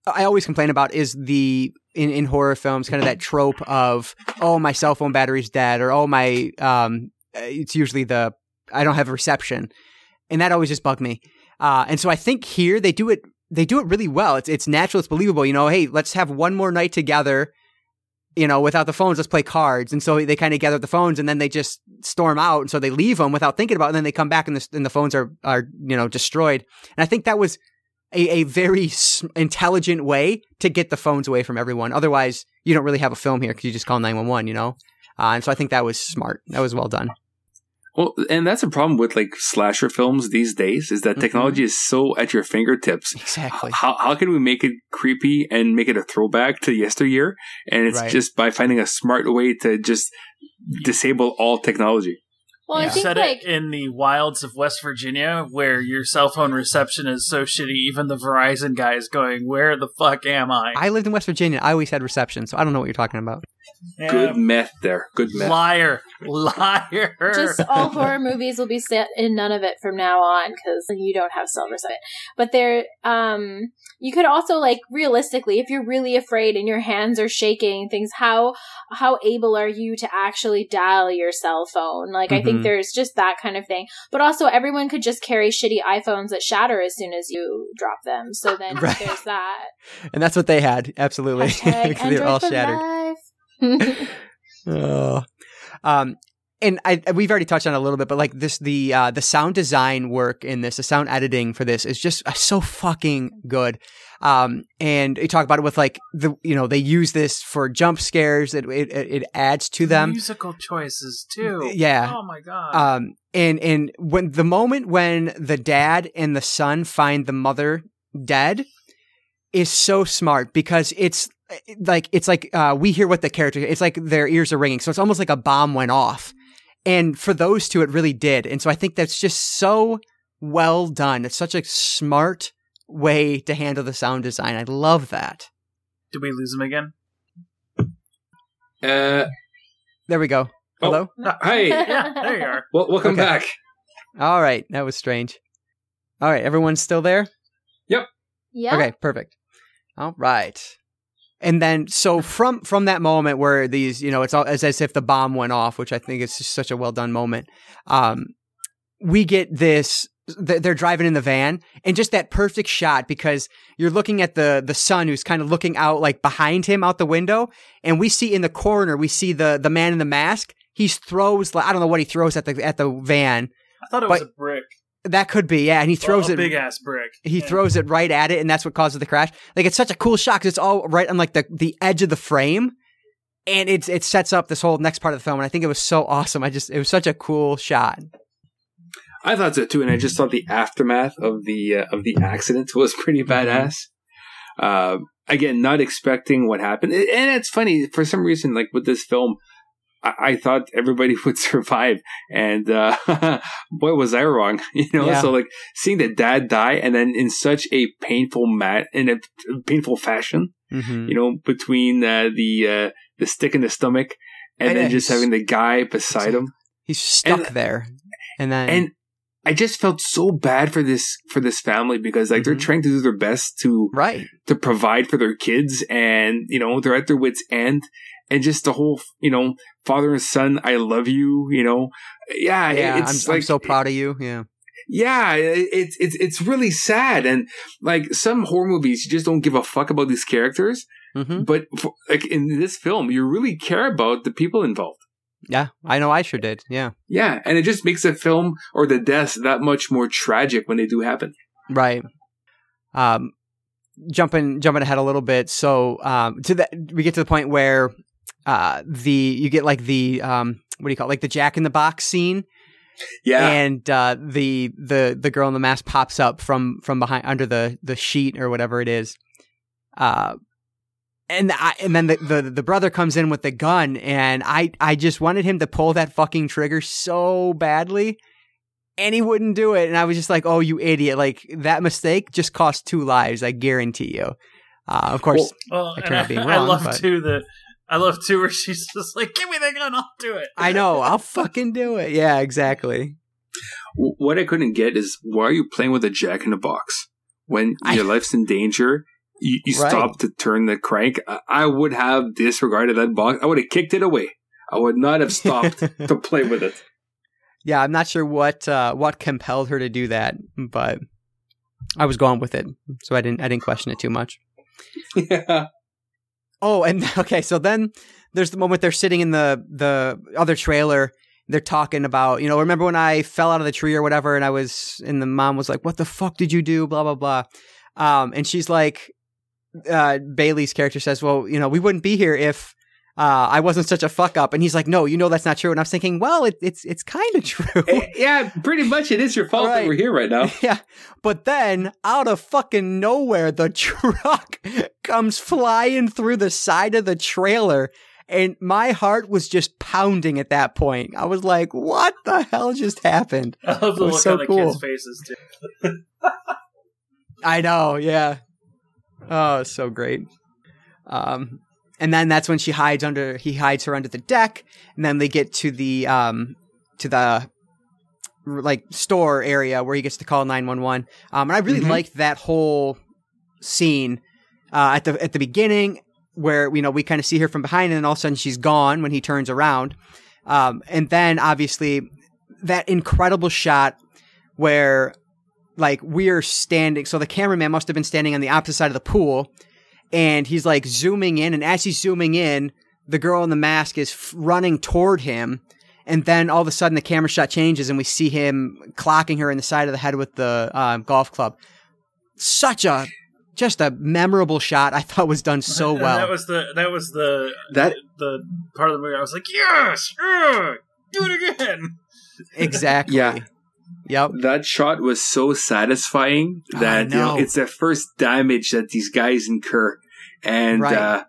I always complain about is the in, in horror films kind of that trope of oh my cell phone battery's dead or oh my um it's usually the I don't have reception. And that always just bugged me. Uh and so I think here they do it they do it really well. It's it's natural, it's believable, you know, hey, let's have one more night together you know, without the phones, let's play cards. And so they kind of gather the phones and then they just storm out. And so they leave them without thinking about it. And then they come back and the, and the phones are, are, you know, destroyed. And I think that was a, a very intelligent way to get the phones away from everyone. Otherwise, you don't really have a film here because you just call 911, you know? Uh, and so I think that was smart. That was well done. Well, and that's a problem with like slasher films these days is that Mhm. technology is so at your fingertips. Exactly. How, how can we make it creepy and make it a throwback to yesteryear? And it's Right. just by finding a smart way to just disable all technology. Well, Yeah. I think Set like it in the wilds of West Virginia, where your cell phone reception is so shitty. Even the Verizon guy is going, "Where the fuck am I?" I lived in West Virginia. I always had reception, so I don't know what you're talking about. Yeah. Good meth there. Good meth. liar, liar. just all horror movies will be set in none of it from now on because you don't have silver set. But there, um, you could also like realistically, if you're really afraid and your hands are shaking, things how how able are you to actually dial your cell phone? Like I think Mhm. there's just that kind of thing. But also, everyone could just carry shitty iPhones that shatter as soon as you drop them. So then Right. there's that. And that's what they had. Absolutely. Because They're all shattered. life. Oh. Um, and I, we've already touched on it a little bit, but like this, the uh, the sound design work in this, the sound editing for this is just uh, so fucking good. Um, and you talk about it with like the, you know, they use this for jump scares. It it, it adds to them. musical choices too. Yeah. Oh my god. Um, and and when the moment when the dad and the son find the mother dead is so smart because it's like it's like uh, we hear what the character. It's like their ears are ringing, so it's almost like a bomb went off. And for those two, it really did. And so I think that's just so well done. It's such a smart way to handle the sound design. I love that. Did we lose him again? Uh, There we go. Oh. Hello. hi. Yeah, there you are. Well, welcome Okay. back. All right, that was strange. All right, everyone's still there. Yep. Yeah. Okay, perfect. All right. And then so from from that moment where these, you know, it's all it's as if the bomb went off, which I think is just such a well done moment. Um we get this th- they're driving in the van and just that perfect shot because you're looking at the the son who's kind of looking out like behind him out the window and we see in the corner we see the the man in the mask he throws like I don't know what he throws at the at the van I thought it was But- a brick. That could be yeah and he throws Well, a it big ass brick. he Yeah. throws it right at it and that's what causes the crash like it's such a cool shot because it's all right on like the, the edge of the frame and it's it sets up this whole next part of the film and i think it was so awesome i just it was such a cool shot I thought so too, and I just thought the aftermath of the uh, of the accident was pretty badass. Uh, again, not expecting what happened, and it's funny for some reason. Like with this film, I, I thought everybody would survive, and uh, boy, was I wrong. You know, Yeah. so like seeing the dad die, and then in such a painful mat in a painful fashion. mm-hmm. You know, between uh, the uh, the stick in the stomach, and And then just having the guy beside him. he's stuck and- there and then and I just felt so bad for this for this family because like they're Mhm. trying to do their best to right to provide for their kids and you know they're at their wits end and just the whole you know father and son I love you you know? Yeah, yeah I'm, it's I'm so proud of you yeah. Yeah it's it's it's really sad and like some horror movies you just don't give a fuck about these characters hmm but for, like in this film you really care about the people involved. Yeah i know i sure did yeah. Yeah and it just makes the film or the deaths that much more tragic when they do happen. Right. Um, jumping jumping ahead a little bit. So um, to that, we get to the point where uh, the you get like the um, what do you call it? like the Jack in the Box scene, yeah and uh, the the the girl in the mask pops up from from behind under the the sheet or whatever it is. Uh, and I, and then the, the the brother comes in with the gun, and I I just wanted him to pull that fucking trigger so badly, and he wouldn't do it. And I was just like, "Oh, you idiot! Like that mistake just cost two lives. I guarantee you." Uh, of course, Well, I and turned out I, being I wrong, love but- too the I love too where she's just like, "Give me the gun, I'll do it." I know I'll fucking do it. Yeah, exactly. What I couldn't get is why are you playing with a jack in a box when I- your life's in danger? You, you Right. stop to turn the crank. I, I would have disregarded that box. I would have kicked it away. I would not have stopped to play with it. Yeah, I'm not sure what uh, what compelled her to do that, but I was going with it, so I didn't I didn't question it too much. yeah. Oh, and okay, so then there's the moment they're sitting in the the other trailer. They're talking about, you know, remember when I fell out of the tree or whatever, and I was, and the mom was like, "What the fuck did you do?" Blah blah blah. Um, and she's like, uh, Bailee's character says, "Well, you know, we wouldn't be here if." Uh, I wasn't such a fuck up, and he's like, "No, you know that's not true." And I was thinking, "Well, it, it's it's kind of true." Eh, yeah, pretty much it is your fault Right. that we're here right now. Yeah, but then out of fucking nowhere, the truck comes flying through the side of the trailer, and my heart was just pounding at that point. I was like, "What the hell just happened?" I love the It was look so on the cool. kids' faces too. I know, yeah. Oh, so great. Um, and then that's when she hides under. He hides her under the deck, and then they get to the um to the like store area where he gets to call nine one one. Um, and I really Mhm. liked that whole scene uh, at the at the beginning where you know we kind of see her from behind, and then all of a sudden she's gone when he turns around. Um, and then obviously that incredible shot where like we're standing so the cameraman must have been standing on the opposite side of the pool and he's like zooming in and as he's zooming in the girl in the mask is f- running toward him and then all of a sudden the camera shot changes and we see him clocking her in the side of the head with the um, golf club such a just a memorable shot i thought was done so well that was the that was the That the part of the movie. I was like, yes, yeah, do it again. exactly Yeah. Yep that shot was so satisfying that you know it's the first damage that these guys incur, and Right. uh,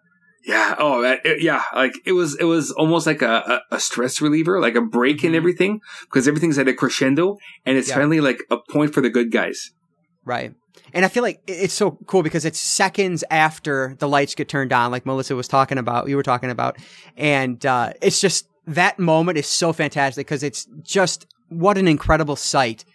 yeah, oh it- yeah, like it was it was almost like a, a, a stress reliever, like a break in Mhm. everything because everything's at a crescendo, and it's Yeah. finally like a point for the good guys. Right. And I feel like it's so cool because it's seconds after the lights get turned on, like Melissa was talking about, you were talking about. And uh, it's just that moment is so fantastic because it's just what an incredible sight.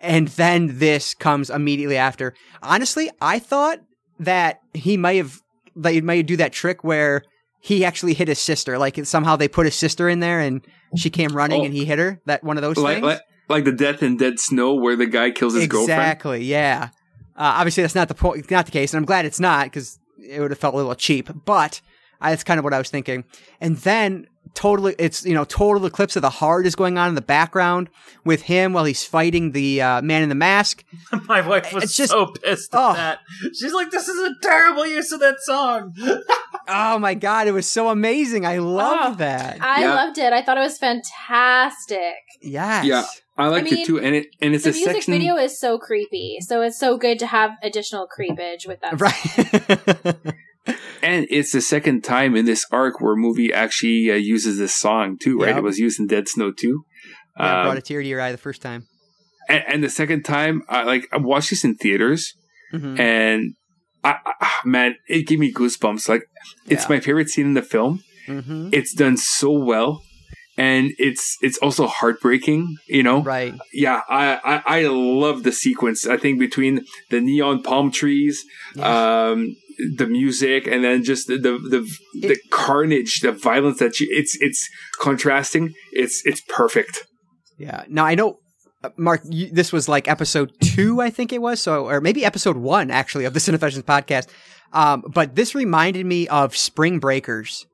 And then this comes immediately after. Honestly, I thought that he might have, that he might do that trick where he actually hit his sister. Like somehow they put his sister in there and she came running Oh. and he hit her. That one of those Like, things. like like the death in Dead Snow, where the guy kills his girlfriend. exactly. Yeah. Uh, obviously, that's not the point. Not the case, and I'm glad it's not because it would have felt a little cheap. But I, that's kind of what I was thinking. And then totally, it's you know total eclipse of the heart is going on in the background with him while he's fighting the uh, man in the mask. My wife was It's just- so pissed at oh. that. She's like, "This is a terrible use of that song." Oh my god, it was so amazing! I love Oh. that. I Yeah. loved it. I thought it was fantastic. Yes. Yeah. I liked mean, it too, and it and it's the a music section. video is so creepy, so it's so good to have additional creepage with that. Right. And it's the second time in this arc where movie actually uh, uses this song too, right? Yep. It was used in Dead Snow too. yeah, Um, brought a tear to your eye the first time. and, and the second time, I like I watched this in theaters, Mhm. and I, I man, it gave me goosebumps. Like it's Yeah. my favorite scene in the film. Mhm. It's done so well, and it's it's also heartbreaking. You know, Right. yeah. I, I I love the sequence. I think between the neon palm trees, um, the music, and then just the the the, the It- carnage, the violence that you. It's it's contrasting. It's it's perfect. Yeah. Now I know, uh, Marc. You, this was like episode two, I think it was. So, or maybe episode one actually of the Cinefessions podcast. Um, but this reminded me of Spring Breakers.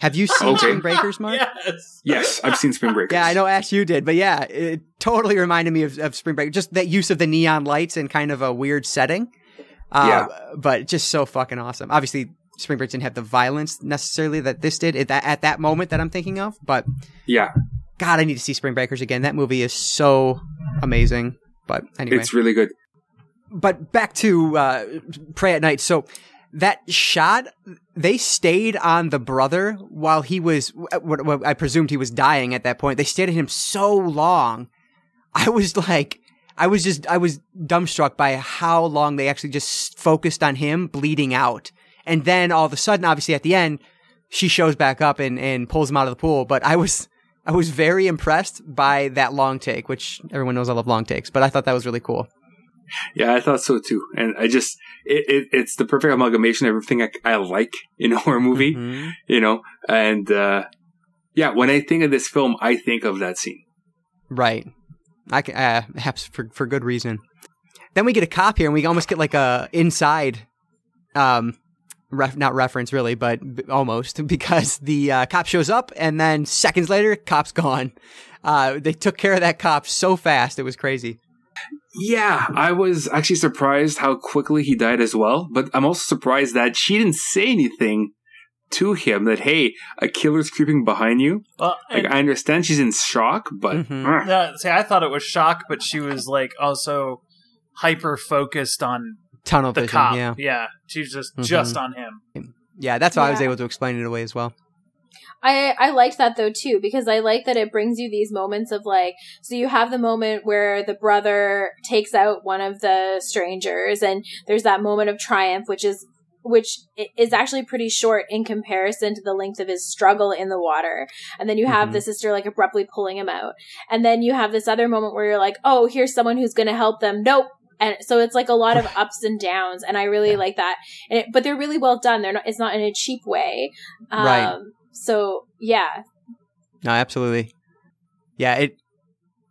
Have you seen Okay. Spring Breakers, Marc? yes. Yes, I've seen Spring Breakers. Yeah, I know Ashe you did, but yeah, it totally reminded me of, of Spring Break. Just that use of the neon lights in kind of a weird setting. Uh, Yeah. But just so fucking awesome. Obviously, Spring Break didn't have the violence necessarily that this did at that, at that moment that I'm thinking of. But Yeah, God, I need to see Spring Breakers again. That movie is so amazing. But anyway, it's really good. but back to uh, Prey at Night. So that shot, they stayed on the brother while he was, what, what I presumed he was dying at that point. They stayed at him so long. I was like, I was just, I was dumbstruck by how long they actually just focused on him bleeding out. And then all of a sudden, obviously at the end, she shows back up and, and pulls him out of the pool. But I was, I was very impressed by that long take, which everyone knows I love long takes, but I thought that was really cool. Yeah, I thought so too. And I just, it, it it's the perfect amalgamation of everything I, I like in a horror movie, Mhm. you know? And, uh, yeah, when I think of this film, I think of that scene. Right. I can, uh, perhaps for for good reason. Then we get a cop here, and we almost get like a inside, um, ref, not reference really, but b- almost because the uh, cop shows up, and then seconds later, cop's gone. Uh, they took care of that cop so fast, it was crazy. Yeah, I was actually surprised how quickly he died as well, but I'm also surprised that she didn't say anything to him that, hey, a killer's creeping behind you. Well, Like, I understand she's in shock, but Mhm. uh, yeah, see, I thought it was shock, but she was like also hyper focused on Tunnel the vision. cop. Yeah. Yeah, she's just Mhm. just on him. Yeah, that's how I was able to explain it away as well. I I liked that though too because I like that it brings you these moments of like so you have the moment where the brother takes out one of the strangers and there's that moment of triumph which is which is actually pretty short in comparison to the length of his struggle in the water and then you have Mhm. the sister like abruptly pulling him out and then you have this other moment where you're like oh here's someone who's going to help them nope and so it's like a lot of ups and downs and i really Yeah. like that and it, but they're really well done they're not it's not in a cheap way um, Right. so yeah No, absolutely. Yeah, it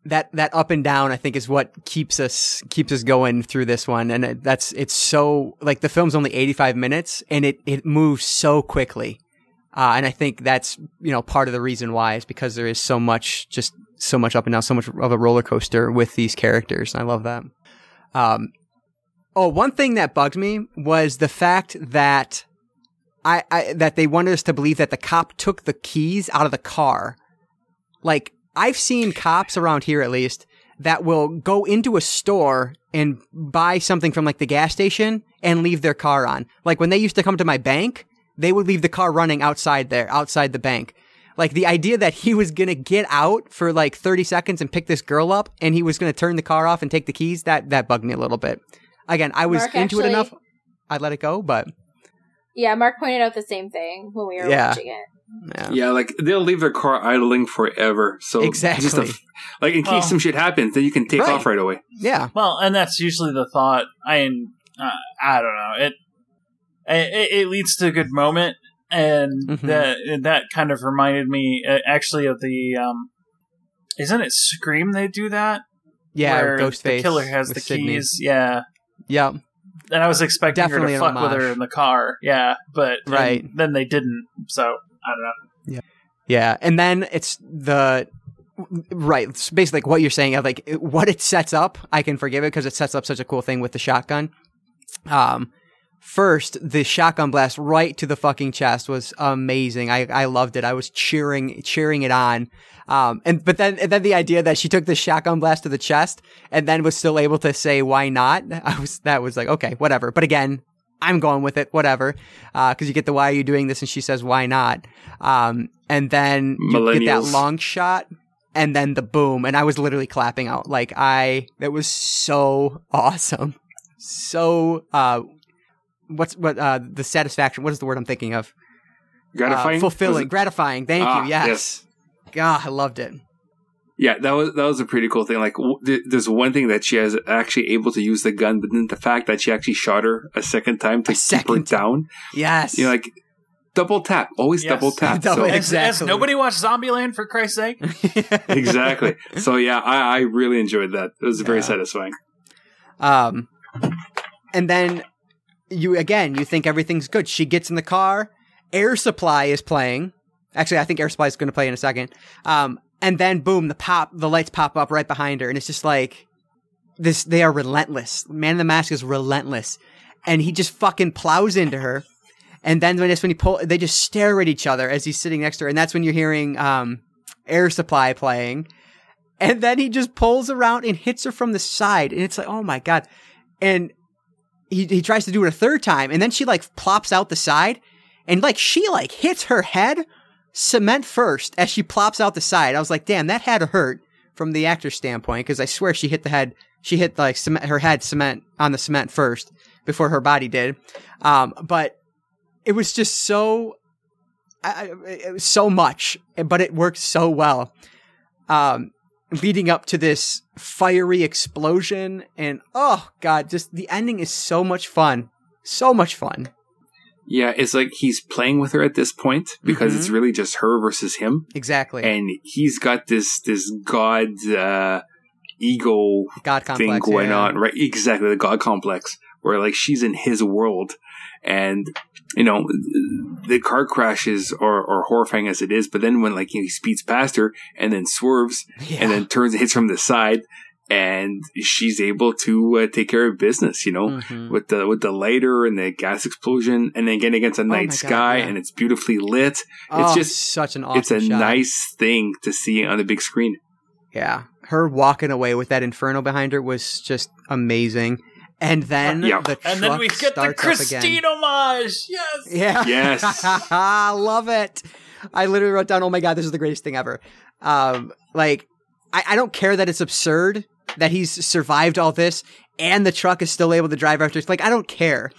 that that up and down I think is what keeps us keeps us going through this one, and it, that's it's so like the film's only eighty five minutes, and it it moves so quickly, uh, and I think that's you know part of the reason why is because there is so much just so much up and down, so much of a roller coaster with these characters. and I love that. Um, oh, one thing that bugged me was the fact that I, I that they wanted us to believe that the cop took the keys out of the car. Like I've seen cops around here at least that will go into a store and buy something from like the gas station and leave their car on. Like when they used to come to my bank, they would leave the car running outside there, outside the bank. Like the idea that he was gonna get out for like 30 seconds and pick this girl up and he was gonna turn the car off and take the keys, that, that bugged me a little bit. Again, I was Mark into it enough. I let it go, but Yeah, Marc pointed out the same thing when we were Yeah. watching it. Yeah. yeah, like they'll leave their car idling forever. So Exactly. just a, like in case Well- some shit happens, then you can take Right. off right away. Yeah. Well, and that's usually the thought. I uh, I don't know. It, it it leads to a good moment, and Mhm. that and that kind of reminded me uh, actually of the um. Isn't it Scream? They do that. Yeah, where Ghostface. The killer has the Sidney. keys. Yeah, Yep. and I was expecting Definitely her to fuck with her in the car. Yeah, but Right. then they didn't. So I don't know. Yeah, Yeah, and then it's the right. It's basically like what you're saying. uh, Like what it sets up, I can forgive it because it sets up such a cool thing with the shotgun. Um, first the shotgun blast right to the fucking chest was amazing. I I loved it. I was cheering cheering it on. Um, and but then and then the idea that she took the shotgun blast to the chest and then was still able to say why not? I was that was like okay, whatever. But again. I'm going with it, whatever. Because you get the why are you doing this, and she says why not, um, and then you get that long shot, and then the boom, and I was literally clapping out like I. That was so awesome, so uh, what's what uh the satisfaction? What is the word I'm thinking of? Gratifying, Uh, fulfilling, gratifying. Thank Ah, you. Yes. yes. God, I loved it. Yeah, that was that was a pretty cool thing. Like, w- th- there's one thing that she is actually able to use the gun, but then the fact that she actually shot her a second time to A keep her second time. down, Yes. you know, like double tap, always Yes. double tap. Double- so, Has, Exactly. has nobody watched Zombieland for Christ's sake? exactly. So yeah, I, I really enjoyed that. It was very Yeah. satisfying. Um, and then you again, you think everything's good. She gets in the car. Air Supply is playing. Actually, I think Air Supply is going to play in a second. Um, and then boom, the pop, the lights pop up right behind her, and it's just like this. They are relentless. Man in the Mask is relentless, and he just fucking plows into her. And then when when he pull, they just stare at each other as he's sitting next to her, and that's when you're hearing um, Air Supply playing. And then he just pulls around and hits her from the side, and it's like, oh my god! And he he tries to do it a third time, and then she like plops out the side, and like she like hits her head cement first as she plops out the side. I was like, damn, that had to hurt from the actor's standpoint because I swear she hit the head, she hit like cement, her head cement on the cement first before her body did. Um, but it was just so, I, it was so much, but it worked so well. Um, leading up to this fiery explosion and oh god, just the ending is so much fun, so much fun. Yeah, it's like he's playing with her at this point because Mhm. it's really just her versus him, Exactly, and he's got this this god uh, ego God thing complex going yeah. on, right? Exactly, the god complex, where like she's in his world, and you know the car crashes are, are horrifying as it is, but then when like he speeds past her and then swerves Yeah. and then turns and hits from the side, and she's able to uh, take care of business. You know, Mhm. with the with the lighter and the gas explosion, and then getting against a Oh my night God, sky, yeah. and it's beautifully lit. Oh, just- such an awesome it's a shot. nice thing to see on the big screen. Yeah. Her walking away with that inferno behind her was just amazing. And then Yeah. the And then we get the starts up. Christine homage. Yes. Yeah. Yes. I love it. I literally wrote down, oh my God, this is the greatest thing ever. Um, like, I, I don't care that it's absurd that he's survived all this and the truck is still able to drive after. It's like, I don't care.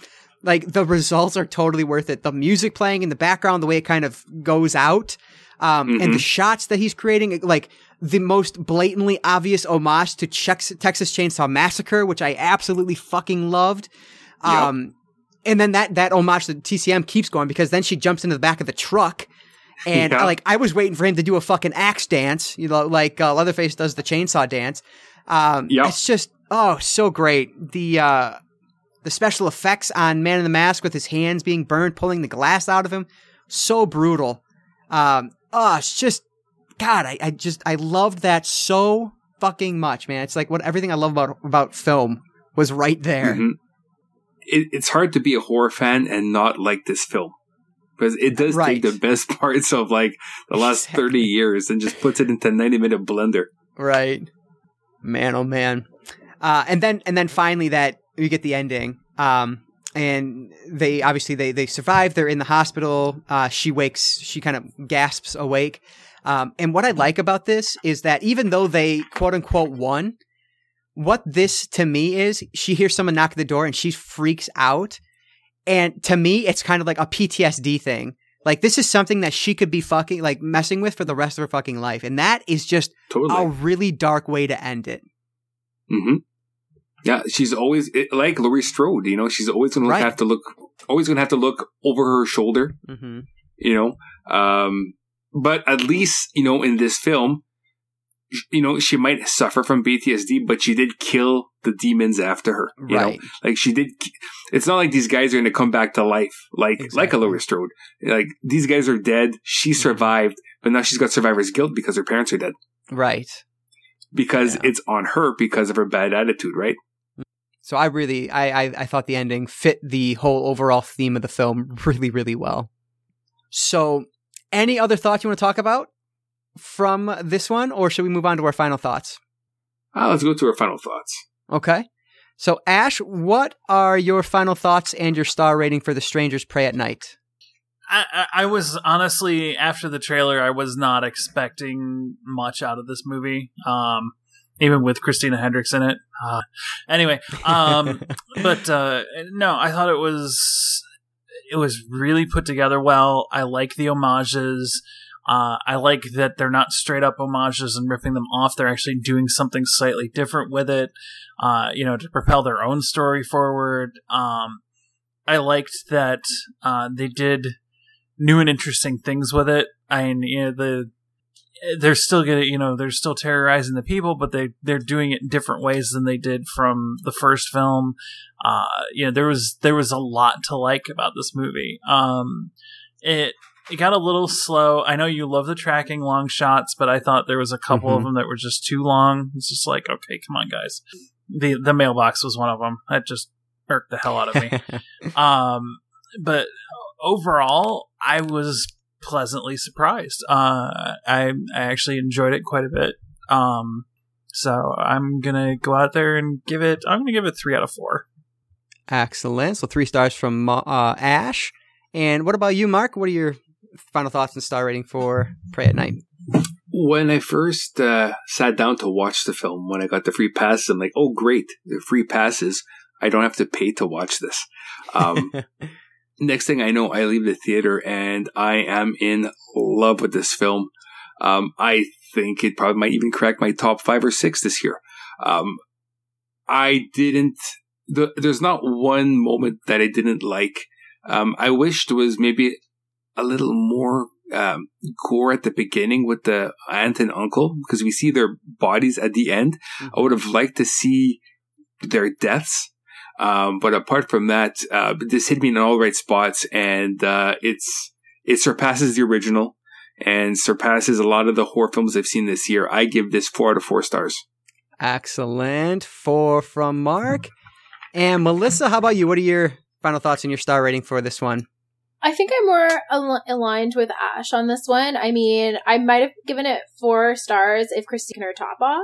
Like, the results are totally worth it. The music playing in the background, the way it kind of goes out, um, and the shots that he's creating, like, the most blatantly obvious homage to Chex- Texas Chainsaw Massacre, which I absolutely fucking loved. Um, and then that that homage to TCM keeps going because then she jumps into the back of the truck, and Yeah. like I was waiting for him to do a fucking axe dance, you know, like uh, Leatherface does the chainsaw dance. Um, Yep. it's just oh so great. The uh, the special effects on Man in the Mask with his hands being burned, pulling the glass out of him, so brutal. Um, oh, it's just God, I, I just I loved that so fucking much, man. It's like what everything I love about about film was right there. Mhm. It, it's hard to be a horror fan and not like this film because it does Right. take the best parts of like the last Exactly. 30 years and just puts it into 90 minute blender. Right. Man, oh man. Uh, and then and then finally that we get the ending. Um, and they obviously they they survive. They're in the hospital. Uh, she wakes. She kind of gasps awake. Um, and what I like about this is that even though they quote unquote won, what this to me is, she hears someone knock at the door and she freaks out. And to me, it's kind of like a PTSD thing. Like this is something that she could be fucking like messing with for the rest of her fucking life. And that is just Totally. a really dark way to end it. hmm Yeah, she's always like Laurie Strode. You know, she's always going Right. to have to look, always going to have to look over her shoulder. Mm-hmm. You know, um, but at least you know in this film, you know she might suffer from PTSD, but she did kill the demons after her. You know, Right. like she did. It's not like these guys are going to come back to life, like like Exactly. a Laurie Strode. Like these guys are dead. She mm-hmm. survived, but now she's got survivor's guilt because her parents are dead. Right. Because Yeah. it's on her because of her bad attitude, right? So I really, I, I, I thought the ending fit the whole overall theme of the film really, really well. So, any other thoughts you want to talk about from this one, or should we move on to our final thoughts? Ah, let's go to our final thoughts. Okay. So, Ashe, what are your final thoughts and your star rating for The Strangers Prey at Night? I, I, I was honestly after the trailer, I was not expecting much out of this movie. Um, even with Christina Hendricks in it. Uh, anyway, um, but uh, no, I thought it was it was really put together well. I like the homages. Uh, I like that they're not straight up homages and ripping them off. They're actually doing something slightly different with it. Uh, you know, to propel their own story forward. Um, I liked that uh, they did new and interesting things with it. I mean, you know, the they're still gonna, you know, they're still terrorizing the people, but they they're doing it in different ways than they did from the first film. Uh, you know, there was there was a lot to like about this movie. Um, it it got a little slow. I know you love the tracking long shots, but I thought there was a couple of Mhm. them that were just too long. It's just like, okay, come on, guys. The the mailbox was one of them. That just irked the hell out of me. um, but overall, I was pleasantly surprised. Uh, I I actually enjoyed it quite a bit. Um, so I'm gonna go out there and give it. I'm gonna give it three out of four. Excellent. So, three stars from uh, Ashe. And what about you, Marc? What are your final thoughts and star rating for Prey at Night? When I first uh, sat down to watch the film, when I got the free passes, I'm like, oh, great, the free passes. I don't have to pay to watch this. Um, next thing I know, I leave the theater and I am in love with this film. Um, I think it probably might even crack my top five or six this year. Um, I didn't, the, there's not one moment that I didn't like. Um, I wished there was maybe a little more um, gore at the beginning with the aunt and uncle because we see their bodies at the end. I would have liked to see their deaths. Um, but apart from that, uh, this hit me in all the right spots and, uh, it's, it surpasses the original and surpasses a lot of the horror films I've seen this year. I give this four out of four stars. Excellent. Four from Marc. And Melissa, how about you? What are your final thoughts and your star rating for this one? I think I'm more al- aligned with Ashe on this one. I mean, I might have given it four stars if Christy can her top off,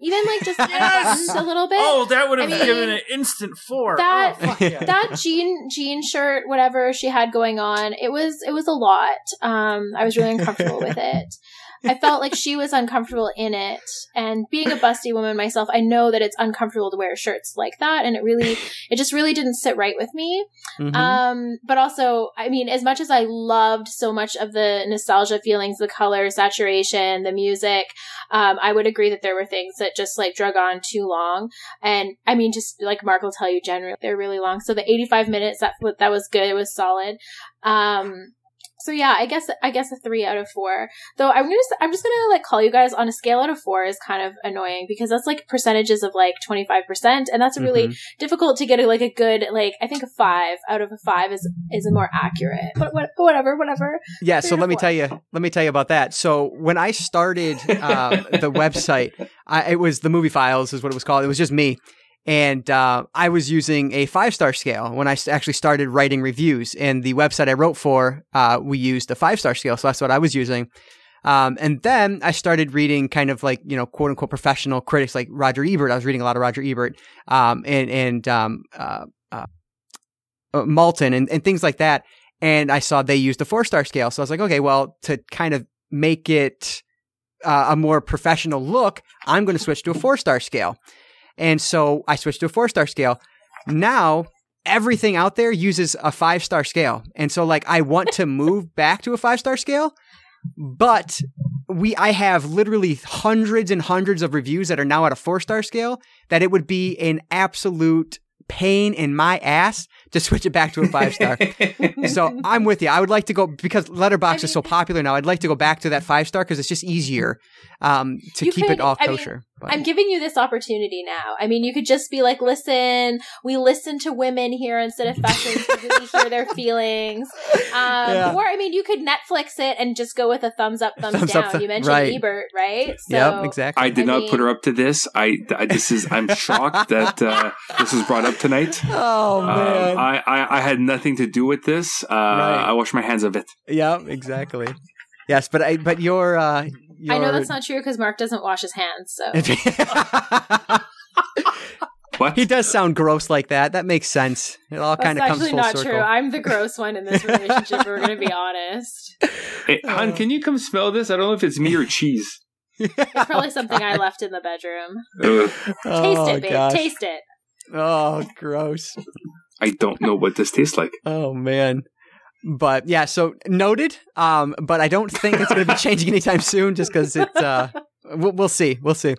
even like just Yes! a little bit. Oh, that would have I mean, given it instant four. that- oh, yeah. that jean jean shirt, whatever she had going on, it was it was a lot. Um, I was really uncomfortable with it. I felt like she was uncomfortable in it, and being a busty woman myself, I know that it's uncomfortable to wear shirts like that, and it really, it just really didn't sit right with me. Mhm. Um, but also, I mean, as much as I loved so much of the nostalgia feelings, the color, saturation, the music, um, I would agree that there were things that just like drug on too long. And I mean, just like Marc will tell you, generally they're really long. So the 85 minutes, that that was good. It was solid. Um, so yeah, I guess I guess a three out of four. Though I'm gonna I'm just gonna like call you guys on a scale out of four is kind of annoying because that's like percentages of like 25 percent, and that's really Mhm. difficult to get a, like a good like I think a five out of a five is is more accurate. But, what, but whatever, whatever. Yeah, Three so let me four. tell you. Let me tell you about that. So when I started um, the website, I, it was the movie files is what it was called. It was just me, and uh, I was using a five star scale when I actually started writing reviews. And the website I wrote for, uh, we used a five star scale, so that's what I was using. Um, and then I started reading kind of like you know quote unquote professional critics like Roger Ebert. I was reading a lot of Roger Ebert, um, and and um, uh, uh, uh, Maltin and, and things like that and I saw they used a four star scale. So I was like, okay, well, to kind of make it uh, a more professional look, I'm going to switch to a four star scale. And so I switched to a four star scale. Now everything out there uses a five star scale. And so like I want to move back to a five star scale, but we I have literally hundreds and hundreds of reviews that are now at a four star scale that it would be an absolute pain in my ass to switch it back to a five star. so I'm with you. I would like to go because Letterbox I is so popular now. I'd like to go back to that five star because it's just easier um, to keep could- it all I mean, kosher. But- I'm giving you this opportunity now. I mean, you could just be like, listen, we listen to women here instead of fashion to really hear their feelings. Um, Yeah. Or, I mean, you could Netflix it and just go with a thumbs up, thumbs, Thumbs down. up, th- you mentioned right. Ebert, right? So, yep, exactly. I did I not mean- put her up to this. I, I this is I'm shocked that uh, this was brought up tonight. oh Um, man. I, I I had nothing to do with this. Uh, I wash my hands of it. yeah, exactly. Yes, but I but your uh your I know that's not true because Marc doesn't wash his hands. So What? he does sound gross like that. That makes sense. It all kind of comes actually full not circle. true. I'm the gross one in this relationship. we're going to be honest. Hey, hon, can you come smell this? I don't know if it's me or cheese. It's probably something I left in the bedroom. Taste oh, it, babe. gosh. Taste it. Oh, gross. I don't know what this tastes like. Oh man. But yeah, so noted. Um, but I don't think it's going to be changing anytime soon, just because it. Uh, we'll, we'll see. We'll see.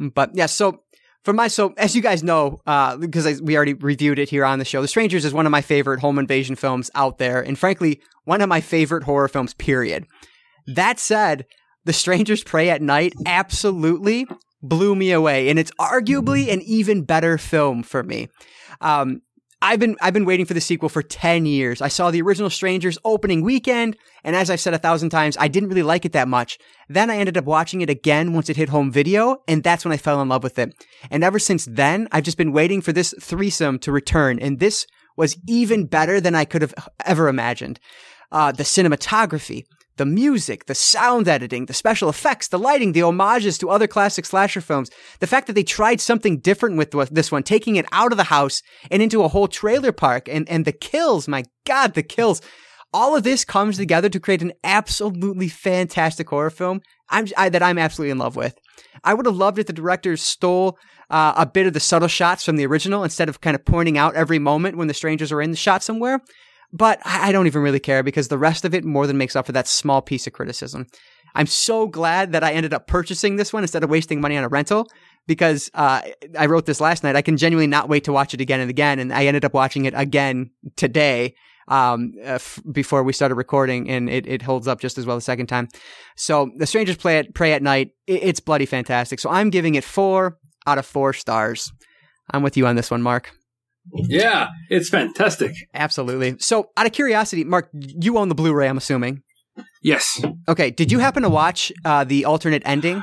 But yeah, so for my so as you guys know, uh, because I, we already reviewed it here on the show, The Strangers is one of my favorite home invasion films out there, and frankly, one of my favorite horror films. Period. That said, The Strangers Prey at Night absolutely blew me away, and it's arguably an even better film for me. Um, I've been I've been waiting for the sequel for 10 years. I saw the original Strangers opening weekend, and as I've said a thousand times, I didn't really like it that much. Then I ended up watching it again once it hit home video, and that's when I fell in love with it. And ever since then, I've just been waiting for this threesome to return, and this was even better than I could have ever imagined. Uh, the cinematography, the music, the sound editing, the special effects, the lighting, the homages to other classic slasher films, the fact that they tried something different with this one, taking it out of the house and into a whole trailer park, and, and the kills, my God, the kills. All of this comes together to create an absolutely fantastic horror film I'm, I, that I'm absolutely in love with. I would have loved if the directors stole uh, a bit of the subtle shots from the original instead of kind of pointing out every moment when the strangers are in the shot somewhere. But I don't even really care because the rest of it more than makes up for that small piece of criticism. I'm so glad that I ended up purchasing this one instead of wasting money on a rental because uh, I wrote this last night. I can genuinely not wait to watch it again and again. And I ended up watching it again today um, uh, f- before we started recording, and it, it holds up just as well the second time. So, The Strangers Play at, Prey at Night, it, it's bloody fantastic. So, I'm giving it four out of four stars. I'm with you on this one, Marc. Yeah, it's fantastic. Absolutely. So, out of curiosity, Marc, you own the Blu ray, I'm assuming. Yes. Okay, did you happen to watch uh, the alternate ending?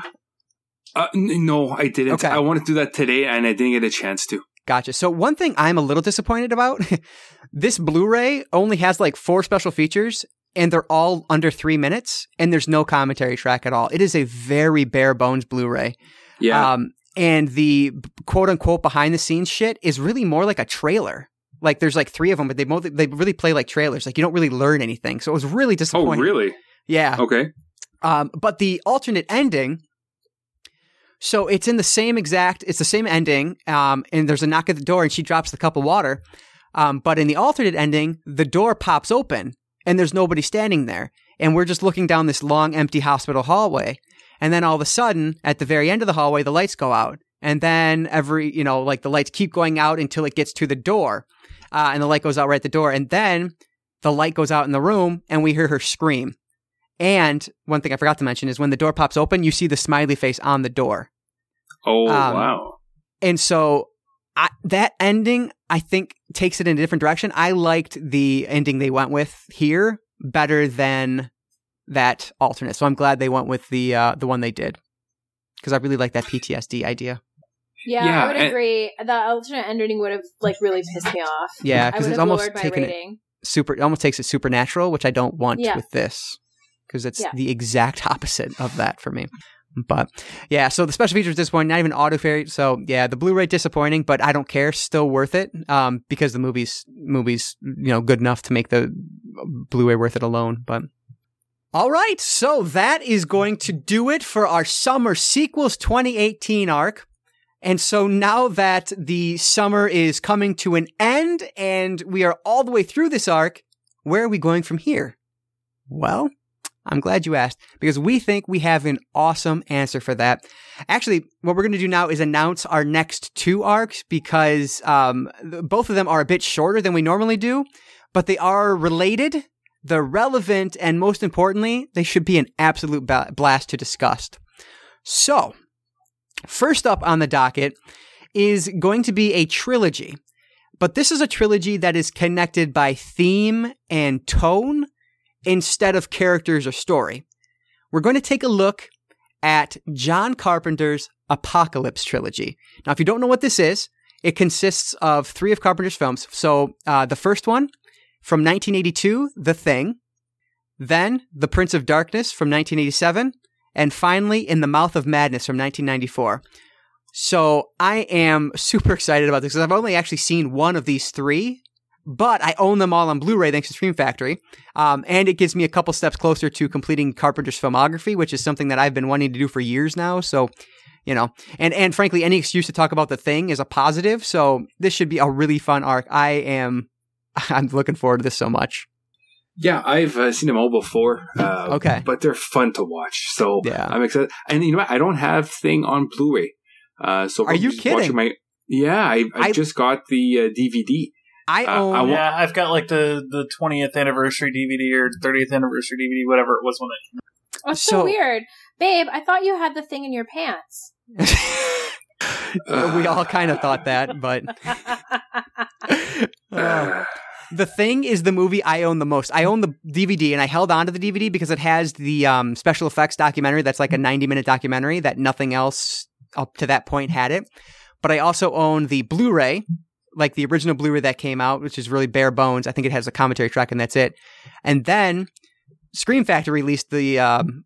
Uh, n- no, I didn't. Okay. I wanted to do that today, and I didn't get a chance to. Gotcha. So one thing I'm a little disappointed about, this Blu-ray only has like four special features and they're all under three minutes and there's no commentary track at all. It is a very bare bones Blu-ray. Yeah, Um, and the quote unquote behind the scenes shit is really more like a trailer. Like there's like three of them, but they both they really play like trailers. Like you don't really learn anything. So it was really disappointing. oh, really? Yeah. Okay. Um, but the alternate ending, so it's in the same exact, it's the same ending, um, and there's a knock at the door and she drops the cup of water. Um, but in the alternate ending, the door pops open and there's nobody standing there. And we're just looking down this long, empty hospital hallway. And then all of a sudden, at the very end of the hallway, the lights go out. And then every, you know, like the lights keep going out until it gets to the door. Uh, and the light goes out right at the door. And then the light goes out in the room and we hear her scream. And one thing I forgot to mention is when the door pops open, you see the smiley face on the door. Oh Um, wow. And so I, that ending, I think, takes it in a different direction. I liked the ending they went with here better than that alternate. So I'm glad they went with the uh, the one they did because I really like that PTSD idea. Yeah, Yeah, I would and- agree. The alternate ending would have like really pissed me off. Yeah, because it's almost lowered taken it super. It almost takes it supernatural, which I don't want Yeah. with this because it's Yeah. the exact opposite of that for me. But yeah, so the special features disappointing, not even auto fairy. So yeah, the Blu-ray disappointing, but I don't care. Still worth it um, because the movie's movie's you know good enough to make the Blu-ray worth it alone. But all right, so that is going to do it for our summer sequels 2018 arc. And so now that the summer is coming to an end and we are all the way through this arc, where are we going from here? Well, I'm glad you asked because we think we have an awesome answer for that. Actually, what we're going to do now is announce our next two arcs because um, both of them are a bit shorter than we normally do, but they are related, they're relevant, and most importantly, they should be an absolute blast to discuss. So, first up on the docket is going to be a trilogy. But this is a trilogy that is connected by theme and tone instead of characters or story. We're going to take a look at John Carpenter's Apocalypse trilogy. Now, if you don't know what this is, it consists of three of Carpenter's films. So, uh, the first one from 1982, The Thing, then The Prince of Darkness from 1987, and finally In the Mouth of Madness from 1994. So I am super excited about this because I've only actually seen one of these three, but I own them all on Blu-ray thanks to Scream Factory, um, and it gives me a couple steps closer to completing Carpenter's filmography, which is something that I've been wanting to do for years now. So, you know, and and frankly, any excuse to talk about the thing is a positive. So this should be a really fun arc. I am, I'm looking forward to this so much. Yeah, I've uh, seen them all before. Uh, Okay. but they're fun to watch. So Yeah. I'm excited. And you know what? I don't have thing on Blu-ray. Uh, so Are I'm you just kidding? My, yeah, I, I, I- just got the uh, DVD. I Uh, own. I wa- Yeah, I've got like the the 20th anniversary DVD or 30th anniversary DVD, whatever it was when it. That's so, So- weird. Babe, I thought you had the thing in your pants. we all kind of thought that, but Uh, the thing is the movie I own the most. I own the DVD, and I held on to the DVD because it has the um, special effects documentary. That's like a ninety-minute documentary that nothing else up to that point had it. But I also own the Blu-ray, like the original Blu-ray that came out, which is really bare bones. I think it has a commentary track, and that's it. And then Scream Factory released the um,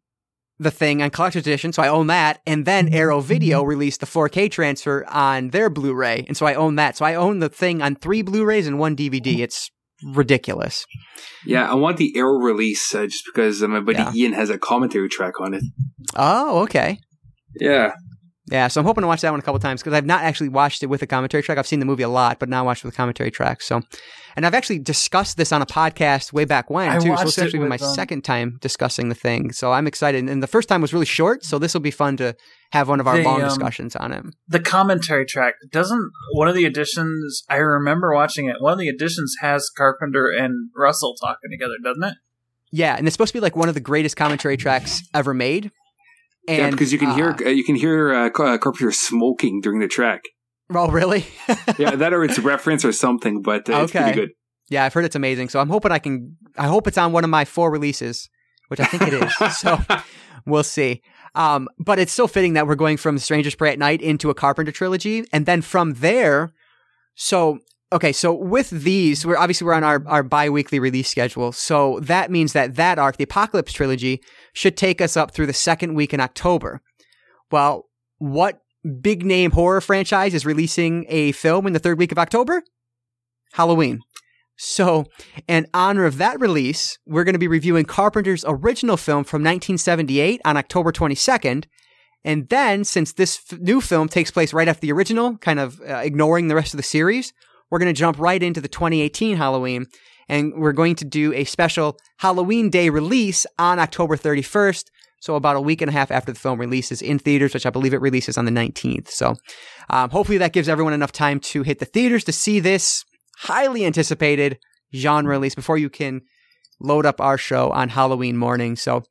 the thing on collector's edition, so I own that. And then Arrow Video released the 4K transfer on their Blu-ray, and so I own that. So I own the thing on three Blu-rays and one DVD. It's ridiculous. Yeah, I want the Arrow release uh, just because uh, my buddy Yeah. Ian has a commentary track on it. Oh, okay. Yeah. Yeah, so I'm hoping to watch that one a couple times because I've not actually watched it with a commentary track. I've seen the movie a lot, but not watched with a commentary track. So, and I've actually discussed this on a podcast way back when I too. So this actually be my um, second time discussing the thing. So I'm excited. And the first time was really short, so this will be fun to have one of our The, long um, discussions on it. The commentary track doesn't one of the editions. I remember watching it. One of the editions has Carpenter and Russell talking together, doesn't it? Yeah, and it's supposed to be like one of the greatest commentary tracks ever made. And, yeah, because you can hear uh, uh, you can hear uh, uh, Carpenter smoking during the track. oh, really? Yeah, that or it's reference or something, but uh, it's Okay. pretty good. Yeah, I've heard it's amazing. So I'm hoping I can. I hope it's on one of my four releases, which I think it is. so we'll see. Um, but it's so fitting that we're going from Strangers Prey at Night into a Carpenter trilogy, and then from there, so okay, so with these, we're obviously we're on our our bi-weekly release schedule, so that means that that arc, the Apocalypse trilogy, should take us up through the second week in October. Well, what big name horror franchise is releasing a film in the third week of October? Halloween. So, in honor of that release, we're going to be reviewing Carpenter's original film from 1978 on October 22nd. And then, since this f- new film takes place right after the original, kind of uh, ignoring the rest of the series, we're going to jump right into the 2018 Halloween. And we're going to do a special Halloween Day release on October 31st. So, about a week and a half after the film releases in theaters, which I believe it releases on the 19th. So, um, hopefully, that gives everyone enough time to hit the theaters to see this highly anticipated genre release before you can load up our show on Halloween morning. So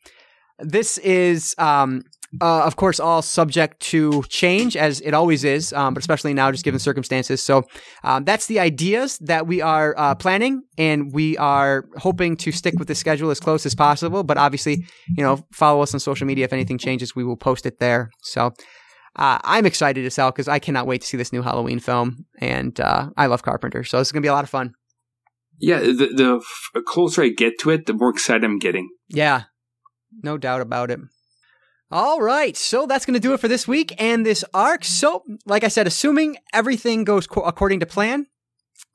this is, um, uh, of course, all subject to change as it always is, um, but especially now, just given circumstances. So um, that's the ideas that we are uh, planning, and we are hoping to stick with the schedule as close as possible. But obviously, you know, follow us on social media. If anything changes, we will post it there. So uh, I'm excited to sell because I cannot wait to see this new Halloween film, and uh, I love Carpenter, so it's gonna be a lot of fun. Yeah, the, the closer I get to it, the more excited I'm getting. Yeah, no doubt about it. All right, so that's gonna do it for this week and this arc. So, like I said, assuming everything goes co- according to plan,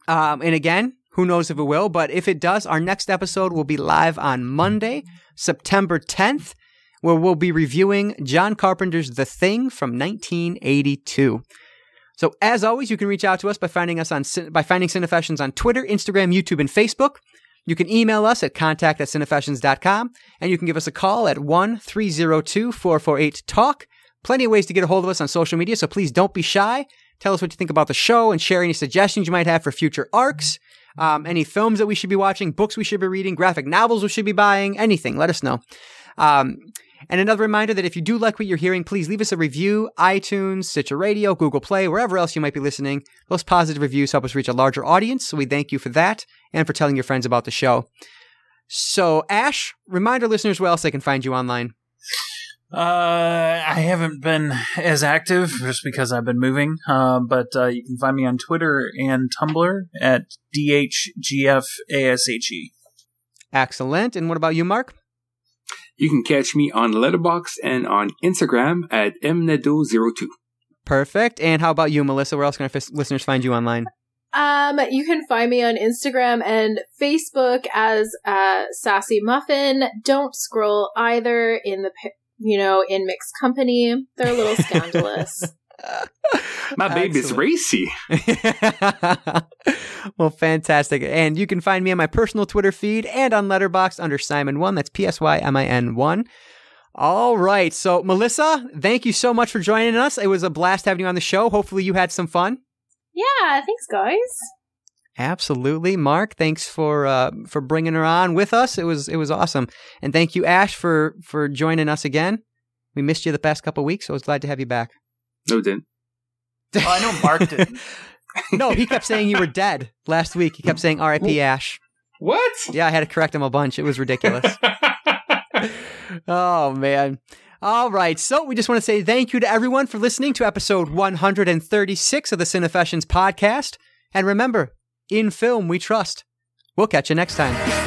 um, and again, who knows if it will, but if it does, our next episode will be live on Monday, September 10th where we'll be reviewing John Carpenter's The Thing from 1982. So as always, you can reach out to us by finding us on by finding Cinefessions on Twitter, Instagram, YouTube, and Facebook. You can email us at contact at cinefessions.com, and you can give us a call at 1-302-448-TALK. Plenty of ways to get a hold of us on social media, so please don't be shy. Tell us what you think about the show and share any suggestions you might have for future arcs, um, any films that we should be watching, books we should be reading, graphic novels we should be buying, anything. Let us know. Um, and another reminder that if you do like what you're hearing, please leave us a review, iTunes, Stitcher Radio, Google Play, wherever else you might be listening. Those positive reviews help us reach a larger audience, so we thank you for that and for telling your friends about the show. So, Ashe, remind our listeners where else they can find you online. Uh, I haven't been as active just because I've been moving, uh, but uh, you can find me on Twitter and Tumblr at DHGFASHE. Excellent. And what about you, Marc? You can catch me on Letterboxd and on Instagram at mnedo02. Perfect. And how about you, Melissa? Where else can our f- listeners find you online? Um, you can find me on Instagram and Facebook as uh, Sassy Muffin. Don't scroll either in the you know in mixed company. They're a little scandalous. My baby's racy. well, fantastic. And you can find me on my personal Twitter feed and on Letterboxd under Psymin1. That's P S Y M I N 1. All right. So, Melissa, thank you so much for joining us. It was a blast having you on the show. Hopefully, you had some fun. Yeah. Thanks, guys. Absolutely, Marc. Thanks for uh, for bringing her on with us. It was it was awesome, and thank you, Ashe, for for joining us again. We missed you the past couple weeks, so I was glad to have you back. No, didn't. Oh, I know Marc didn't. no, he kept saying you were dead last week. He kept saying R.I.P. Ashe. What? Yeah, I had to correct him a bunch. It was ridiculous. oh man. All right, so we just want to say thank you to everyone for listening to episode 136 of the Cinefessions podcast. And remember, in film we trust. We'll catch you next time.